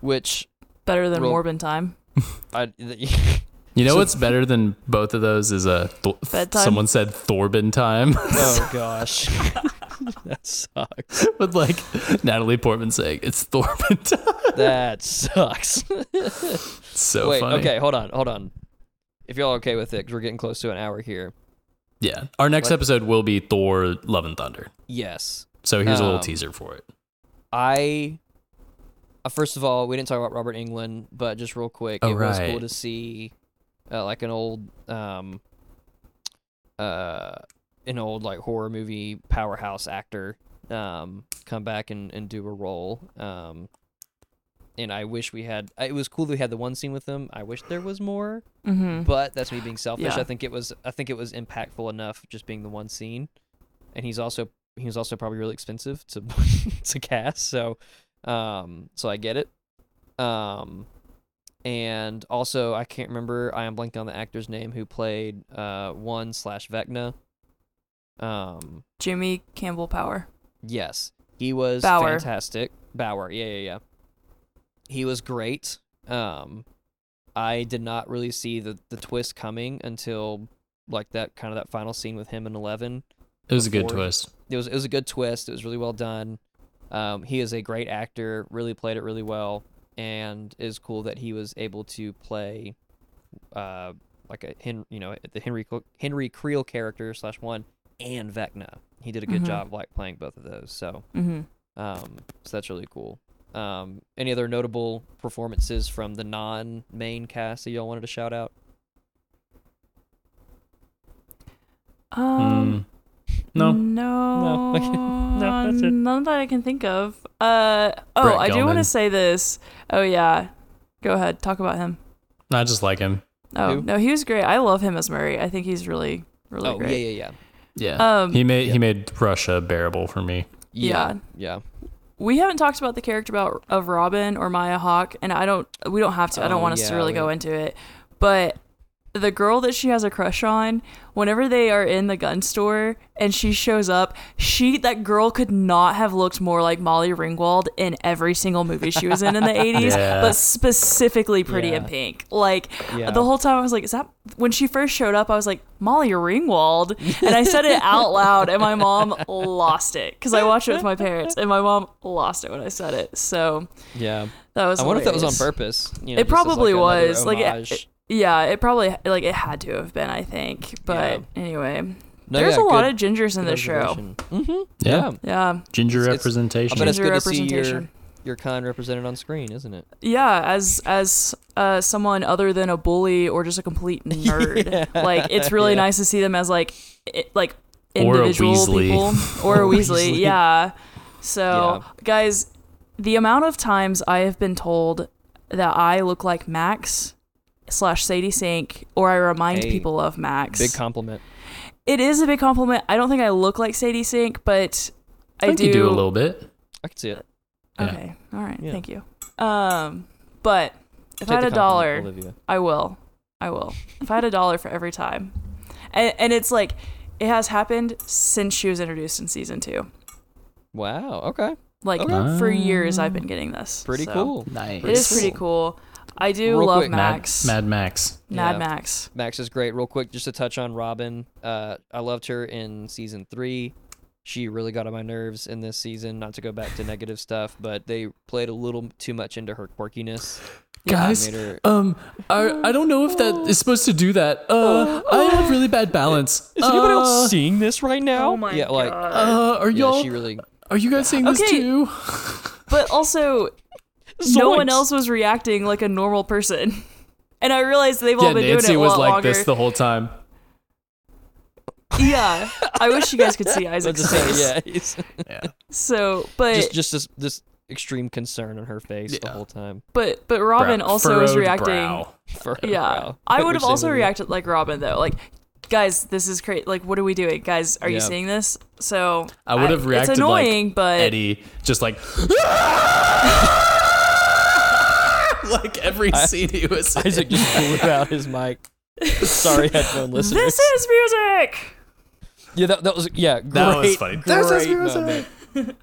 [SPEAKER 2] Which
[SPEAKER 3] Better than
[SPEAKER 2] Real-
[SPEAKER 3] Morbin time. <laughs>
[SPEAKER 2] I <laughs>
[SPEAKER 1] You know
[SPEAKER 2] So-
[SPEAKER 1] what's better than both of those is a Th-
[SPEAKER 3] Bedtime?
[SPEAKER 1] someone said Thorbin time <laughs>
[SPEAKER 2] oh <laughs> gosh, <laughs> that sucks.
[SPEAKER 1] with like Natalie Portman saying it's Thorbin time.
[SPEAKER 2] That sucks.
[SPEAKER 1] so
[SPEAKER 2] Wait,
[SPEAKER 1] funny.
[SPEAKER 2] okay, hold on, hold on. If y'all are okay with it, because we're getting close to an hour here.
[SPEAKER 1] Yeah. Our next
[SPEAKER 2] Like-
[SPEAKER 1] episode will be Thor: Love and Thunder.
[SPEAKER 2] Yes,
[SPEAKER 1] So here's a little
[SPEAKER 2] Um,
[SPEAKER 1] teaser for it.
[SPEAKER 2] I uh, first of all, we didn't talk about Robert Englund, but just real quick,
[SPEAKER 1] Oh,
[SPEAKER 2] it was cool to see uh, like an old um uh an old like horror movie powerhouse actor um come back and, and do a role. Um and I wish we had it was cool that we had the one scene with him. I wish there was more,
[SPEAKER 3] Mm-hmm.
[SPEAKER 2] but that's me being selfish.
[SPEAKER 3] Yeah.
[SPEAKER 2] I think it was I think it was impactful enough just being the one scene. And he's also he was also probably really expensive to <laughs> to cast, so um so I get it. Um and also I can't remember I am blanking on the actor's name who played uh one slash Vecna. Um
[SPEAKER 3] Jamie Campbell Bower.
[SPEAKER 2] yes. He was
[SPEAKER 3] Bower.
[SPEAKER 2] fantastic. Bower. Yeah, yeah, yeah. He was great. Um, I did not really see the the twist coming until like that kind of that final scene with him and Eleven.
[SPEAKER 1] It was a good twist.
[SPEAKER 2] It was it was a good twist. It was really well done. Um, he is a great actor. Really played it really well, and it is cool that he was able to play, uh, like a Hen, you know, the Henry Henry Creel character slash one and Vecna. He did a good
[SPEAKER 3] Mhm.
[SPEAKER 2] job like playing both of those. So
[SPEAKER 3] Mm-hmm.
[SPEAKER 2] um, so that's really cool. Um, any other notable performances from the non-main cast that y'all wanted to shout out?
[SPEAKER 3] Um,
[SPEAKER 1] Mm. No.
[SPEAKER 3] no,
[SPEAKER 2] No, <laughs> okay. No, that's it.
[SPEAKER 3] none that I can think of. Uh, oh,
[SPEAKER 1] Brett
[SPEAKER 3] I do want to say this. Oh yeah, go ahead, talk about him.
[SPEAKER 1] I just like him.
[SPEAKER 3] Oh
[SPEAKER 2] Who?
[SPEAKER 3] no, he was great. I love him as Murray. I think he's really, really
[SPEAKER 2] oh
[SPEAKER 3] great.
[SPEAKER 2] yeah, yeah, yeah,
[SPEAKER 1] Yeah.
[SPEAKER 3] Um,
[SPEAKER 1] he made
[SPEAKER 2] yeah.
[SPEAKER 1] he made Russia bearable for me.
[SPEAKER 2] yeah, yeah.
[SPEAKER 3] we haven't talked about the character about of Robin or Maya Hawke, and I don't. We don't have to. I don't
[SPEAKER 2] Oh,
[SPEAKER 3] want us to
[SPEAKER 2] yeah,
[SPEAKER 3] really go into it, but the girl that she has a crush on, whenever they are in the gun store and she shows up, she that girl could not have looked more like Molly Ringwald in every single movie she was in in the 80s, <laughs>
[SPEAKER 1] Yeah.
[SPEAKER 3] but specifically Pretty in Pink. Like
[SPEAKER 2] Yeah.
[SPEAKER 3] the whole time I was like, is that when she first showed up, I was like, Molly Ringwald. And I said it out loud and my mom lost it. Because I watched it with my parents and my mom lost it when I said it. So
[SPEAKER 2] Yeah.
[SPEAKER 3] that was
[SPEAKER 2] I wonder if that was on purpose. You know,
[SPEAKER 3] It probably
[SPEAKER 2] like,
[SPEAKER 3] was. Like, it- it- Yeah, it probably like it had to have been, I think. But anyway.
[SPEAKER 2] No,
[SPEAKER 3] There's
[SPEAKER 2] yeah,
[SPEAKER 3] a lot of gingers in
[SPEAKER 2] good
[SPEAKER 3] this show.
[SPEAKER 2] Mm-hmm.
[SPEAKER 1] Yeah.
[SPEAKER 2] Yeah.
[SPEAKER 3] Yeah.
[SPEAKER 1] Ginger
[SPEAKER 2] It's- it's-
[SPEAKER 1] representation.
[SPEAKER 2] I bet it's
[SPEAKER 3] Ginger
[SPEAKER 2] good to see your your kind represented on screen, isn't it?
[SPEAKER 3] Yeah, as as uh, someone other than a bully or just a complete <laughs> nerd,
[SPEAKER 2] Yeah.
[SPEAKER 3] like it's really
[SPEAKER 2] Yeah.
[SPEAKER 3] nice to see them as like it, like individual
[SPEAKER 1] Weasley.
[SPEAKER 3] people <laughs> or a Weasley.
[SPEAKER 2] Weasley.
[SPEAKER 3] Yeah. So
[SPEAKER 2] Yeah.
[SPEAKER 3] guys, the amount of times I have been told that I look like Max slash Sadie Sink, or I remind
[SPEAKER 2] Hey,
[SPEAKER 3] people of Max.
[SPEAKER 2] Big compliment.
[SPEAKER 3] it is a big compliment. I don't think I look like Sadie Sink, but I,
[SPEAKER 1] I
[SPEAKER 3] do.
[SPEAKER 1] you do a little bit.
[SPEAKER 2] I can see it.
[SPEAKER 1] yeah.
[SPEAKER 3] Okay. All right.
[SPEAKER 2] Yeah.
[SPEAKER 3] Thank you. Um, but if
[SPEAKER 2] Take
[SPEAKER 3] I had a dollar,
[SPEAKER 2] Olivia.
[SPEAKER 3] I will. I will. If I had a dollar for every time. And, and it's like, it has happened since she was introduced in season two.
[SPEAKER 2] Wow. Okay.
[SPEAKER 3] Like,
[SPEAKER 1] Okay.
[SPEAKER 3] for years, I've been getting this.
[SPEAKER 2] Pretty
[SPEAKER 3] so
[SPEAKER 2] cool.
[SPEAKER 1] Nice.
[SPEAKER 3] It is
[SPEAKER 2] Pretty
[SPEAKER 3] pretty cool. I do
[SPEAKER 2] Real
[SPEAKER 3] love
[SPEAKER 2] quick,
[SPEAKER 3] Max.
[SPEAKER 1] Mad Max.
[SPEAKER 3] Mad
[SPEAKER 2] Yeah.
[SPEAKER 3] Max.
[SPEAKER 2] Max is great. Real quick, just to touch on Robin. Uh, I loved her in season three. She really got on my nerves in this season. Not to go back to negative stuff, but they played a little too much into her quirkiness. <sighs>
[SPEAKER 1] Guys,
[SPEAKER 2] Made her-
[SPEAKER 1] um, I, I don't know if that <gasps> is supposed to do that. Uh, I have <gasps> really bad balance.
[SPEAKER 2] Is anybody
[SPEAKER 1] Uh,
[SPEAKER 2] else seeing this right now?
[SPEAKER 3] Oh my
[SPEAKER 2] yeah, like
[SPEAKER 3] God.
[SPEAKER 1] Uh, are
[SPEAKER 2] yeah,
[SPEAKER 1] y'all?
[SPEAKER 2] she really.
[SPEAKER 1] are you guys seeing this
[SPEAKER 3] Okay.
[SPEAKER 1] too?
[SPEAKER 3] But also, no one else was reacting like a normal person. <laughs> And I realized they've all been
[SPEAKER 1] Nancy
[SPEAKER 3] doing it a
[SPEAKER 1] was
[SPEAKER 3] lot
[SPEAKER 1] like
[SPEAKER 3] longer.
[SPEAKER 1] this the whole time.
[SPEAKER 3] yeah, I wish you guys could see <laughs>
[SPEAKER 2] That's
[SPEAKER 3] Isaac's
[SPEAKER 2] the same,
[SPEAKER 3] face.
[SPEAKER 2] yeah, <laughs>
[SPEAKER 1] Yeah.
[SPEAKER 3] So, but
[SPEAKER 2] just just this this extreme concern on her face the whole time.
[SPEAKER 3] but but Robin
[SPEAKER 1] Brow-
[SPEAKER 3] also was reacting.
[SPEAKER 1] brow.
[SPEAKER 2] For
[SPEAKER 3] Yeah,
[SPEAKER 2] wow.
[SPEAKER 3] I would have also reacted like Robin though. Like, guys, this is crazy. Like, what are we doing, guys? Are you seeing this? So
[SPEAKER 1] I would have reacted
[SPEAKER 3] It's annoying,
[SPEAKER 1] like
[SPEAKER 3] but
[SPEAKER 1] Eddie, just like <laughs> like every scene he was in. <laughs>
[SPEAKER 2] Isaac just blew out his mic. Sorry, headphone listeners.
[SPEAKER 3] this is music.
[SPEAKER 2] yeah, that, that was yeah. Great,
[SPEAKER 1] That was funny. This is
[SPEAKER 2] Great
[SPEAKER 1] music.
[SPEAKER 2] moment.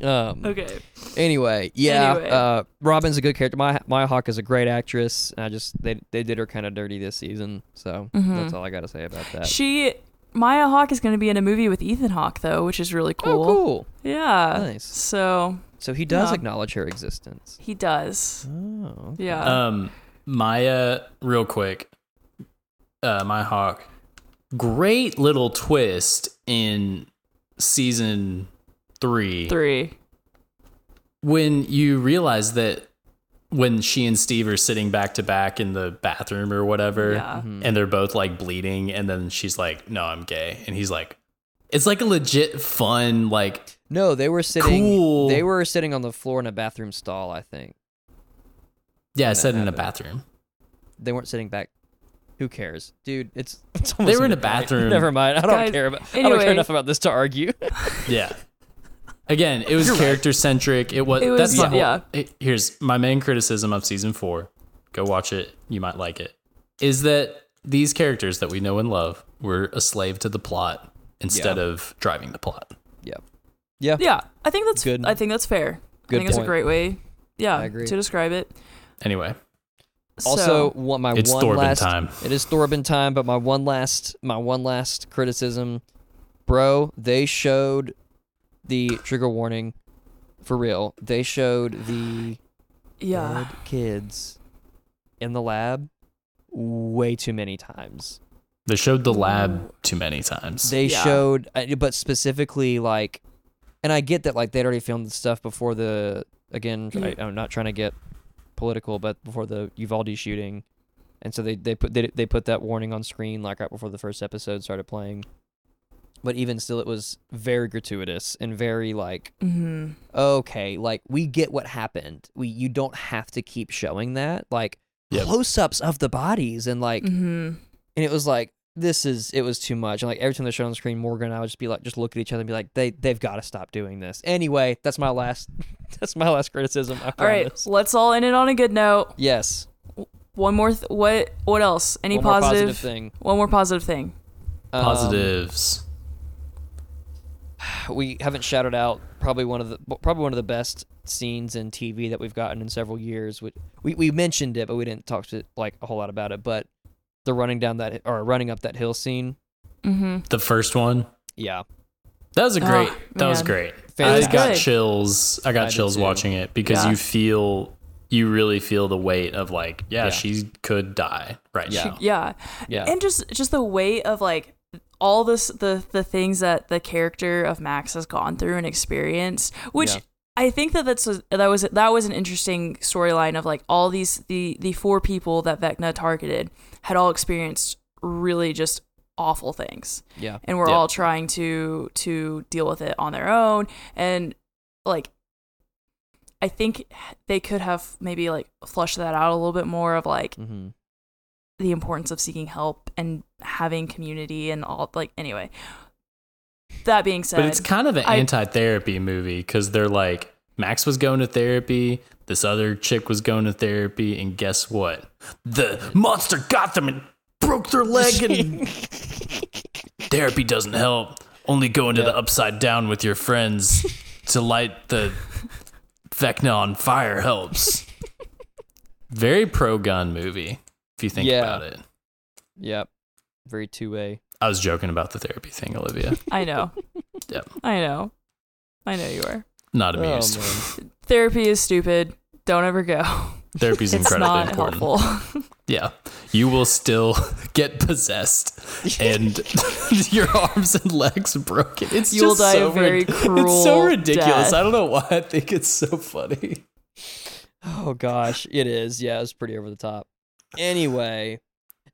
[SPEAKER 2] Um. <laughs>
[SPEAKER 3] Okay.
[SPEAKER 2] Anyway, yeah.
[SPEAKER 3] Anyway.
[SPEAKER 2] Uh, Robin's a good character. My Maya Hawke is a great actress. I just they they did her kind of dirty this season, so
[SPEAKER 3] Mhm.
[SPEAKER 2] that's all I got to say about that.
[SPEAKER 3] She Maya Hawke is going to be in a movie with Ethan Hawke though, which is really cool.
[SPEAKER 2] Oh, cool.
[SPEAKER 3] Yeah.
[SPEAKER 2] Nice.
[SPEAKER 3] So
[SPEAKER 2] So he does
[SPEAKER 3] Yeah.
[SPEAKER 2] acknowledge her existence.
[SPEAKER 3] he does.
[SPEAKER 2] Oh. okay.
[SPEAKER 3] Yeah.
[SPEAKER 1] Um, Maya, real quick. Uh, Maya Hawke. Great little twist in season three
[SPEAKER 3] Three.
[SPEAKER 1] when you realize that when she and Steve are sitting back to back in the bathroom or whatever,
[SPEAKER 3] Yeah.
[SPEAKER 2] Mhm.
[SPEAKER 1] and they're both like bleeding, and then she's like, "No, I'm gay," and he's like, "It's like a legit fun like."
[SPEAKER 2] No, they were sitting.
[SPEAKER 1] Cool.
[SPEAKER 2] They were sitting on the floor in a bathroom stall. I think
[SPEAKER 1] Yeah, I
[SPEAKER 2] When
[SPEAKER 1] said in a bathroom.
[SPEAKER 2] they weren't sitting back. Who cares, dude? It's, <laughs> it's
[SPEAKER 1] They were in a
[SPEAKER 2] midnight.
[SPEAKER 1] bathroom. <laughs>
[SPEAKER 2] Never mind. I don't
[SPEAKER 3] Guys,
[SPEAKER 2] care about. I don't care enough about this to argue. <laughs>
[SPEAKER 1] Yeah. Again, it was character centric. It was.
[SPEAKER 3] It was-
[SPEAKER 1] that's my whole.
[SPEAKER 3] yeah.
[SPEAKER 1] it- here's my main criticism of season four. Go watch it. You might like it. Is that these characters that we know and love were a slave to the plot instead
[SPEAKER 2] Yeah.
[SPEAKER 1] of driving the plot.
[SPEAKER 2] yep. Yeah.
[SPEAKER 3] Yeah. Yeah. I think that's
[SPEAKER 2] Good.
[SPEAKER 3] I think that's fair.
[SPEAKER 2] Good
[SPEAKER 3] I think it's a great way. Yeah,
[SPEAKER 2] I agree.
[SPEAKER 3] to describe it.
[SPEAKER 1] Anyway,
[SPEAKER 2] Also,
[SPEAKER 3] So-
[SPEAKER 2] one my
[SPEAKER 1] it's
[SPEAKER 2] one
[SPEAKER 1] Thorben
[SPEAKER 2] last
[SPEAKER 1] time.
[SPEAKER 2] It is Thorben time, but my one last my one last criticism, bro. They showed the trigger warning for real. They showed the
[SPEAKER 3] yeah,
[SPEAKER 2] dead kids in the lab way too many times.
[SPEAKER 1] They showed the lab too many times.
[SPEAKER 2] They
[SPEAKER 3] Yeah.
[SPEAKER 2] showed, uh, but specifically like, and I get that like they'd already filmed the stuff before the again.
[SPEAKER 3] Yeah.
[SPEAKER 2] I, I'm not trying to get political, but before the Uvalde shooting, and so they they put they, they put that warning on screen like right before the first episode started playing. But even still, it was very gratuitous and very like
[SPEAKER 3] hmm
[SPEAKER 2] okay, like we get what happened. We you don't have to keep showing that like
[SPEAKER 1] Yep.
[SPEAKER 2] close-ups of the bodies and like
[SPEAKER 3] hmm
[SPEAKER 2] and it was like this is it was too much and like every time they showed on the screen morgan and i would just be like just look at each other and be like they they've got to stop doing this anyway that's my last <laughs> that's my last criticism I
[SPEAKER 3] All right,
[SPEAKER 2] promise.
[SPEAKER 3] let's all end it on a good note.
[SPEAKER 2] yes
[SPEAKER 3] One more. Th- what? What else? Any
[SPEAKER 2] one more
[SPEAKER 3] positive?
[SPEAKER 2] positive thing
[SPEAKER 3] One more positive thing.
[SPEAKER 2] Um,
[SPEAKER 1] Positives. <sighs>
[SPEAKER 2] we haven't shouted out probably one of the probably one of the best scenes in tv that we've gotten in several years we we, we mentioned it but we didn't talk to like a whole lot about it but the running down that or running up that hill scene
[SPEAKER 3] Mm-hmm.
[SPEAKER 1] the first one.
[SPEAKER 2] yeah
[SPEAKER 1] That was a
[SPEAKER 3] Oh,
[SPEAKER 1] great. that was great.
[SPEAKER 2] Fantastic.
[SPEAKER 1] I got chills. I got
[SPEAKER 2] I
[SPEAKER 1] chills watching it because
[SPEAKER 3] Yeah.
[SPEAKER 1] you feel, you really feel the weight of like, yeah,
[SPEAKER 2] Yeah.
[SPEAKER 1] she could die right
[SPEAKER 2] Yeah.
[SPEAKER 1] now.
[SPEAKER 3] Yeah.
[SPEAKER 2] yeah
[SPEAKER 3] and just just the weight of like all this the the things that the character of Max has gone through and experienced, which
[SPEAKER 2] Yeah.
[SPEAKER 3] I think that that's a, that was that was an interesting storyline of like all these the the four people that Vecna targeted had all experienced really just awful things
[SPEAKER 2] yeah
[SPEAKER 3] and we're
[SPEAKER 1] Yeah.
[SPEAKER 3] all trying to to deal with it on their own and like I think they could have maybe like flushed that out a little bit more of like
[SPEAKER 2] mm-hmm.
[SPEAKER 3] the importance of seeking help and having community and all like anyway that being said
[SPEAKER 1] But it's kind of an
[SPEAKER 3] I-
[SPEAKER 1] anti-therapy movie because they're like, Max was going to therapy, this other chick was going to therapy, and guess what? The monster got them and broke their leg, and <laughs> therapy doesn't help. Only going to
[SPEAKER 2] Yeah.
[SPEAKER 1] the upside down with your friends to light the Vecna on fire helps. Very pro-gun movie, if you think
[SPEAKER 2] Yeah.
[SPEAKER 1] about it.
[SPEAKER 2] Yep. Very two way.
[SPEAKER 1] I was joking about the therapy thing, Olivia.
[SPEAKER 3] I know <laughs>
[SPEAKER 1] Yep.
[SPEAKER 3] I know I know you are
[SPEAKER 1] Not
[SPEAKER 2] Oh,
[SPEAKER 1] amused.
[SPEAKER 2] man. <laughs>
[SPEAKER 3] therapy is stupid don't ever go <laughs>
[SPEAKER 1] Therapy's
[SPEAKER 3] it's
[SPEAKER 1] incredibly
[SPEAKER 3] not
[SPEAKER 1] important.
[SPEAKER 3] helpful <laughs>
[SPEAKER 1] Yeah. You will still get possessed and your arms and legs broken. It's
[SPEAKER 3] You will
[SPEAKER 1] just
[SPEAKER 3] die
[SPEAKER 1] so
[SPEAKER 3] a very
[SPEAKER 1] rid- It's so ridiculous.
[SPEAKER 3] death.
[SPEAKER 1] I don't know why I think it's so funny.
[SPEAKER 2] Oh gosh, it is. Yeah, it's pretty over the top. Anyway,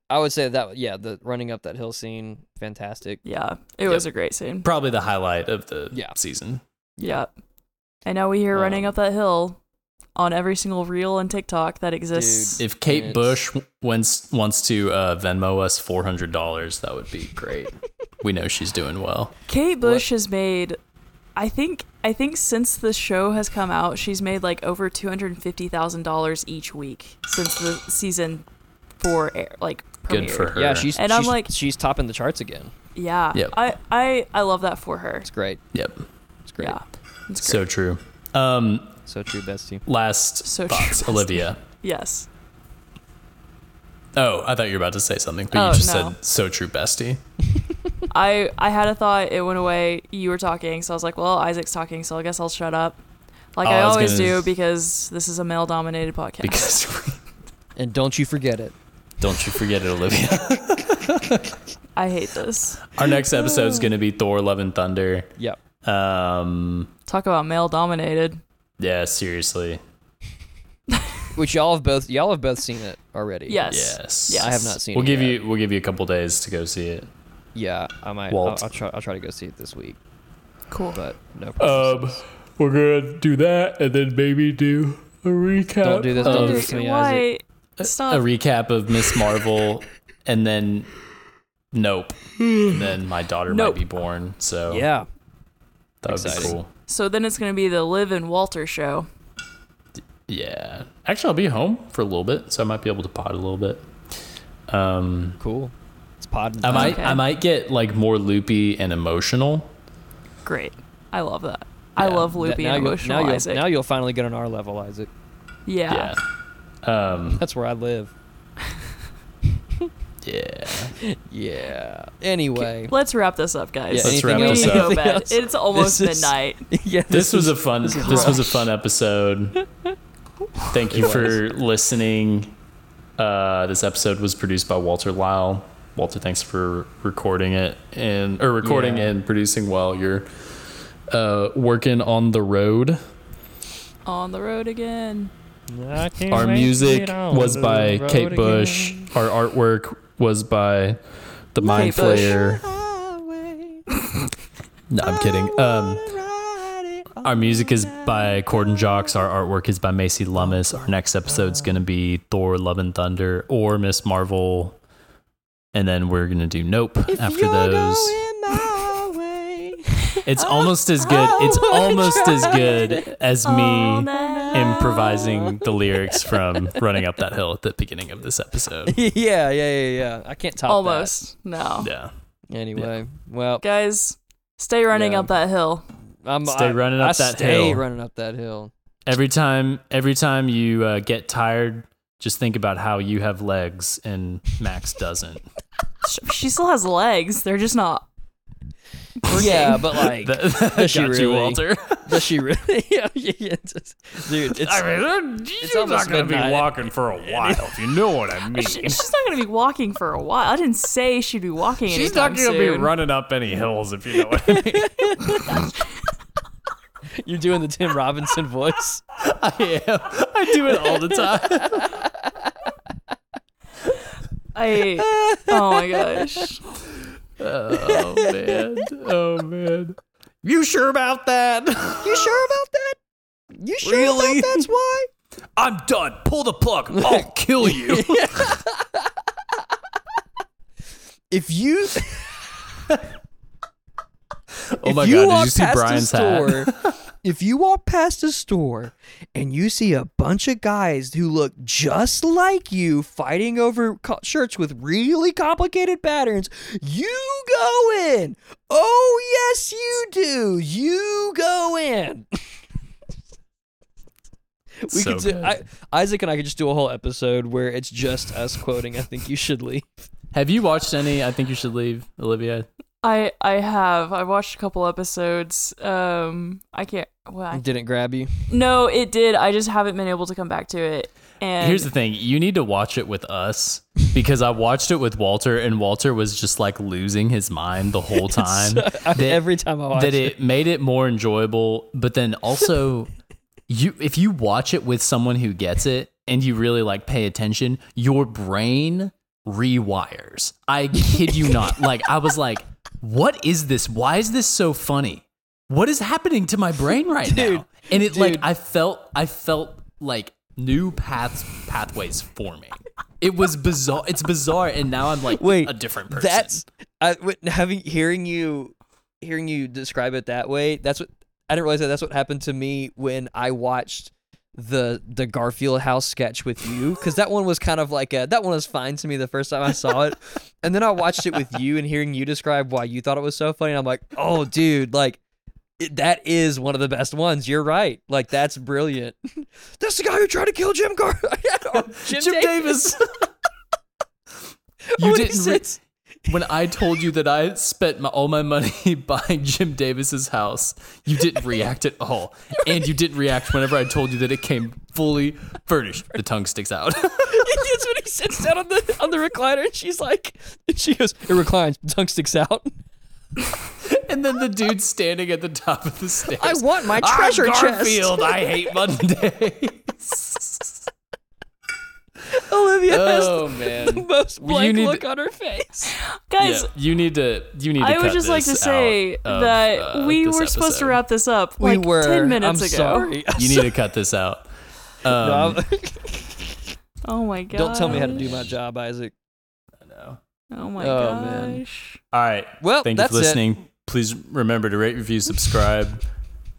[SPEAKER 2] I would say that yeah, the running up that hill scene, fantastic.
[SPEAKER 3] yeah it was a great scene
[SPEAKER 1] Probably the highlight of the
[SPEAKER 2] Yeah.
[SPEAKER 1] season.
[SPEAKER 3] yeah and now we hear running
[SPEAKER 2] Um,
[SPEAKER 3] up that hill on every single reel and TikTok that exists
[SPEAKER 1] If Kate
[SPEAKER 2] It's-
[SPEAKER 1] Bush wants wants to uh, Venmo us four hundred dollars, that would be great. we know she's doing well.
[SPEAKER 3] Kate Bush has made I think I think since the show has come out, she's made like over two hundred and fifty thousand dollars each week since the season four air like
[SPEAKER 1] Good for her.
[SPEAKER 2] Yeah, she's
[SPEAKER 3] And I'm like-
[SPEAKER 2] she's topping the charts again.
[SPEAKER 3] Yeah,
[SPEAKER 1] Yep.
[SPEAKER 3] I, I I love that for her.
[SPEAKER 2] It's great.
[SPEAKER 1] Yep.
[SPEAKER 2] It's great.
[SPEAKER 3] Yeah, it's great.
[SPEAKER 1] So true. Um,
[SPEAKER 2] So true, bestie.
[SPEAKER 1] last
[SPEAKER 3] So
[SPEAKER 1] thoughts,
[SPEAKER 3] true.
[SPEAKER 1] Olivia.
[SPEAKER 3] yes,
[SPEAKER 1] Oh, I thought you were about to say something, but
[SPEAKER 3] Oh,
[SPEAKER 1] you just
[SPEAKER 3] no.
[SPEAKER 1] said so true, bestie. <laughs>
[SPEAKER 3] I I had a thought. It went away. You were talking, so I was like, well, Isaac's talking, so I guess I'll shut up. Like
[SPEAKER 1] Oh,
[SPEAKER 3] I
[SPEAKER 1] I
[SPEAKER 3] always
[SPEAKER 1] gonna-
[SPEAKER 3] do because this is a male-dominated podcast.
[SPEAKER 1] Because <laughs>
[SPEAKER 2] And don't you forget it.
[SPEAKER 1] don't you forget it, Olivia. <laughs>
[SPEAKER 3] I hate this.
[SPEAKER 1] Our next episode is going to be Thor: Love and Thunder.
[SPEAKER 2] Yep.
[SPEAKER 1] Um,
[SPEAKER 3] Talk about male-dominated.
[SPEAKER 1] yeah, seriously. <laughs>
[SPEAKER 2] Which y'all have both y'all have both seen it already.
[SPEAKER 3] Yes.
[SPEAKER 1] Yes.
[SPEAKER 3] Yes.
[SPEAKER 2] I have not seen
[SPEAKER 1] We'll
[SPEAKER 2] it.
[SPEAKER 1] give
[SPEAKER 2] yet.
[SPEAKER 1] you we'll give you a couple days to go see it.
[SPEAKER 2] Yeah, I might. I'll, I'll try. I'll try to go see it this week.
[SPEAKER 3] Cool.
[SPEAKER 2] But no.
[SPEAKER 1] Problem.
[SPEAKER 2] Um,
[SPEAKER 1] we're gonna do that and then maybe do a recap.
[SPEAKER 2] Don't do this,
[SPEAKER 1] Of,
[SPEAKER 2] don't do
[SPEAKER 3] Dude,
[SPEAKER 2] this to me,
[SPEAKER 3] why?
[SPEAKER 1] a
[SPEAKER 3] Stop.
[SPEAKER 1] recap of Miss Marvel, and then nope. <gasps> and then my daughter
[SPEAKER 3] Nope.
[SPEAKER 1] might be born. So
[SPEAKER 2] yeah.
[SPEAKER 1] That would be cool.
[SPEAKER 3] So then it's gonna be the Liv and Walter show.
[SPEAKER 1] Yeah. Actually, I'll be home for a little bit, so I might be able to pod a little bit. Um,
[SPEAKER 2] Cool. It's pod.
[SPEAKER 1] I might
[SPEAKER 3] Okay.
[SPEAKER 1] I might get like more loopy and emotional.
[SPEAKER 3] Great. I love that. I
[SPEAKER 1] Yeah.
[SPEAKER 3] love
[SPEAKER 2] That-
[SPEAKER 3] loopy
[SPEAKER 2] now
[SPEAKER 3] and
[SPEAKER 2] you'll,
[SPEAKER 3] emotional
[SPEAKER 2] now, you'll, now you'll finally get on our level, Isaac.
[SPEAKER 3] yeah.
[SPEAKER 1] Yeah. Um,
[SPEAKER 2] That's where I live.
[SPEAKER 1] Yeah. <laughs>
[SPEAKER 2] Yeah. Anyway.
[SPEAKER 3] Let's wrap this up, guys.
[SPEAKER 2] Yeah,
[SPEAKER 1] Let's wrap
[SPEAKER 3] we
[SPEAKER 2] else?
[SPEAKER 3] need to <laughs>
[SPEAKER 1] this
[SPEAKER 3] go
[SPEAKER 1] up.
[SPEAKER 3] bed.
[SPEAKER 2] Else?
[SPEAKER 3] It's almost <laughs>
[SPEAKER 2] This is-
[SPEAKER 3] midnight.
[SPEAKER 2] yeah.
[SPEAKER 1] This was a fun.
[SPEAKER 2] this
[SPEAKER 1] This was a fun episode. Thank you for listening. Uh, this episode was produced by Walter Lyle. Walter, thanks for recording it and or recording
[SPEAKER 2] Yeah.
[SPEAKER 1] and producing while you're uh, working on the road.
[SPEAKER 3] On the road again.
[SPEAKER 1] Our music was by Kate Bush.
[SPEAKER 2] again.
[SPEAKER 1] Our artwork was by the Mind Flayer. <laughs> No, I'm kidding. Um, our music is by Corden Jocks. Our artwork is by Macy Lummis. Our next episode's going to be Thor, Love and Thunder, or Miss Marvel. And then we're going to do Nope after those. It's <laughs> almost as good. It's almost as good as
[SPEAKER 3] All
[SPEAKER 1] me
[SPEAKER 3] night.
[SPEAKER 1] improvising the lyrics from Running Up That Hill at the beginning of this episode. <laughs>
[SPEAKER 2] yeah, yeah, yeah, yeah. I can't top
[SPEAKER 3] Almost. No.
[SPEAKER 1] Yeah.
[SPEAKER 2] that. Anyway, well,
[SPEAKER 3] Guys, stay running
[SPEAKER 2] Yeah.
[SPEAKER 3] up that hill.
[SPEAKER 2] I'm
[SPEAKER 1] Stay
[SPEAKER 2] I,
[SPEAKER 1] running up
[SPEAKER 2] I
[SPEAKER 1] that
[SPEAKER 2] stay
[SPEAKER 1] hill.
[SPEAKER 2] running up that hill.
[SPEAKER 1] Every time, every time you uh, get tired, just think about how you have legs and Max doesn't. <laughs>
[SPEAKER 3] She still has legs. They're just not.
[SPEAKER 2] Yeah, but like, <laughs>
[SPEAKER 1] That, that
[SPEAKER 2] Does she
[SPEAKER 1] got you,
[SPEAKER 2] really?
[SPEAKER 1] Walter. <laughs>
[SPEAKER 2] does she really? <laughs> yeah, yeah, yeah, it's- dude, it's
[SPEAKER 1] mean, uh,
[SPEAKER 2] it's almost midnight.
[SPEAKER 1] walking for a while, if you know what I mean.
[SPEAKER 3] She- she's not going to be walking for a while. I didn't say she'd be walking
[SPEAKER 1] She's not going to be running up any hills, if you know what I mean.
[SPEAKER 2] you're doing the Tim Robinson voice.
[SPEAKER 1] I am. I do it all the time.
[SPEAKER 3] I. Oh my gosh.
[SPEAKER 1] Oh man. Oh man. You sure about that?
[SPEAKER 2] You sure about that? You sure
[SPEAKER 1] Really?
[SPEAKER 2] about that's why?
[SPEAKER 1] I'm done. Pull the plug. I'll kill you. <laughs>
[SPEAKER 2] If you
[SPEAKER 1] Oh
[SPEAKER 2] if
[SPEAKER 1] my
[SPEAKER 2] you
[SPEAKER 1] god, did you see Brian's
[SPEAKER 2] a
[SPEAKER 1] hat?
[SPEAKER 2] Store, if you walk past a store and you see a bunch of guys who look just like you fighting over co- shirts with really complicated patterns, you go in. Oh yes, you do. You go in. <laughs> We
[SPEAKER 1] So
[SPEAKER 2] could do,
[SPEAKER 1] good.
[SPEAKER 2] I, Isaac and I could just do a whole episode where it's just us quoting. I think you should leave.
[SPEAKER 1] Have you watched any? I think you should leave, Olivia.
[SPEAKER 3] I I have. I watched a couple episodes. Um, I can't. Well, I,
[SPEAKER 2] Didn't grab you.
[SPEAKER 3] no, it did. I just haven't been able to come back to it. And
[SPEAKER 1] Here's the thing: you need to watch it with us because I watched it with Walter, and Walter was just like losing his mind the whole <laughs> time. that-
[SPEAKER 2] Every time I watch
[SPEAKER 1] that
[SPEAKER 2] it.
[SPEAKER 1] it made it more enjoyable, but then <laughs> also you if you watch it with someone who gets it and you really like pay attention, your brain rewires. I kid you not. Like I was like, what is this? Why is this so funny? What is happening to my brain right <laughs>
[SPEAKER 2] Dude,
[SPEAKER 1] now? And it like. I felt I felt like new paths pathways forming. It was bizarre. It's bizarre, and now I'm like
[SPEAKER 2] Wait,
[SPEAKER 1] a different person.
[SPEAKER 2] That's I, having hearing you hearing you describe it that way. That's what I didn't realize that that's what happened to me when I watched the the Garfield House sketch with you because that one was kind of like a that one was fine to me the first time I saw it, and then I watched it with you and hearing you describe why you thought it was so funny. And I'm like, oh, dude, like. It, that is one of the best ones. You're right. Like that's brilliant. <laughs> that's the guy who tried to kill Jim Gar. <laughs> Jim,
[SPEAKER 1] Jim
[SPEAKER 2] Davis.
[SPEAKER 1] Davis. <laughs> you
[SPEAKER 2] oh, When
[SPEAKER 1] didn't. Re- when I told you that I spent my, all my money <laughs> buying Jim Davis's house, you didn't react at all, and you didn't react whenever I told you that it came fully furnished. The tongue sticks out. <laughs> <laughs>
[SPEAKER 2] That's when he sits down on the on the recliner and she's like, and she goes, it reclines, tongue sticks out.
[SPEAKER 1] and then the dude standing at the top of the stairs.
[SPEAKER 2] I want my
[SPEAKER 1] "I'm
[SPEAKER 2] treasure chest.
[SPEAKER 1] Garfield. I hate Mondays. <laughs>
[SPEAKER 2] Olivia
[SPEAKER 1] oh
[SPEAKER 2] has <laughs> the most blank
[SPEAKER 1] need
[SPEAKER 2] look
[SPEAKER 1] to-
[SPEAKER 2] on her face. <laughs>
[SPEAKER 3] guys,
[SPEAKER 1] yeah, you need to. You need to.
[SPEAKER 3] I would just like to say
[SPEAKER 1] of,
[SPEAKER 3] that
[SPEAKER 1] uh,
[SPEAKER 3] we
[SPEAKER 1] this
[SPEAKER 3] were supposed to wrap this up
[SPEAKER 2] We were.
[SPEAKER 3] ten minutes
[SPEAKER 2] I'm
[SPEAKER 3] ago.
[SPEAKER 2] sorry.
[SPEAKER 1] You need to cut this out. Um,
[SPEAKER 2] I'm-
[SPEAKER 3] Oh my god!
[SPEAKER 2] don't tell me how to do my job, Isaac.
[SPEAKER 1] no.
[SPEAKER 3] Oh my
[SPEAKER 2] Oh, man.
[SPEAKER 1] All right.
[SPEAKER 2] Well,
[SPEAKER 1] Thank you for listening. Please remember to rate, review, subscribe.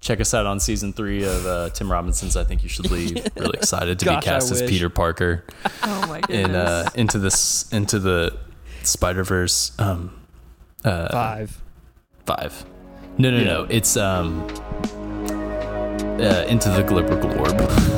[SPEAKER 1] Check us out on season three of uh, Tim Robinson's I Think You Should Leave. Really excited to <laughs>
[SPEAKER 2] Gosh,
[SPEAKER 1] be cast as. Peter Parker <laughs>
[SPEAKER 3] Oh my goodness!
[SPEAKER 1] in uh, into this into the Spider Verse um, uh.
[SPEAKER 2] Five.
[SPEAKER 1] five. No, no, no. It's um, uh, into the Glibber Glorb.